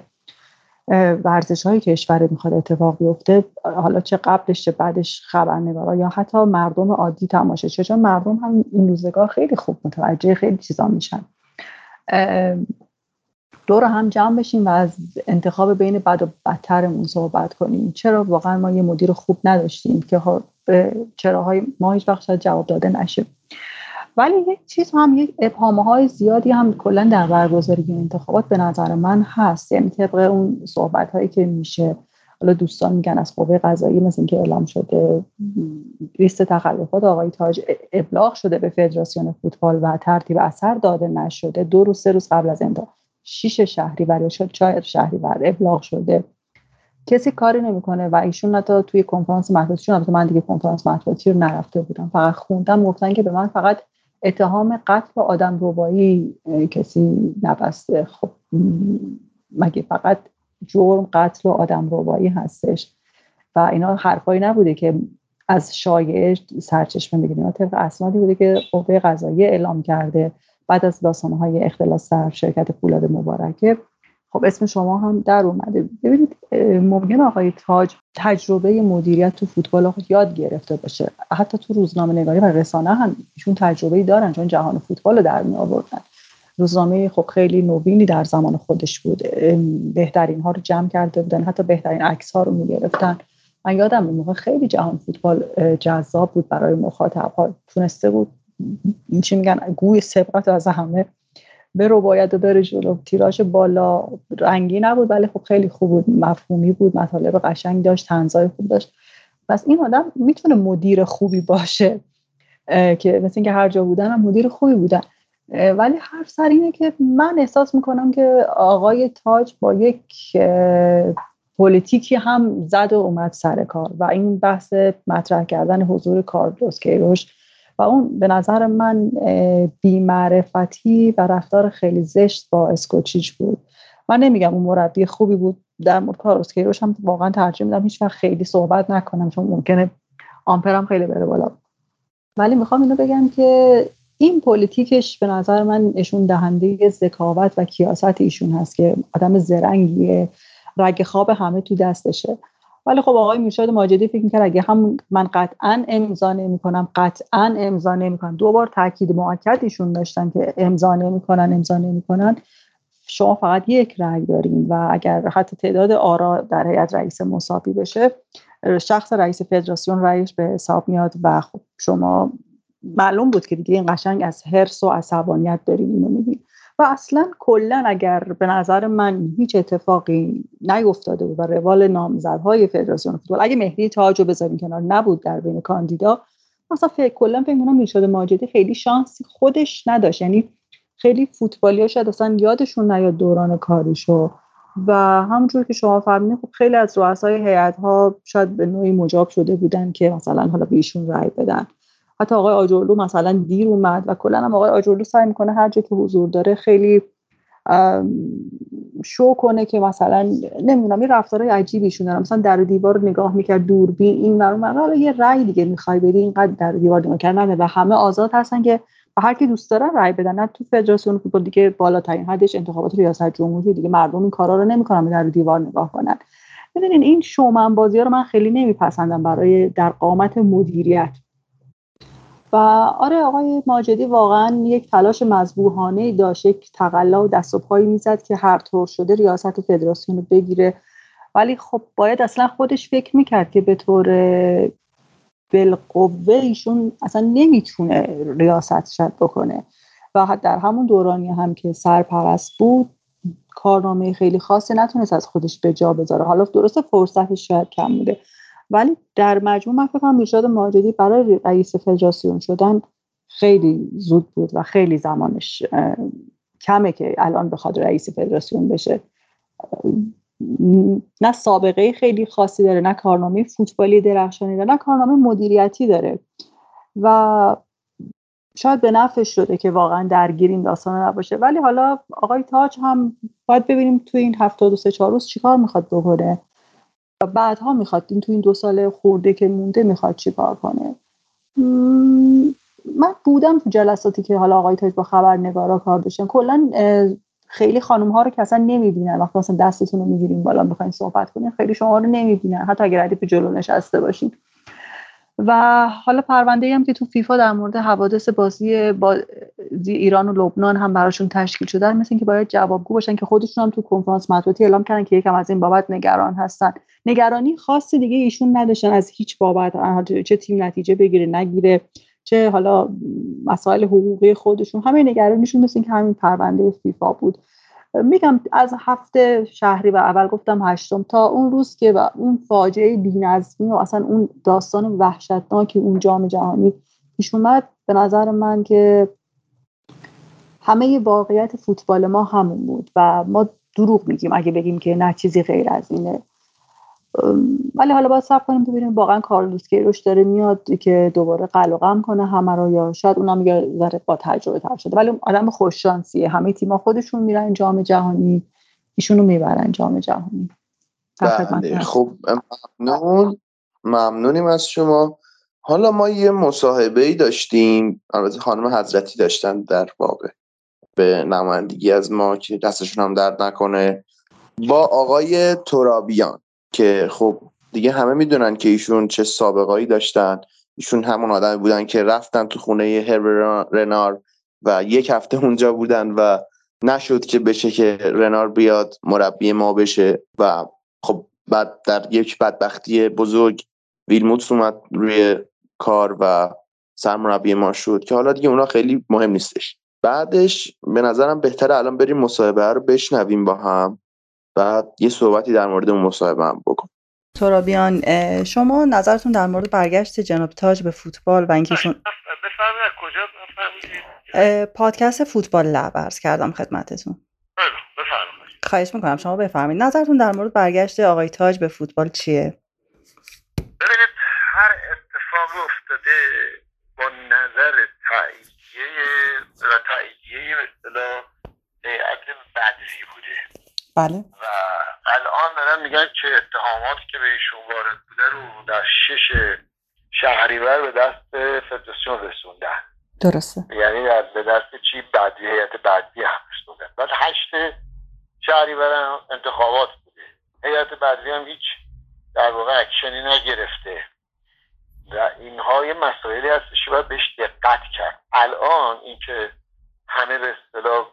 ورزش های کشور می‌خواد اتفاق بیفته حالا چه قبلش چه بعدش خبرنگارا یا حتی مردم عادی تماشاچی چون مردم هم این روزگار خیلی خوب متوجه خیلی چیزا میشن. دور هم جمع بشیم و از انتخاب بین بد و بدترمون صحبت کنیم. چرا؟ واقعا ما یه مدیر خوب نداشتیم که چراهای ما هیچ وقت جواب داده نشه. ولی یک چیز هم یک ابهامه های زیادی هم کلا در برگزاری انتخابات به نظر من هست. یعنی طبق اون صحبت هایی که میشه حالا دوستان میگن از قوه قضایی مثل اینکه اعلام شده لیست تخلفات آقای تاج ابلاغ شده به فدراسیون فوتبال و ترتیب اثر داده نشده. دو روز سه روز قبل از انتخاب. شیش شهری شد شاید شهری ابلاغ شده. کسی کاری نمی‌کنه و ایشون حتی توی کنفرانس مطبوعاتی البته من دیگه کنفرانس مطبوعاتی نرفته بودم. فقط خوندم گفتن که به من فقط اتهام قتل و آدم روبایی کسی نبسته. خب مگه فقط جرم قتل و آدم روبایی هستش؟ و اینا حرفایی نبوده که از شایعه سرچشمه بگیریم طبق اسنادی بوده که قوه قضاییه اعلام کرده. بعد از داستانهای اختلاس در شرکت فولاد مبارکه خب اسم شما هم در اومده. ببینید ممکن آقای تاج تجربه مدیریت تو فوتبال خود یاد گرفته باشه. حتی تو روزنامه نگاری و رسانه هم ایشون تجربه دارن چون جهان فوتبال رو در می آوردن روزنامه خب خیلی نوینی در زمان خودش بود. بهترین ها رو جمع کرده بودن حتی بهترین عکس ها رو می گرفتن من یادم اون موقع خیلی جهان فوتبال جذاب بود برای مخاطب ها تونسته بود چی میگن گوی سبقت از همه برو باید و بره جلو. تیراژ بالا رنگی نبود ولی خب خیلی خوب بود مفهومی بود مطالب قشنگ داشت تنزای خوب داشت. پس این آدم می‌تونه مدیر خوبی باشه که مثل اینکه هر جا بودن هم مدیر خوبی بودن. ولی هر سر اینه که من احساس می‌کنم که آقای تاج با یک پلیتیکی هم زد و اومد سر کار. و این بحث مطرح کردن حضور کارلوس کیروش و اون به نظر من بیمعرفتی و رفتار خیلی زشت با اسکوچیچ بود. من نمیگم اون مربی خوبی بود. در مورد کارلوس کیروش هم واقعا ترجیح میدم هیچ وقت خیلی صحبت نکنم چون ممکنه آمپرم خیلی بره بالا. ولی می‌خوام اینو بگم که این پلیتیکش به نظر من نشون دهنده ذکاوت و کیاست ایشون هست که آدم زرنگیه رگ خواب همه تو دستشه. ولی خب آقای میرشاد ماجدی فکر می‌کرد اگه هم من قطعا امضا نمی‌کنم قطعا امضا نمی‌کنم. دو بار تاکید مؤکد ایشون داشتن که امضا نمی‌کنن امضا نمی‌کنن. شما فقط یک رأی دارین و اگر حتی تعداد آرا در هیئت رئیس مساوی بشه شخص رئیس فدراسیون رأیش به حساب میاد و خب شما معلوم بود که دیگه این قشنگ از حرس و عصبانیت دارین اینو میگین. و اصلا کلا اگر به نظر من هیچ اتفاقی نیفتاده بود و روال نامزدهای فدراسیون فوتبال اگه مهدی تاج رو بذاریم کنار نبود در بین کاندیدا. مثلا فکر کلا فکر کنم می‌شد ماجدی خیلی شانسی خودش نداشت. یعنی خیلی فوتبالی ها شاید اصلا یادشون نیاد دوران کاریشو. و همونجور که شما فرمودین خب خیلی از رؤسای هیئت ها شاید به نوعی مجاب شده بودن که مثلا حالا به ایشون رأی بدن. حتی آقای آجرلو مثلا دیر اومد و کلا هم آقای آجرلو سعی می‌کنه هر جا که حضور داره خیلی شو کنه که مثلا نمی‌دونم این رفتارهای عجیبیشون دارن مثلا در دیوار نگاه می‌کرد دوربین این حالا یه رأی دیگه می‌خوای بدی اینقدر در دیوار نگاه کردن و همه آزاد هستن که و هر کی دوست دارن رأی بدن. نه تو فدراسیون فوتبال دیگه بالاترین حدش انتخابات ریاست جمهوری دیگه. مردم این کارا رو نمی‌کنن در دیوار نگاه کنن. ببینین این شومن بازی ها رو من خیلی نمیپسندم برای در قامت مدیریت. و آره آقای ماجدی واقعا یک تلاش مذبوحانه داشت یک تقلا و دست و پایی می‌زد که هر طور شده ریاست فدراسیون رو بگیره. ولی خب باید اصلا خودش فکر می‌کرد که به طور بالقوه ایشون اصلا نمی‌تونه ریاست شد بکنه. و در همون دورانی هم که سرپرست بود کارنامه خیلی خاصی نتونست از خودش به جا بذاره. حالا درسته فرصتش شاید کم بوده. ولی در مجموع من فکر کنم میرشاد ماجدی برای رئیس فدراسیون شدن خیلی زود بود و خیلی زمانش کمه که الان بخواد رئیس فدراسیون بشه. نه سابقه خیلی خاصی داره نه کارنامه فوتبالی درخشانی داره نه کارنامه مدیریتی داره. و شاید به نفعش شده که واقعا درگیر این داستان نباشه. ولی حالا آقای تاج هم باید ببینیم تو این هفته دو سه چهار روز چیکار می‌خواد بکنه. و بعدها می‌خواد این تو این دو سال خورده که مونده می‌خواد چیکار کنه. من بودم تو جلساتی که حالا آقای تاج با خبرنگارا کار داشتن. کلا خیلی خانم ها رو که اصلا نمی‌بینن. وقتی مثلا دستتون رو می‌گیرین بالا می‌خواین صحبت کنین خیلی شما رو نمی‌بینن. حتی اگر ردیف جلو نشسته باشین. و حالا پرونده هم که تو فیفا در مورد حوادث بازی با ایران و لبنان هم براشون تشکیل شده مثل اینکه باید جوابگو باشن که خودشون هم تو کنفرانس مطبوعاتی اعلام کردن که یکم از این بابت نگران هستن. نگرانی خاصی دیگه ایشون نداشتن از هیچ بابت چه تیم نتیجه بگیره نگیره چه حالا مسائل حقوقی خودشون. همه نگرانیشون مثل اینکه همین پرونده فیفا بود. میگم از هفته شهری و اول گفتم هشتم. تا اون روز که و اون فاجعه بینظمی و اصلا اون داستان وحشتناکی اون جام جهانی پیش اومد به نظر من که همه واقعیت فوتبال ما همون بود و ما دروغ میگیم اگه بگیم که نه چیزی غیر از اینه. ولی حالا باید صبر کنیم ببینیم واقعا کارلوس کیروش داره میاد که دوباره قلقم کنه همه رو یا شاید اونم یه ذره با تجربه تر شده. ولی آدم خوش شانسیه همه تیم‌ها خودشون میرن جام جهانی ایشونو می‌برن جام جهانی. بله خب ممنون. ممنونیم از شما. حالا ما یه مصاحبه ای داشتیم. البته خانم حضرتی داشتن در واقع به نمایندگی از ما که دستشون هم درد نکنه. با آقای ترابیان. که خب دیگه همه می‌دونن که ایشون چه سابقایی داشتن. ایشون همون آدم بودن که رفتن تو خونه هر رنار و یک هفته اونجا بودن و نشد که بشه که رنار بیاد مربی ما بشه و خب بعد در یک بدبختی بزرگ ویلموتس اومد روی کار و سرمربی ما شد که حالا دیگه اونا خیلی مهم نیستش. بعدش به نظرم بهتره الان بریم مصاحبه رو بشنویم با هم. بعد یه صحبتی در مورد اون مصاحبه هم بکن. ترابیان شما نظرتون در مورد برگشت جناب تاج به فوتبال و اینکه شون بفرمایید کجا پادکست فوتبال لب عرض کردم خدمتتون. خواهش می‌کنم شما بفرمایید. نظرتون در مورد برگشت آقای تاج به فوتبال چیه؟ ببینید هر اتفاق افتاده با نظر تاییدیه و تاییدیه به اصطلاح هیئت بدوی بوده. بله. و الان دارن میگن که اتهاماتی که به ایشون وارد بوده رو در شش شهریور به دست فدراسیون رسوندن. درسته. یعنی از به دست چی؟ بعدی هیئت بعدی هم رسوندن. بعد هشت شهریور انتخابات بوده. هیئت بعدی هم هیچ در واقع اکشنی نگرفته. و اینها یه مسائلی هستش که باید بهش دقت کرد. الان اینکه همه به اصطلاح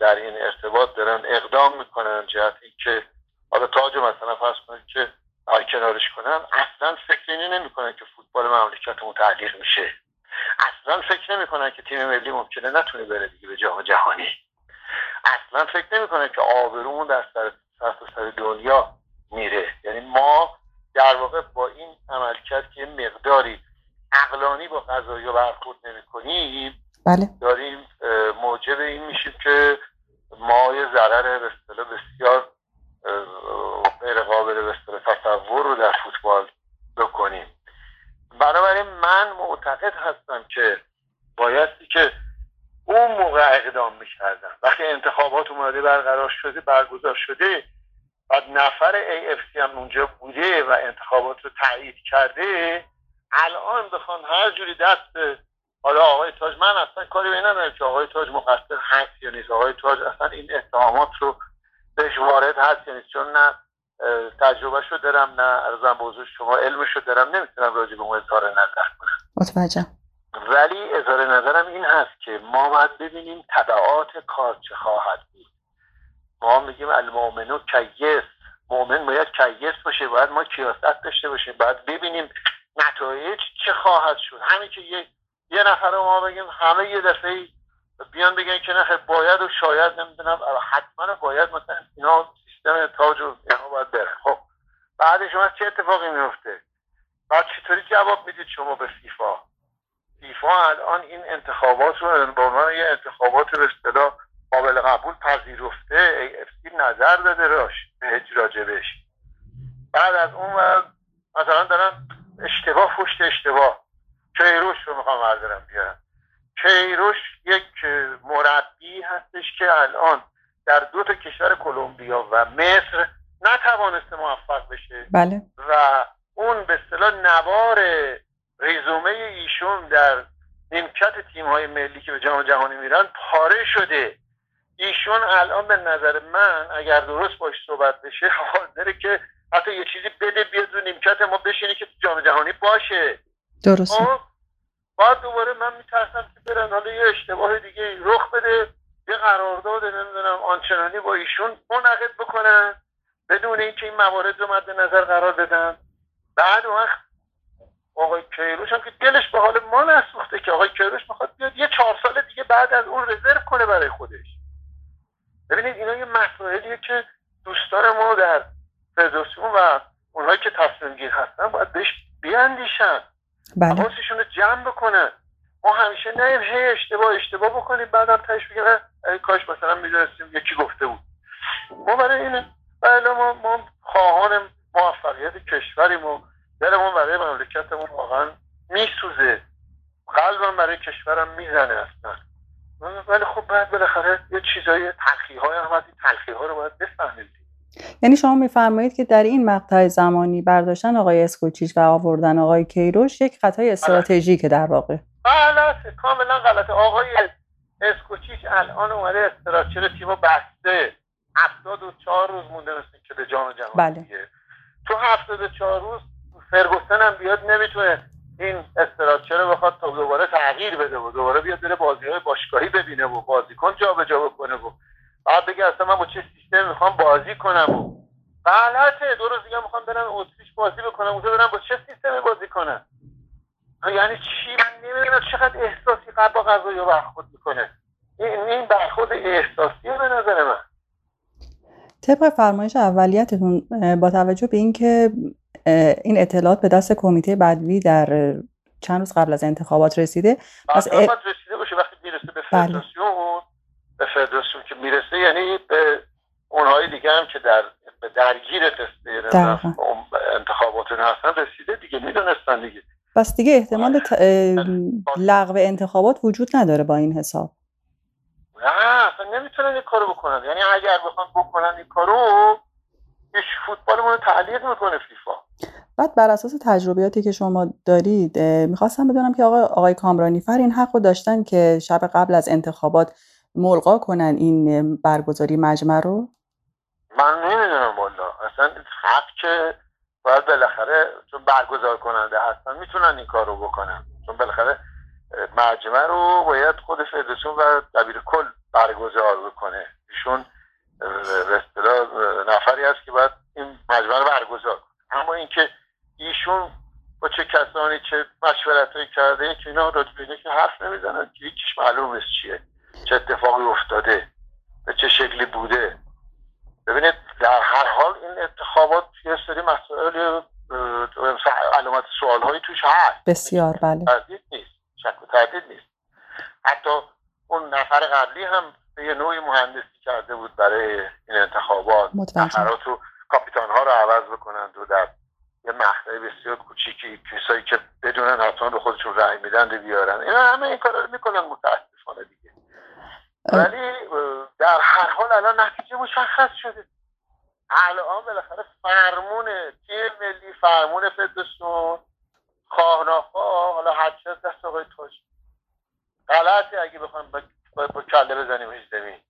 در این ارتباط دارن اقدام می‌کنن جهت اینکه حالا تاج مثلا فرض کنید که کنارش کنن اصلا فکر اینو نمی‌کنن که فوتبال مملکتمون تعلیق میشه. اصلا فکر نمی‌کنن که تیم ملی ممکنه نتونه بره دیگه به جام جهانی. اصلا فکر نمی‌کنن که آبرومون در سر سر دنیا میره. یعنی ما در واقع با این عملکرد که مقداری عقلانی با قضایی برخورد نمی‌کنیم بله. داریم موجب این میشیم که ما یه ضرر به بسیار غیر قابل به تصور رو در فوتبال بکنیم. بنابراین من معتقد هستم که بایستی که اون موقع اقدام می‌کردن وقتی انتخابات اومده برقرار شده برگزار شده بعد نفر AFC هم اونجا بوده و انتخابات رو تایید کرده الان بخوان هر جوری دست حالا آقای تاج من اصلا کاری به ندارم که آقای تاج مقصر هست یا نیست. آقای تاج اصلا این اتهامات رو بهش وارد هست یا نیست. چون نه تجربه شو دارم نه ارزم حضور شما علمش رو دارم. نمی‌تونم راجع به اون اظهار نظر کنم. متوجه ولی اظهار نظرم این هست که ما باید ببینیم تبعات کار چه خواهد بود. ما میگیم المؤمنو کیس. مؤمن باید کیس باشه باید ما کیاست داشته باشیم. باید ببینیم نتایج چه خواهد شد. همین که یه, یه نفر ما بگیم همه یه دفعه بیان بگن که نه خب باید و شاید نمی‌دونم. حتما باید مثلا اینا سیستم تاج و اینا باید بره. خب بعد شما چه اتفاقی میفته بعد چطوری جواب می‌دید شما به فیفا؟ فیفا الان این انتخابات رو به عنوان یه انتخابات به اصطلاح قابل قبول پذیرفته. AFC نظر داده راش به راجبش. بعد از اون مثلا دارن اشتباه پشت اشتباه. کیروش رو می‌خوام بردارم بیارم. کیروش یک مربی هستش که الان در دو تا کشور کلمبیا و مصر نتوانسته موفق بشه. بله. و اون به اصطلاح نوار رزومه ایشون در نیمکت تیم های ملی که به جام جهانی میرن پاره شده. ایشون الان به نظر من اگر درست باش صحبت بشه [laughs] حاضره که حتی یه چیزی بده بیاد رو نیمکت ما بشینه که جام جهانی باشه. درسته. خب بعد دوباره من میترسم که برن. حالا یه اشتباه دیگه رخ بده. یه قرارداد نمی‌دونم آنچنانی با ایشون منعقد بکنن بدون اینکه این موارد رو مد نظر قرار بدن. بعد وقت آقای کیروش هم که دلش به حال ما نسوخته که آقای کیروش می‌خواد بیاد یه چهار سال دیگه بعد از اون رزرو کنه برای خودش. ببینید اینا یه مسائلیه که دوستان ما در فدراسیون و اونهایی که تصمیم گیر هستن باید بهش بیاندیشن. بله. حواسشون رو جمع بکنن ما همیشه نیم هی اشتباه اشتباه بکنیم بعدم تش بگیم کاش مثلا می‌دونستیم یکی گفته بود. ما برای این بله ما, ما خواهان موفقیت کشوریم و دلمون برای مملکتمون واقعا میسوزه. قلبم برای کشورم می‌زنه اصلا. ولی خب باید بالاخره یه چیزای تلخی های هم هست این تلخی ها رو باید بفهمیم. یعنی شما میفرمایید که در این مقطع زمانی برداشتن آقای اسکوچیچ و آوردن آقای کیروش یک خطای استراتژیکه در واقع غلطه کاملا غلطه آقای اسکوچیچ الان اومده استراکچر تیمو بسته 74 روز مونده مثل که به جام جهانی بله. دیگه. تو 74 روز فرگوسن هم بیاد نمی‌تونه این استراکچر رو بخواد تا دوباره تغییر بده و دوباره بیاد بره بازی های باشگاهی ببینه و بازیکن جابجا بکنه و بعد بگه اصلا من با چه سیستم می‌خوام بازی کنم و غلطه دو روز دیگه می‌خوام برم اتریش بازی بکنم. اونجا برم با چه سیستمی بازی کنم؟ یعنی چی؟ من نمی‌دونم چقدر احساسی قبل با قضایی برخورد می‌کنه. این این برخورد احساسیه به نظر من. طبق فرمایش اولیتتون با توجه به اینکه این اطلاعات به دست کمیته بدوی در چند روز قبل از انتخابات رسیده پس باید رسیده باشه وقتی می‌رسه به بله. فدراسیون. به فدراسیون که می‌رسه یعنی به اونهای دیگه هم که در به درگیر تست. انتخابات هستن رسیده دیگه می‌دونستن دیگه. پس دیگه احتمال ت... لغو انتخابات وجود نداره با این حساب. نه اصلا نمی‌تونن این کارو بکنن. یعنی اگر بخوان بکنن این کارو هیچ فوتبالمون رو تعلیق می‌کنه فیفا. بعد بر اساس تجربیاتی که شما دارید می‌خواستم بدونم که آقا آقای کامرانی فر این حق رو داشتن که شب قبل از انتخابات ملغا کنن این برگزاری مجمع رو؟ من نمی‌دونم والا. اصلا حق که باید بالاخره چون برگزار کننده هستن می‌تونن این کار رو بکنن. چون بالاخره مجمع رو باید خود فدراسیون و دبیر کل برگزار بکنه. ایشون اه، نفری هست که باید این مجمع رو برگزار کنه. اما اینکه ایشون با چه کسانی چه مشورت کرده که اینا اینا که حرف نمی‌زنن که هیچیش معلوم نیست چیه. چه اتفاقی افتاده؟ به چه شکلی بوده؟ ببینید در هر حال این انتخابات یه سری مسائل علامت سوال هایی توش هست. بسیار بله. تردید نیست. شک و تردید نیست. حتی اون نفر قبلی هم به یه نوعی مهندسی کرده بود برای این انتخابات. نفرات رو کاپیتان ها رو عوض بکنند و در یه مقطع بسیار کوچیکی کسایی که بدونن حتما به خودشون رأی میدن رو بیارن. اینا همه این کارا رو می‌کنن متاسفانه دیگه. ولی در هر حال الان نتیجه مشخص شده. الان بالاخره فرمون تیم ملی فرمون فدراسیون خواه ناخواه حالا هرچه از دست آقای تاج. غلطی اگه بخوام با, با, با کله بزنیمش زمین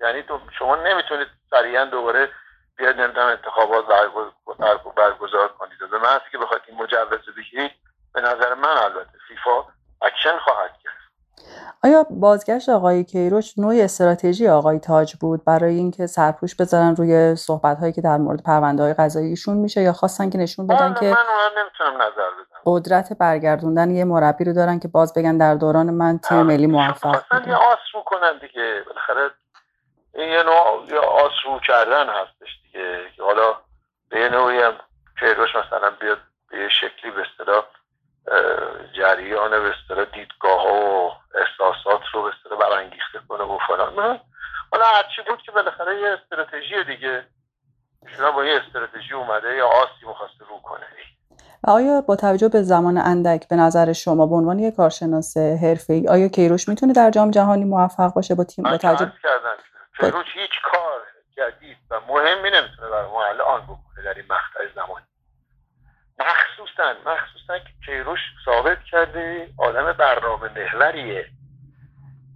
یعنی تو شما نمی‌تونید سریعا دوباره بیاد نمی‌دونم انتخابات برگز- برگ- برگزار کنید. به محضی که بخواید این مجوز بگیرید به نظر من البته فیفا اکشن خواهد کرد. آیا بازگشت آقای کیروش نوع استراتژی آقای تاج بود برای اینکه سرپوش بذارن روی صحبت هایی که در مورد پرونده های قضاییشون میشه یا خواستن که نشون بدن والا که من نمی‌تونم نظر بدم. قدرت برگردوندن یه مربی رو دارن که باز بگن در دوران من تیم ملی موفق بوده یه آس رو کنن دیگه. بالاخره این یه نوع یه آس رو کردن هستش دیگه. حالا به یه نوعی هم کیروش مثلا بیاد به یه شکلی به اصطلاح جریان به اصطلاح دیدگاه ها و احساسات رو به اصطلاح برانگیخته کنه و فلان. حالا هرچی بود که بالاخره یه استراتژی دیگه. ایشون هم با یه استراتژی اومده یا آسی می‌خواسته رو کنه. و آیا با توجه به زمان اندک به نظر شما به عنوان یک کارشناس حرفه‌ای آیا کیروش می‌تونه در جام جهانی موفق باشه با تیم با توجه کردم. کیروش هیچ کار جدید و مهمی نمی‌تونه برای ما الان بکنه در این مقطع زمانی مخصوصا مخصوصا که کیروش ثابت کرده آدم برنامه محوریه.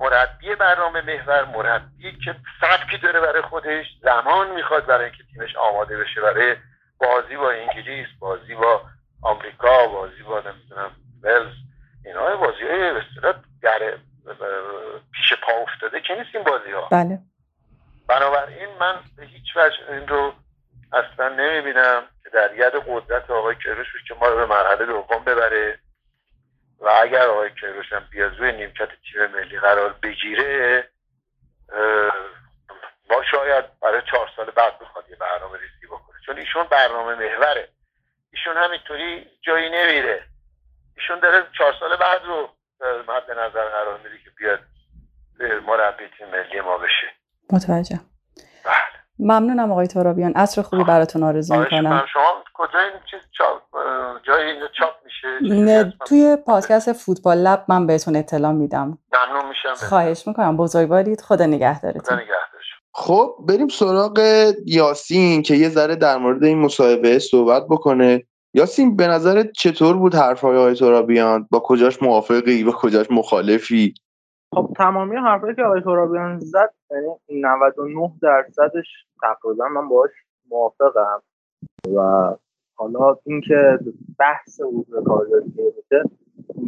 مربی برنامه محور مربی که سبکی داره برای خودش زمان می‌خواد برای اینکه تیمش آماده بشه برای بازی با انگلیس بازی با آمریکا بازی با نمی‌دونم ولز. اینا بازی های به در پیش پا افتاده که نیست این بازی ها بله. بنابراین من به هیچ وجه این رو اصلا نمی‌بینم که در ید قدرت آقای کیروش که ما رو به مرحله دوم ببره و اگر آقای کیروش هم بیاد روی نیمکت تیم ملی قرار بگیره ما شاید برای چهار سال بعد بخواد یه برنامه ریزی بکنه. چون ایشون برنامه محوره. ایشون همینطوری جایی نمیره. ایشون داره چهار سال بعد رو مد نظر قرار میده که بیاد مربی تیم ملی ما بشه. متوجه بله. ممنونم آقای ترابیان. عصر خوبی براتون آرزو می‌کنم. شما کجا این چیز چاپ جای اینجا چاپ میشه؟ توی پادکست فوتبال لب من بهتون اطلاع میدم. ممنون میشم. خواهش می‌کنم. بزرگوارید. خدا نگهدارتون. خدا نگهدارش. خب بریم سراغ یاسین که یه ذره در مورد این مصاحبه صحبت بکنه. یاسین به نظرت چطور بود حرفهای آقای ترابیان؟ با کجاش موافقی؟ با کجاش مخالفی؟ خب تمامی حرفایی که آقای ترابیان زد یعنی 99 درصدش تقریبا من باهاش موافقم. و حالا اینکه بحث حقوق کارگری بشه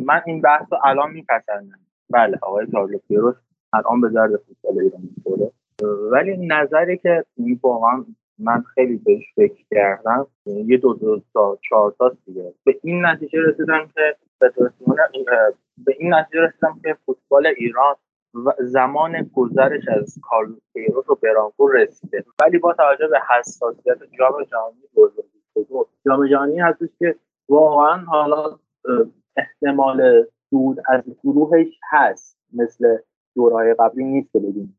من این بحث رو الان میپسندم. بله آقای کارلو پیروش الان به درد فوتبال ایران می‌خوره. ولی نظری که واقعا من خیلی بهش فکر کردم یه دو دو تا چهار تا دیگه. به این نتیجه رسیدم که فدراسیون به این نتیجه رسیدم که فوتبال ایران و زمان گذرش از کارلوس کیروش و برانکو رسیده. ولی با توجه به حساسیت جام جهانی 2022 جام جهانی هستش که واقعا حالا احتمال سود از گروهش هست. مثل دورهای قبلی نیست که بگیم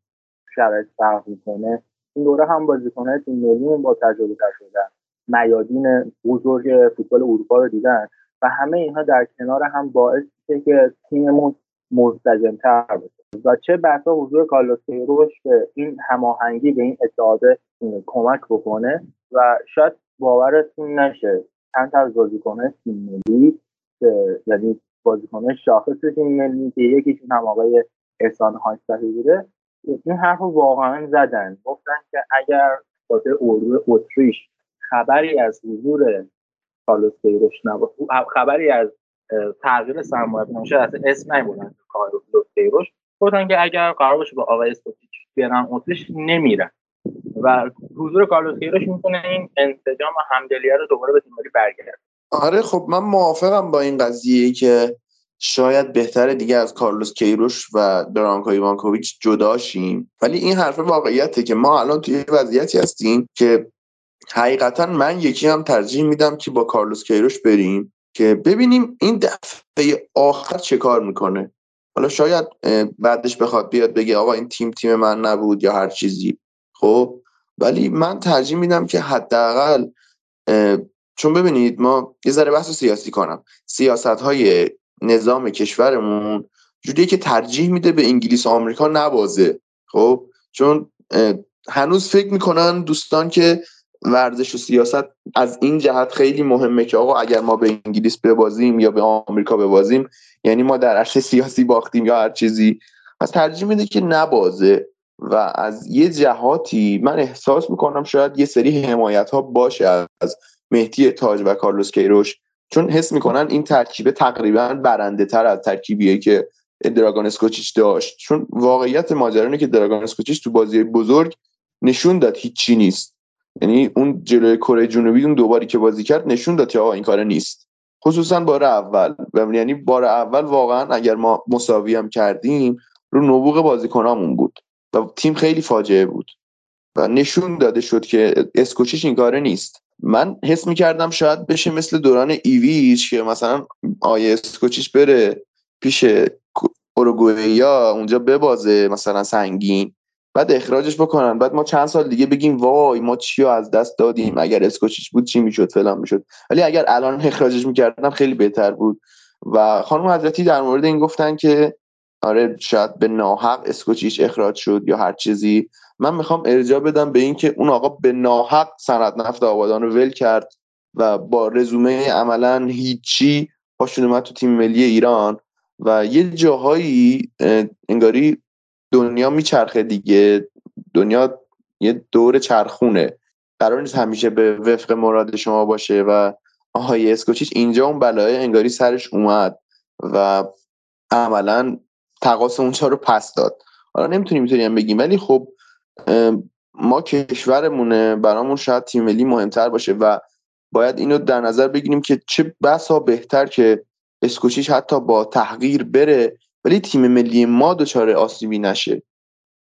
شرایط فرق می‌کنه. این دوره هم بازیکنهای تیم ملیمون با تجربه تر شدن. میادین بزرگ فوتبال اروپا رو دیدن. و همه اینها در کنار هم باعث میشه که تیممون تر بشه. و چه بسا حضور کارلوس کیروش به این هماهنگی به این اتحاد کمک بکنه و شاید باورتون نشه چند از بازیکنهای تیم ملی یعنی بازیکنهای شاخص تیم ملی که یکیشون هم آقای احسان هایستری بوده این حرف واقعا زدن. گفتن که اگر خاطر اردو اتریش خبری از حضور کارلوس کیروش نبود. خبری از تغییر سرمایه نشه از اسم نیبودن کارلوس کیروش گفتن که اگر قرار باشه با آقای اسپوتیچ بیارن اتریش نمیرن. و حضور کارلوس کیروش می‌تونه این انسجام و همدلیه رو دوباره به تیم برگرده. آره خب من موافقم با این قضیه که شاید بهتره دیگه از کارلوس کیروش و برانکو ایوانکوویچ جدا شیم. ولی این حرف واقعیته که ما الان توی وضعیتی هستیم که حقیقتا من یکی هم ترجیح میدم که با کارلوس کیروش بریم که ببینیم این دفعه آخر چه کار می‌کنه. حالا شاید بعدش بخواد بیاد بگه آقا این تیم تیم من نبود یا هر چیزی. خب ولی من ترجیح میدم که حداقل چون ببینید ما یه ذره بحث سیاسی کنم. سیاست های نظام کشورمون جوریه که ترجیح میده به انگلیس و آمریکا نبازه. خب چون هنوز فکر می‌کنن دوستان که ورزش و سیاست از این جهت خیلی مهمه که آقا اگر ما به انگلیس ببازیم یا به آمریکا ببازیم یعنی ما در عرصه سیاسی باختیم یا هر چیزی. پس ترجیح میده که نبازه و از یه جهاتی من احساس می‌کنم شاید یه سری حمایت ها باشه از مهدی تاج و کارلوس کیروش چون حس می‌کنن این ترکیب تقریبا برنده تر از ترکیبیه که دراگون اسکوچیچ داشت. چون واقعیت ماجرا که دراگون اسکوچیچ تو بازی بزرگ نشون داد هیچی نیست. یعنی اون جلوی کره جنوبی اون دوباری که بازی کرد نشون داد که آقا این کار نیست. خصوصا بار اول. یعنی بار اول واقعا اگر ما مساوی هم کردیم رو نبوغ بازیکنامون بود و تیم خیلی فاجعه بود و نشون داده شد که اسکوچیش این کاره نیست. من حس می‌کردم شاید بشه مثل دوران ایویچ که مثلا آیه اسکوچیش بره پیش اوروگوئیا اونجا ببازه مثلا سنگین. بعد اخراجش بکنن. بعد ما چند سال دیگه بگیم وای ما چی از دست دادیم اگر اسکوچیش بود چی می‌شد فلان می‌شد. ولی اگر الان اخراجش می‌کردم خیلی بهتر بود. و خانم حضرتی در مورد این گفتن که آره شاید به ناحق اسکوچیش اخراج شد یا هر چیزی. من می‌خوام ارجاع بدم به اینکه اون آقا به ناحق صنعت نفت آبادان رو ول کرد و با رزومه عملا هیچی پاشون اومد تو تیم ملی ایران. و یه جاهایی انگاری دنیا میچرخه دیگه. دنیا یه دور چرخونه. قرار نیست همیشه به وفق مراد شما باشه و آهای اسکوچیچ اینجا اون بلایه انگاری سرش اومد و عملا تقاس اونجا رو پس داد. حالا نمی‌تونیم می‌تونیم بگیم ولی خب ما کشورمونه برامون شاید تیم ملی مهمتر باشه و باید اینو در نظر بگیریم که چه بسا بهتر که اسکوچیش حتی با تحقیر بره ولی تیم ملی ما دچار آسیبی نشه.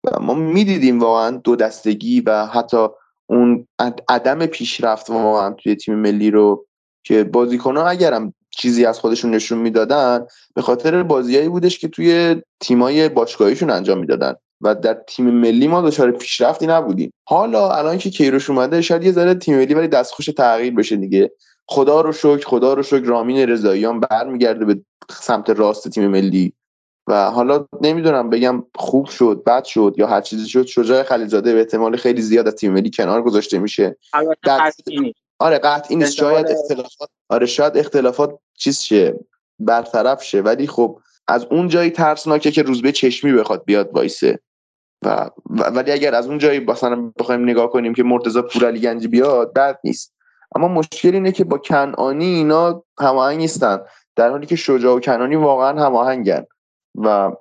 و ما می‌دیدیم واقعا دو دستگی و حتی اون عدم پیشرفت واقعا توی تیم ملی رو که بازیکنان اگرم چیزی از خودشون نشون می‌دادن به خاطر بازیایی بودش که توی تیمای باشگاهیشون انجام می‌دادن. و در تیم ملی ما دچار پیشرفتی نبودیم. حالا الان که کیروش اومده شاید یه ذره تیم ملی ولی دستخوش تغییر بشه دیگه. خدا رو شکر خدا رو شکر رامین رضاییان برمیگرده به سمت راست تیم ملی. و حالا نمی‌دونم بگم خوب شد بد شد یا هر چیزی شد. شجاع خلیزاده به احتمال خیلی زیاد از تیم ملی کنار گذاشته میشه. آره قطعی نیست. شاید اختلافات آره شاید اختلافات چیز شه برطرف شه ولی خب از اون جایی ترسناکه که روزبه چشمی بخواد بیاد وایسه. و ولی اگر از اون جایی مثلا بخوایم نگاه کنیم که مرتضی پورعلی گنجی بیاد بد نیست. اما مشکل اینه که با کنعانی اینا هماهنگ نیستن. در حالی که شجاع و کنانی واقعا هماهنگن. و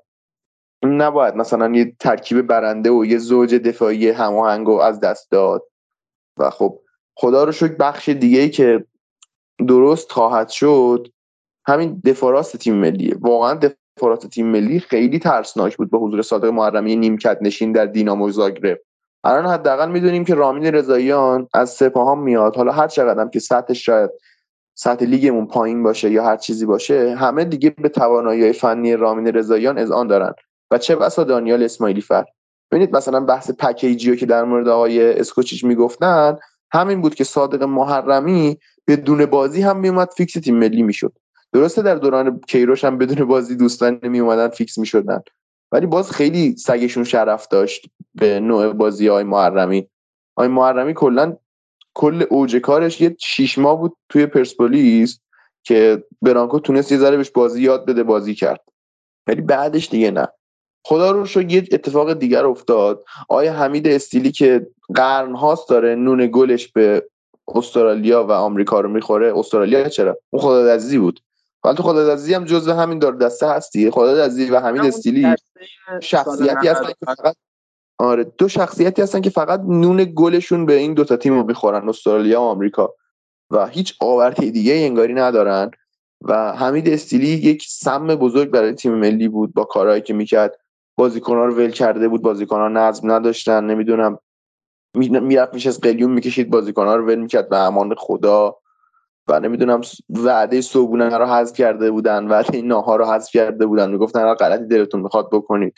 نباید مثلا یه ترکیب برنده و یه زوج دفاعی هماهنگ رو از دست داد. و خب خدا رو شکر بخش دیگه ای که درست خواهد شد همین دفاراست تیم ملیه. واقعا دفاراست تیم ملی خیلی ترسناک بود به حضور صادق محرمی نیمکت نشین در دینامو زاگرب. الان حداقل می‌دونیم که رامین رضاییان از سپاهان میاد. حالا هر چقدر که سطحش شاید سطح لیگمون پایین باشه یا هر چیزی باشه همه دیگه به توانایی فنی رامین رضاییان آن دارن. و چه بسا دانیال اسماعیلی فر. ببینید مثلا بحث پکیجی که در مورد آقای اسکوچیچ می‌گفتن همین بود که صادق محرمی بدون بازی هم میومد فیکس تیم ملی می‌شد. درسته در دوران کیروش هم بدون بازی دوستان نمی اومدن فیکس می‌شدن. ولی باز خیلی سگشون شرف داشت به نوع بازی های محرمی. آقای محرمی کلا کل اوج کارش یه شیش ماه بود توی پرسپولیس که برانکو تونست یه ذره بهش بازی یاد بده بازی کرد. ولی بعدش دیگه نه. خدا رو شو یه اتفاق دیگر افتاد. آیا حمید استیلی که قرن هاست داره نون گلش به استرالیا و آمریکا رو می‌خوره. استرالیا چرا؟ اون خدا عزیزی بود. ولی تو خدا عزیزی هم جزو همین دار دسته هستی. خدا عزیزی و حمید استیلی شخصیتی هستن که فقط آره. دو شخصیتی هستن که فقط نون گلشون به این دوتا تیم رو می‌خورن استرالیا و آمریکا. و هیچ آورتی دیگه انگاری ندارن. و حمید استیلی یک سم بزرگ برای تیم ملی بود با کارهایی که می‌کرد. بازیکنها رو ول کرده بود بازیکنها نظم نداشتن نمی‌دونم. می‌رفت میشه از قلیون می‌کشید بازیکنها رو ول می‌کرد به امان خدا. و نمی‌دونم وعده صبحونه رو حذف کرده بودن وعده ناهار رو حذف کرده بودن. می‌گفتن هر غلطی دلتون می‌خواد بکنید.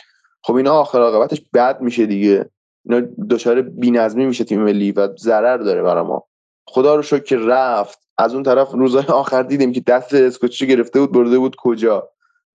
خب اینا آخر عاقبتش بد میشه دیگه. اینا دچار بی‌نظمی میشه تیم ملی و ضرر داره برای ما. خدا رو شکر که رفت. از اون طرف روزهای آخر دیدیم که دست اسکوچی گرفته بود برده بود کجا؟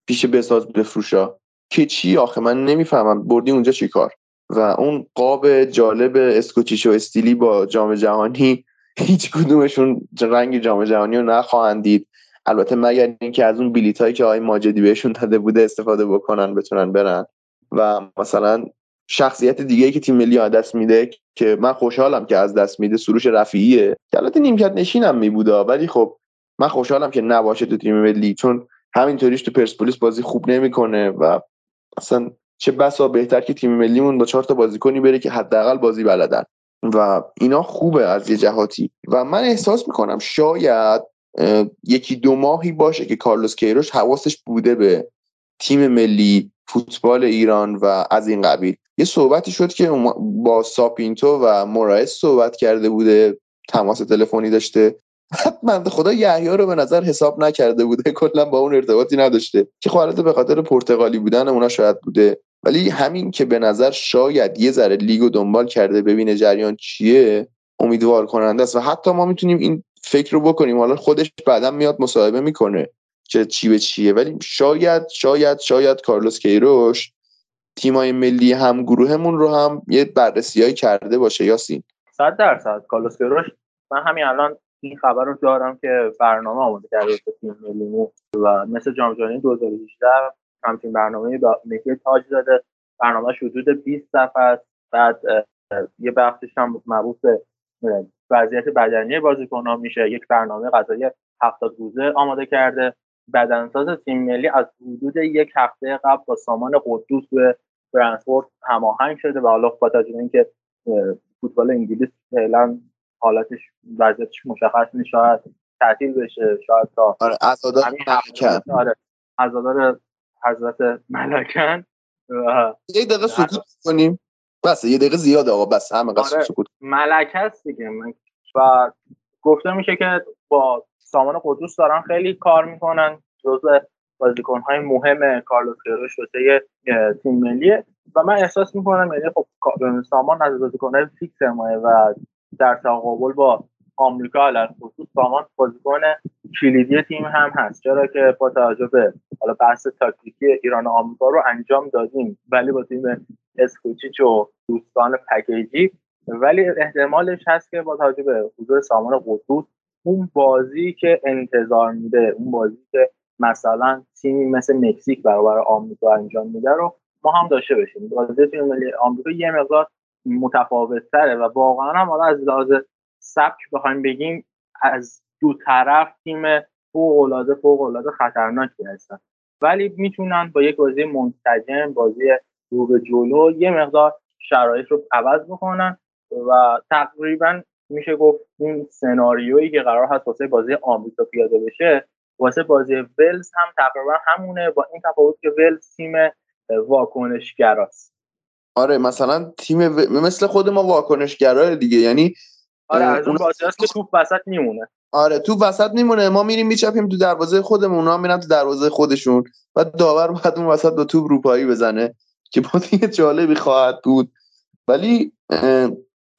پیش بساز بفروشا. که چی آخه؟ من نمی‌فهمم. بردی اونجا چی کار؟ و اون قاب جالب اسکوچیش و استیلی با جام جهانی هیچ کدومشون رنگ جام جهانی رو نخواهند دید. البته مگر اینکه از اون بلیت هایی که آقای ماجدی بهشون داده بوده استفاده بکنن بتونن برن. و مثلا شخصیت دیگه که تیم ملی دست میده که من خوشحالم که از دست میده سروش رفیعیه. که البته نیمکت نشینم میبوده ولی خب من خوشحالم که نباشه تو تیم ملی چون همینطوریش تو پرسپولیس بازی خوب نمی‌کنه و اصلا چه بسا بهتر که تیم ملیمون با چهار تا بازیکنی بره که حداقل بازی بلدن. و اینا خوبه از یه جهاتی. و من احساس می‌کنم شاید یکی دو ماهی باشه که کارلوس کیروش حواسش بوده به تیم ملی فوتبال ایران و از این قبیل. یه صحبتی شد که با ساپینتو و مورایس صحبت کرده بوده تماس تلفنی داشته. من خدا یحیی رو به نظر حساب نکرده بوده کلا با اون ارتباطی نداشته. که خب به خاطر پرتغالی بودن اونا شاید بوده. ولی همین که به نظر شاید یه ذره لیگو دنبال کرده ببینه جریان چیه امیدوار کننده است. و حتی ما می‌تونیم این فکر رو بکنیم. حالا خودش بعدا میاد مصاحبه می‌کنه. چه چی به چیه. ولی شاید شاید شاید کارلوس کیروش تیمای ملی هم گروهمون رو هم یه بررسیایی کرده باشه یاسین. صد درصد. کارلوس کیروش من همین الان این خبر رو دارم که برنامه آماده کرده تیم ملیمون و مثل جام جهانی 2018 همچین برنامه با تاج داده برنامه حدود 20 صفحه است. بعد یه بخشش هم مربوط به وضعیت بدنی بازیکنان میشه. یک برنامه غذایی 70 روزه آماده کرده. بدنساز تیم ملی از حدود یک هفته قبل با سامان قدوس به فرانکفورت هماهنگ شده و حالا با توجه اینکه فوتبال انگلیس فعلا حالتش وضعیتش مشخص نیست شاید تعطیل بشه شاید تا آره عزادار آره حضرت ملکن یه دقیقه سکوت کنیم بس یه دقیقه زیاد آقا بس همه قصد آره سکوت. ملک هست دیگه و گفته میشه که با سامان قدوس دارن خیلی کار می‌کنن. جزء بازیکنهای مهم کارلوس کروش واسه تیم ملیه. و من احساس می‌کنم یعنی خب سامان از بازیکنهای فیکس ماه و در تقابل با آمریکا علل خصوص سامان بازیکن کلیدی تیم هم هست. چرا که با توجه به حالا بحث تاکتیکی ایران و آمریکا رو انجام دادیم. ولی با تیم اسکوچیچ و دوستان پکیجی ولی احتمالش هست که با توجه به حضور سامان قدوس اون بازی که انتظار میده اون بازی که مثلا تیمی مثل مکزیک برابر آمریکا انجام میده رو ما هم داشته باشیم. بازی تیم ملی آمریکا یه مقدار متفاوت تره و واقعا هم حالا از لحاظ سبک بخوایم بگیم از دو طرف تیم فوق العاده فوق العاده خطرناکی هستن. ولی می‌تونن با یک بازی منسجم بازی رو به جلو یه مقدار شرایط رو عوض بکنن. و تقریبا میشه گفت این سناریویی که قرار هست واسه بازی آمریکا پیاده بشه واسه بازی ولز هم تقریبا همونه با این تفاوت که ولز تیم واکنشگراست آره مثلا تیم و... مثل خود ما واکنشگرای دیگه یعنی آره از اون بازی که توپ وسط میمونه. آره تو وسط میمونه ما میریم میچپیم تو دروازه خودمون اونا میرن تو دروازه خودشون و داور بعد اون وسط با توپ روپایی بزنه که بازی جالبی خواهد بود. ولی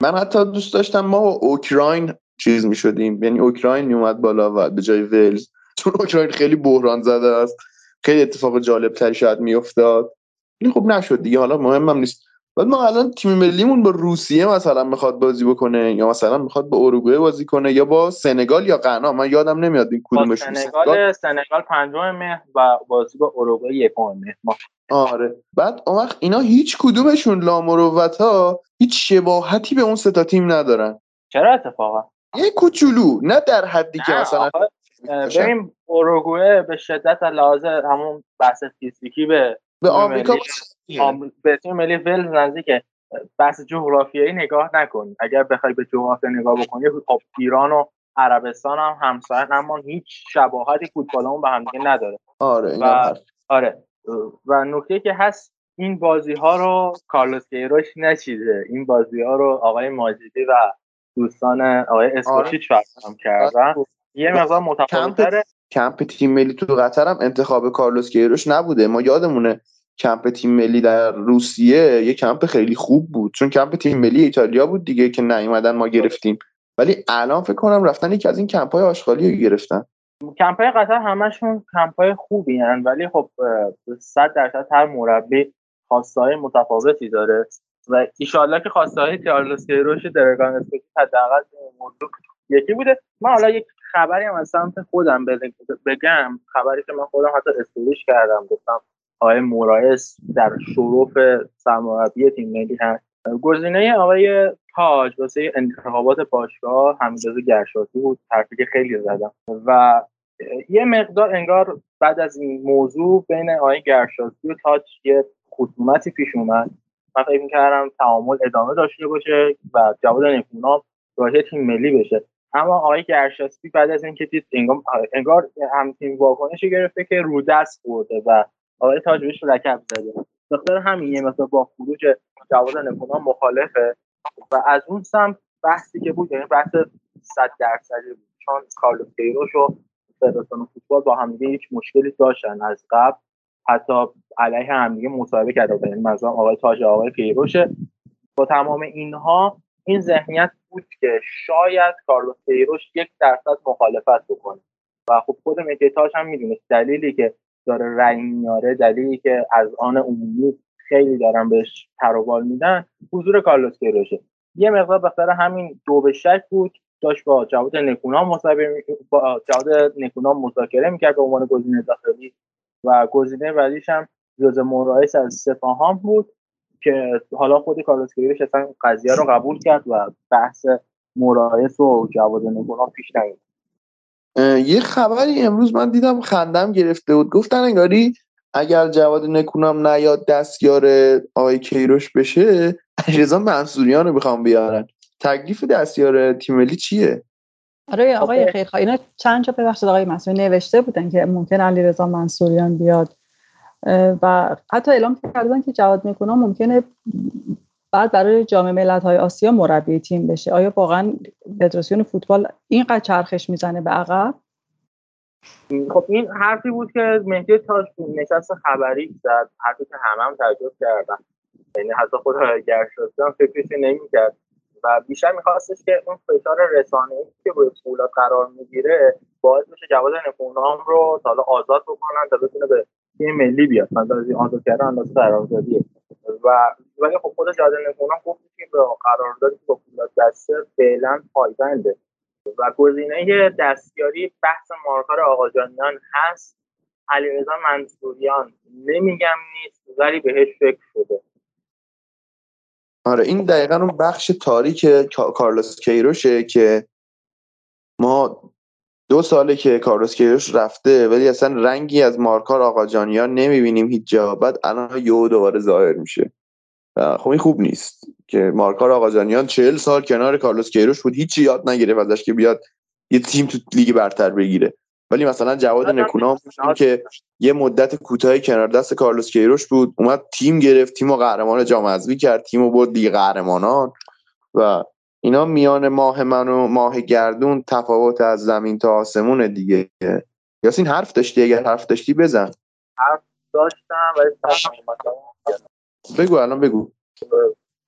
من حتی دوست داشتم ما اوکراین چیز می شدیم یعنی اوکراین می اومد بالا و به جای ولز چون اوکراین خیلی بحران زده است. خیلی اتفاق جالب تری شاید میافتاد. این خوب نشد دیگه. حالا مهمم نیست. بعد ما الان تیم ملیمون با روسیه مثلا می‌خواد بازی بکنه یا مثلا می‌خواد با اروگوئه بازی کنه یا با سنگال یا غنا من یادم نمیاد این کدومشون سنگال سنگال. پنجم مهر و بازی با اروگوئه یکم مهر. آره. بعد اون وقت اینا هیچ کدومشون لامروت ها هیچ شباهتی به اون ستا تیم ندارن. چرا اتفاقا؟ یه کوچولو نه در حدی که مثلا ببین اروگوئه به شدت لحاظ همون بحث فیزیکی به به آمریکا به تیم ملی ولز نزدیکه. بحث جغرافیایی نگاه نکن. اگر بخوای به جغرافیا نگاه بکنی خب ایران و عربستان هم همسایه اما هیچ شباهتی فوتبالمون به هم نداره. آره و آره. و نکته که هست این بازی ها رو کارلوس کیروش نچیده. این بازی ها رو آقای ماجدی و دوستان آقای اسکوچیچ آره. فراهم کردن. یه مقدار متفاوت‌تره. کمپ تیم ملی تو قطر هم انتخاب کارلوس کیروش نبوده. ما یادمونه کمپ تیم ملی در روسیه یه کمپ خیلی خوب بود. چون کمپ تیم ملی ایتالیا بود دیگه که نیومدن ما گرفتیم. ولی الان فکر کنم رفتن یکی از این کمپ های آشغالی رو گرفتن. کمپ های قطر همشون کمپ های خوبی هن ولی خب صد درصد هر مربی خواسته های متفاوتی داره. و ایشالله که خواسته های کارلوس کیروش درگان حداقل موضوع یکی بوده. من حالا یک خبری هم از سمت خودم بگم. خبری که من خودم حتی استوریش کردم گفتم آقای مورایس در شروف سرمربی تیم ملی هست. گزینه آقای تاج واسه انتخابات باشگاه حمیدرضا گرشاتی بود. حرفی که خیلی زدم. و یه مقدار انگار بعد از این موضوع بین آقای گرشاتی و تاج یه خصومتی پیش اومد. من فکر می‌کردم تعامل ادامه داشته باشه و جواد نکونا راهی تیم ملی بشه. اما آقای گرشاسپی بعد از اینکه دید انگار هم تیم واکنشی گرفته که رو دست برده و آقای تاج بهش لکب زده. دختر همین یه مثلا با خروج جواد نکونا مخالفه و از اون سمت بحثی که بود یعنی بحث صد درصدی بود. چون کارلوس کیروش و فدراسیون فوتبال با همدیگه هیچ مشکلی داشتن از قبل. حتی علیه همدیگه مصاحبه کرده بودن. یعنی مثلا آقای تاج آقای کیروشه با تمام اینها این ذهنیت بود که شاید کارلوس کیروش یک درصد مخالفت بکنه. و خب خود مکیتاش هم می‌دونست دلیلی که داره رأی میاره دلیلی که از آن عمومی خیلی دارن بهش تروبال میدن حضور کارلوس کیروشه. یه مقدار بخاطر همین دو به شک بود داشت با جواد نکونا مصاحبه با جواد نکونا مذاکره می‌کرد به عنوان گزینه داخلی. و گزینه بعدیش هم جوز مورایس از سپاهان بود که حالا خود کارلوس کیروش اصلا قضیه رو قبول کرد و بحث مورایس و جواد نکونا پیش نمید یه خبری امروز من دیدم خندم گرفته بود. گفتن انگاری اگر جواد نکونام نیاد دستیار آقای کیروش بشه علیرضا منصوریان رو می‌خوام بیارن. تکلیف دستیار تیم ملی چیه؟ آره آقای خیرخواه اینا چند جا ببخشید آقای مسئول نوشته بودن که ممکن علیرضا منصوریان بیاد. و حتی اعلام کردن که جواد نکونام ممکنه بعد برای جام ملت‌های آسیا مربی تیم بشه. آیا واقعا فدراسیون فوتبال اینقدر چرخش می‌زنه به عقب؟ خب این حرفی بود که مهدی تاج نشست خبری زد. حرفی که همه هم تعجب کردن. یعنی حتی خود گرشاستی هم فکرش نمی‌کرد و بیشتر میخواستش که اون فشار رسانه‌ای که روی فولاد قرار می‌گیره باعث بشه جواد نکونام رو حالا آزاد بکنن تا بتونه به تیم ملی بیاد. مثلا آزاد کردن اندازه قراردادیه. و ولی خب خود جاده نکونام گفت که به قراردادی با پولاد دسته فعلا پایبنده. و گزینه دستیاری بحث مارکار آقاجانیان هست. علیرضا منصوریان نمیگم نیست ولی بهش فکر شده. آره این دقیقا اون بخش تاریک کارلوس کیروشه که ما دو ساله که کارلوس کیروش رفته ولی اصلا رنگی از مارکار آقاجانیان نمی‌بینیم هیچ جا. بعد الان یهو دوباره ظاهر میشه. خب این خوب نیست که مارکار آقاجانیان چهل سال کنار کارلوس کیروش بود هیچی یاد نگرفت ازش که بیاد یه تیم تو لیگ برتر بگیره. ولی مثلا جواد نکونام که یه مدت کوتاهی کنار دست کارلوس کیروش بود اومد تیم گرفت تیم و قهرمان جام حذفی کرد تیم و برد لیگ قهرمانان. و اینا میان ماه من و ماه گردون تفاوت از زمین تا آسمون دیگه. یاسین حرف داشتی؟ اگر حرف داشتی بزن. حرف داشتم ولی بگو الان بگو.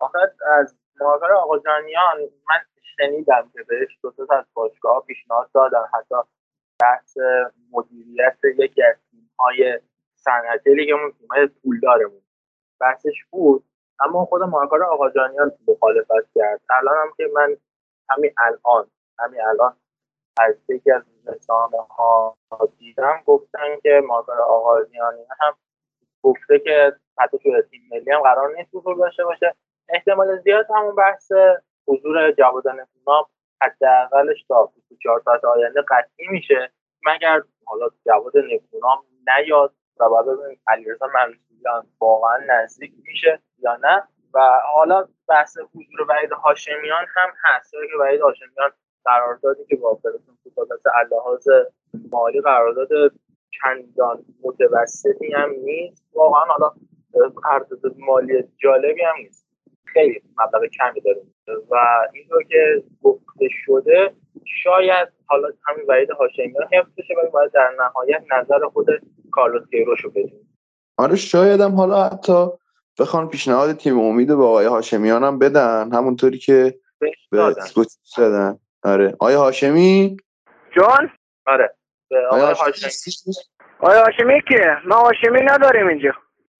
آخه از مارکر آقا جانیان من شنیدم که بهش دو تا از باشگاه پیشنهاد دادن. حتی بحث مدیریت یکی از تیم‌های صنعتی لیگمون تیم‌های پولدارمون. بحثش بود اما خود مارکار آقاجانیان مخالفت کرد. الان هم که من همین الان همین الان از یکی از رسانه ها دیدم گفتن که مارکار آقاجانیان هم گفته که حتی توی تیم ملی هم قرار نیست حضور داشته باشه. احتمال زیاد همون بحث حضور جواد نفونام حداقلش تا 24 ساعت آینده قطعی میشه مگر حالا جواد نفونام نیاد و بعد ببینیم علیرضا منصوریان واقعا نزدیک میشه یا نه. و حالا بحث حضور وحید هاشمیان هم هست. که وحید هاشمیان قراردادی که با فرستون فوتبال اللحاظ مالی قرارداد چندان متوسطی هم نیست. واقعا حالا قرارداد مالی جالبی هم نیست. خیلی مبلغ کمی داریم و اینطور که گفته شده شاید حالا همین وحید هاشمیان حفظ بشه ولی باید در نهایت نظر خود کارلوس کیروش رو آره شاید هم حالا حتی بخوان پیشنهاد تیم امید به آقای هاشمیان هم بدن همونطوری که به دادن. آره. آقای هاشمی؟ جان؟ آره. به آقای هاشمی آقای هاشمی که ما هاشمی نداریم اینجا.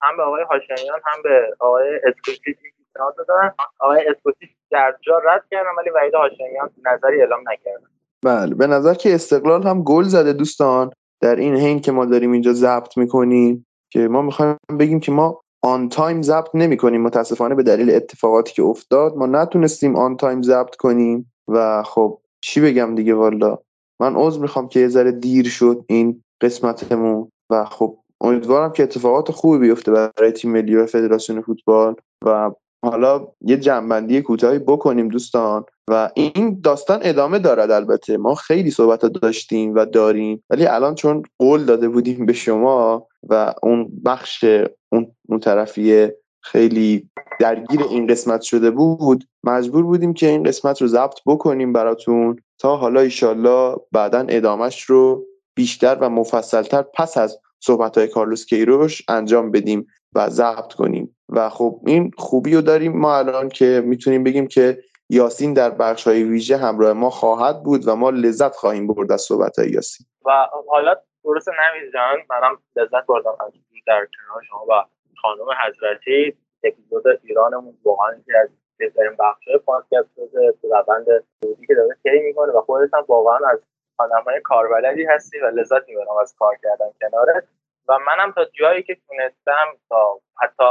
هم به آقای هاشمیان هم به آقای اسکوتی پیشنهاد دادن. آقای اسکوتی در جا رد کردن ولی وحید هاشمیان نظری اعلام نکردن بله. به نظر که استقلال هم گل زده دوستان در این حین که ما داریم اینجا ضبط می‌کنیم. که ما می‌خوایم بگیم که ما on time ضبط نمی کنیم متاسفانه به دلیل اتفاقاتی که افتاد ما نتونستیم on time ضبط کنیم و خب چی بگم دیگه والا؟ من عذر می‌خوام که یه ذره دیر شد این قسمتمون و خب امیدوارم که اتفاقات خوبی بیفته برای تیم ملی و فدراسیون فوتبال و حالا یه جمع‌بندی کوتاهی بکنیم دوستان و این داستان ادامه دارد البته. ما خیلی صحبت داشتیم و داریم ولی الان چون قول داده بودیم به شما و اون بخش اون, طرفیه خیلی درگیر این قسمت شده بود مجبور بودیم که این قسمت رو ضبط بکنیم براتون تا حالا ایشالله بعدا ادامش رو بیشتر و مفصلتر پس از صحبت های کارلوس کیروش انجام بدیم و ضبط کنیم. و خب این خوبی رو داریم. ما الان که می‌تونیم بگیم که یاسین در بخش های ویژه همراه ما خواهد بود و ما لذت خواهیم برد از صحبت های یاسین. و حالا درست نوید جان منم لذت بردم از در کنار شما و خانم حضرتی. اپیزود ایرانمون واقعا از بهترین بخش های پادکست شده تو روند سعودی که داره طی می‌کنه و خودت هم واقعا از آدمای کاربلدی هستی و لذت می‌برم از کار کردن کنارت و منم تا جایی که تونستم تا حتی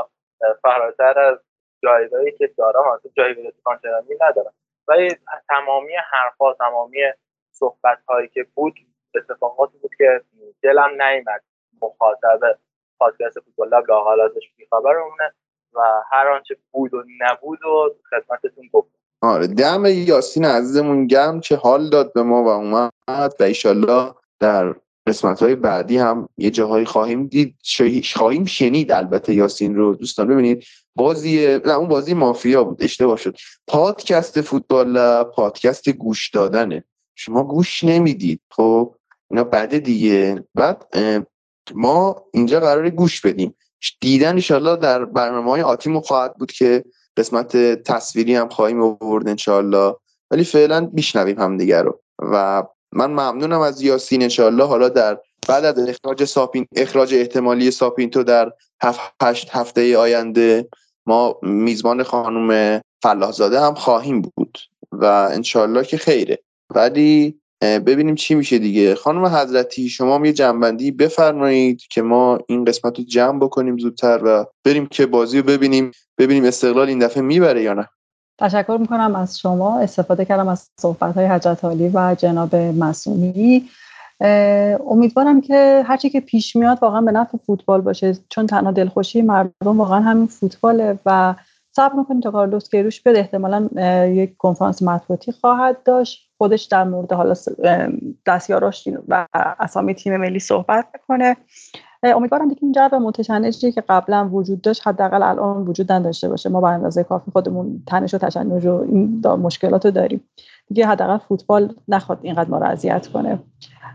فراتر از جایگاهی که دارم از جایگاه کانچنانی ندارم. ولی تمامی حرفها تمامی صحبت هایی که بود اتفاقاتی بود که دلم نیمد مخاطب پادکست فوتبال لب لاقل ازش بیخبرمونه و هر آنچه بود و نبود و خدمتتون گفتم. آره دم یاسین عزیزمون گرم چه حال داد به ما و اومد و ایشالله در قسمت های بعدی هم یه جاهایی خواهیم دید خواهیم شنید البته یاسین رو. دوستان ببینید بازی نه اون بازی مافیا بود اشتباه شد. پادکست فوتبال پادکست گوش دادنه. شما گوش نمی‌دید. خب اینا بعد دیگه. بعد ما اینجا قرار گوش بدیم. دیدن انشالله در برنامه های آتیمو خواهد بود که قسمت تصویری هم خواهیم آورد انشالله ولی فعلا میشنویم همدیگه رو. و من ممنونم از یاسین انشالله حالا در بعد از اخراج ساپین اخراج احتمالی ساپینتو در هفت هشت هفته آینده ما میزبان خانم فلاحزاده هم خواهیم بود و انشالله که خیره. ولی ببینیم چی میشه دیگه. خانم حضرتی شما هم یه جنبندی بفرمایید که ما این قسمت رو جمع بکنیم زودتر و بریم که بازی رو ببینیم. ببینیم استقلال این دفعه می‌بره یا نه. تشکر می‌کنم از شما. استفاده کردم از صحبت های حجت و جناب مسئولی امیدوارم که هرچی که پیش میاد واقعا به نفع فوتبال باشه. چون تنها دلخوشی مردم واقعا همین فوتباله و صبر می‌کنیم تا کارلوس کیروش بیاد احتمالا یک کنفرانس مطبوعاتی خواهد داشت. خودش در مورد حالا دستیاراش و اسامی تیم ملی صحبت می‌کنه. امیدوارم دیگه این جو متشنجی که قبلا وجود داشت حداقل الان وجود نداشته باشه. ما به اندازه کافی خودمون تنش و تشنج و این مشکلات رو داریم. دیگه حداقل فوتبال نخواد اینقدر ما رو اذیت کنه.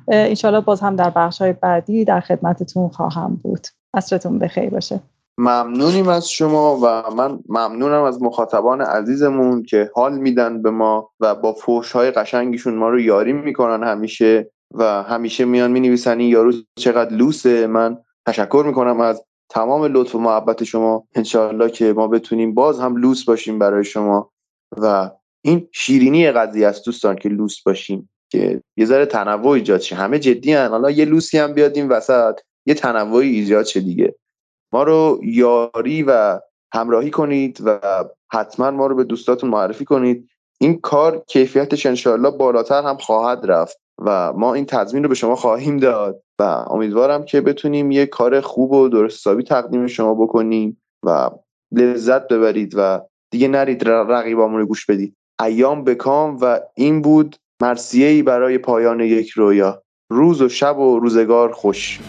انشالله باز هم در بخش های بعدی در خدمتتون خواهم بود. عصرتون بخیر باشه. ممنونیم از شما و من ممنونم از مخاطبان عزیزمون که حال میدن به ما و با فوش های قشنگشون ما رو یاری می‌کنن همیشه. و همیشه میان می نویسن این یارو چقدر لوسه. من تشکر می‌کنم از تمام لطف و محبت شما. انشاءالله که ما بتونیم باز هم لوس باشیم برای شما. و این شیرینی قضیه است دوستان که لوس باشیم. که یه ذره تنوع ایجاد شه. همه جدی هن. حالا یه لوسی هم بیاد این وسط. یه تنوعی ایجاد شه دیگه. ما رو یاری و همراهی کنید و حتما ما رو به دوستاتون معرفی کنید. این کار کیفیتش انشاءالله بالاتر هم خواهد رفت. و ما این تضمین رو به شما خواهیم داد و امیدوارم که بتونیم یه کار خوب و درست حسابی تقدیم شما بکنیم و لذت ببرید و دیگه نرید رقیبامون رو گوش بدید. ایام بکام و این بود مرسیهی برای پایان یک رویا. روز و شب و روزگار خوش.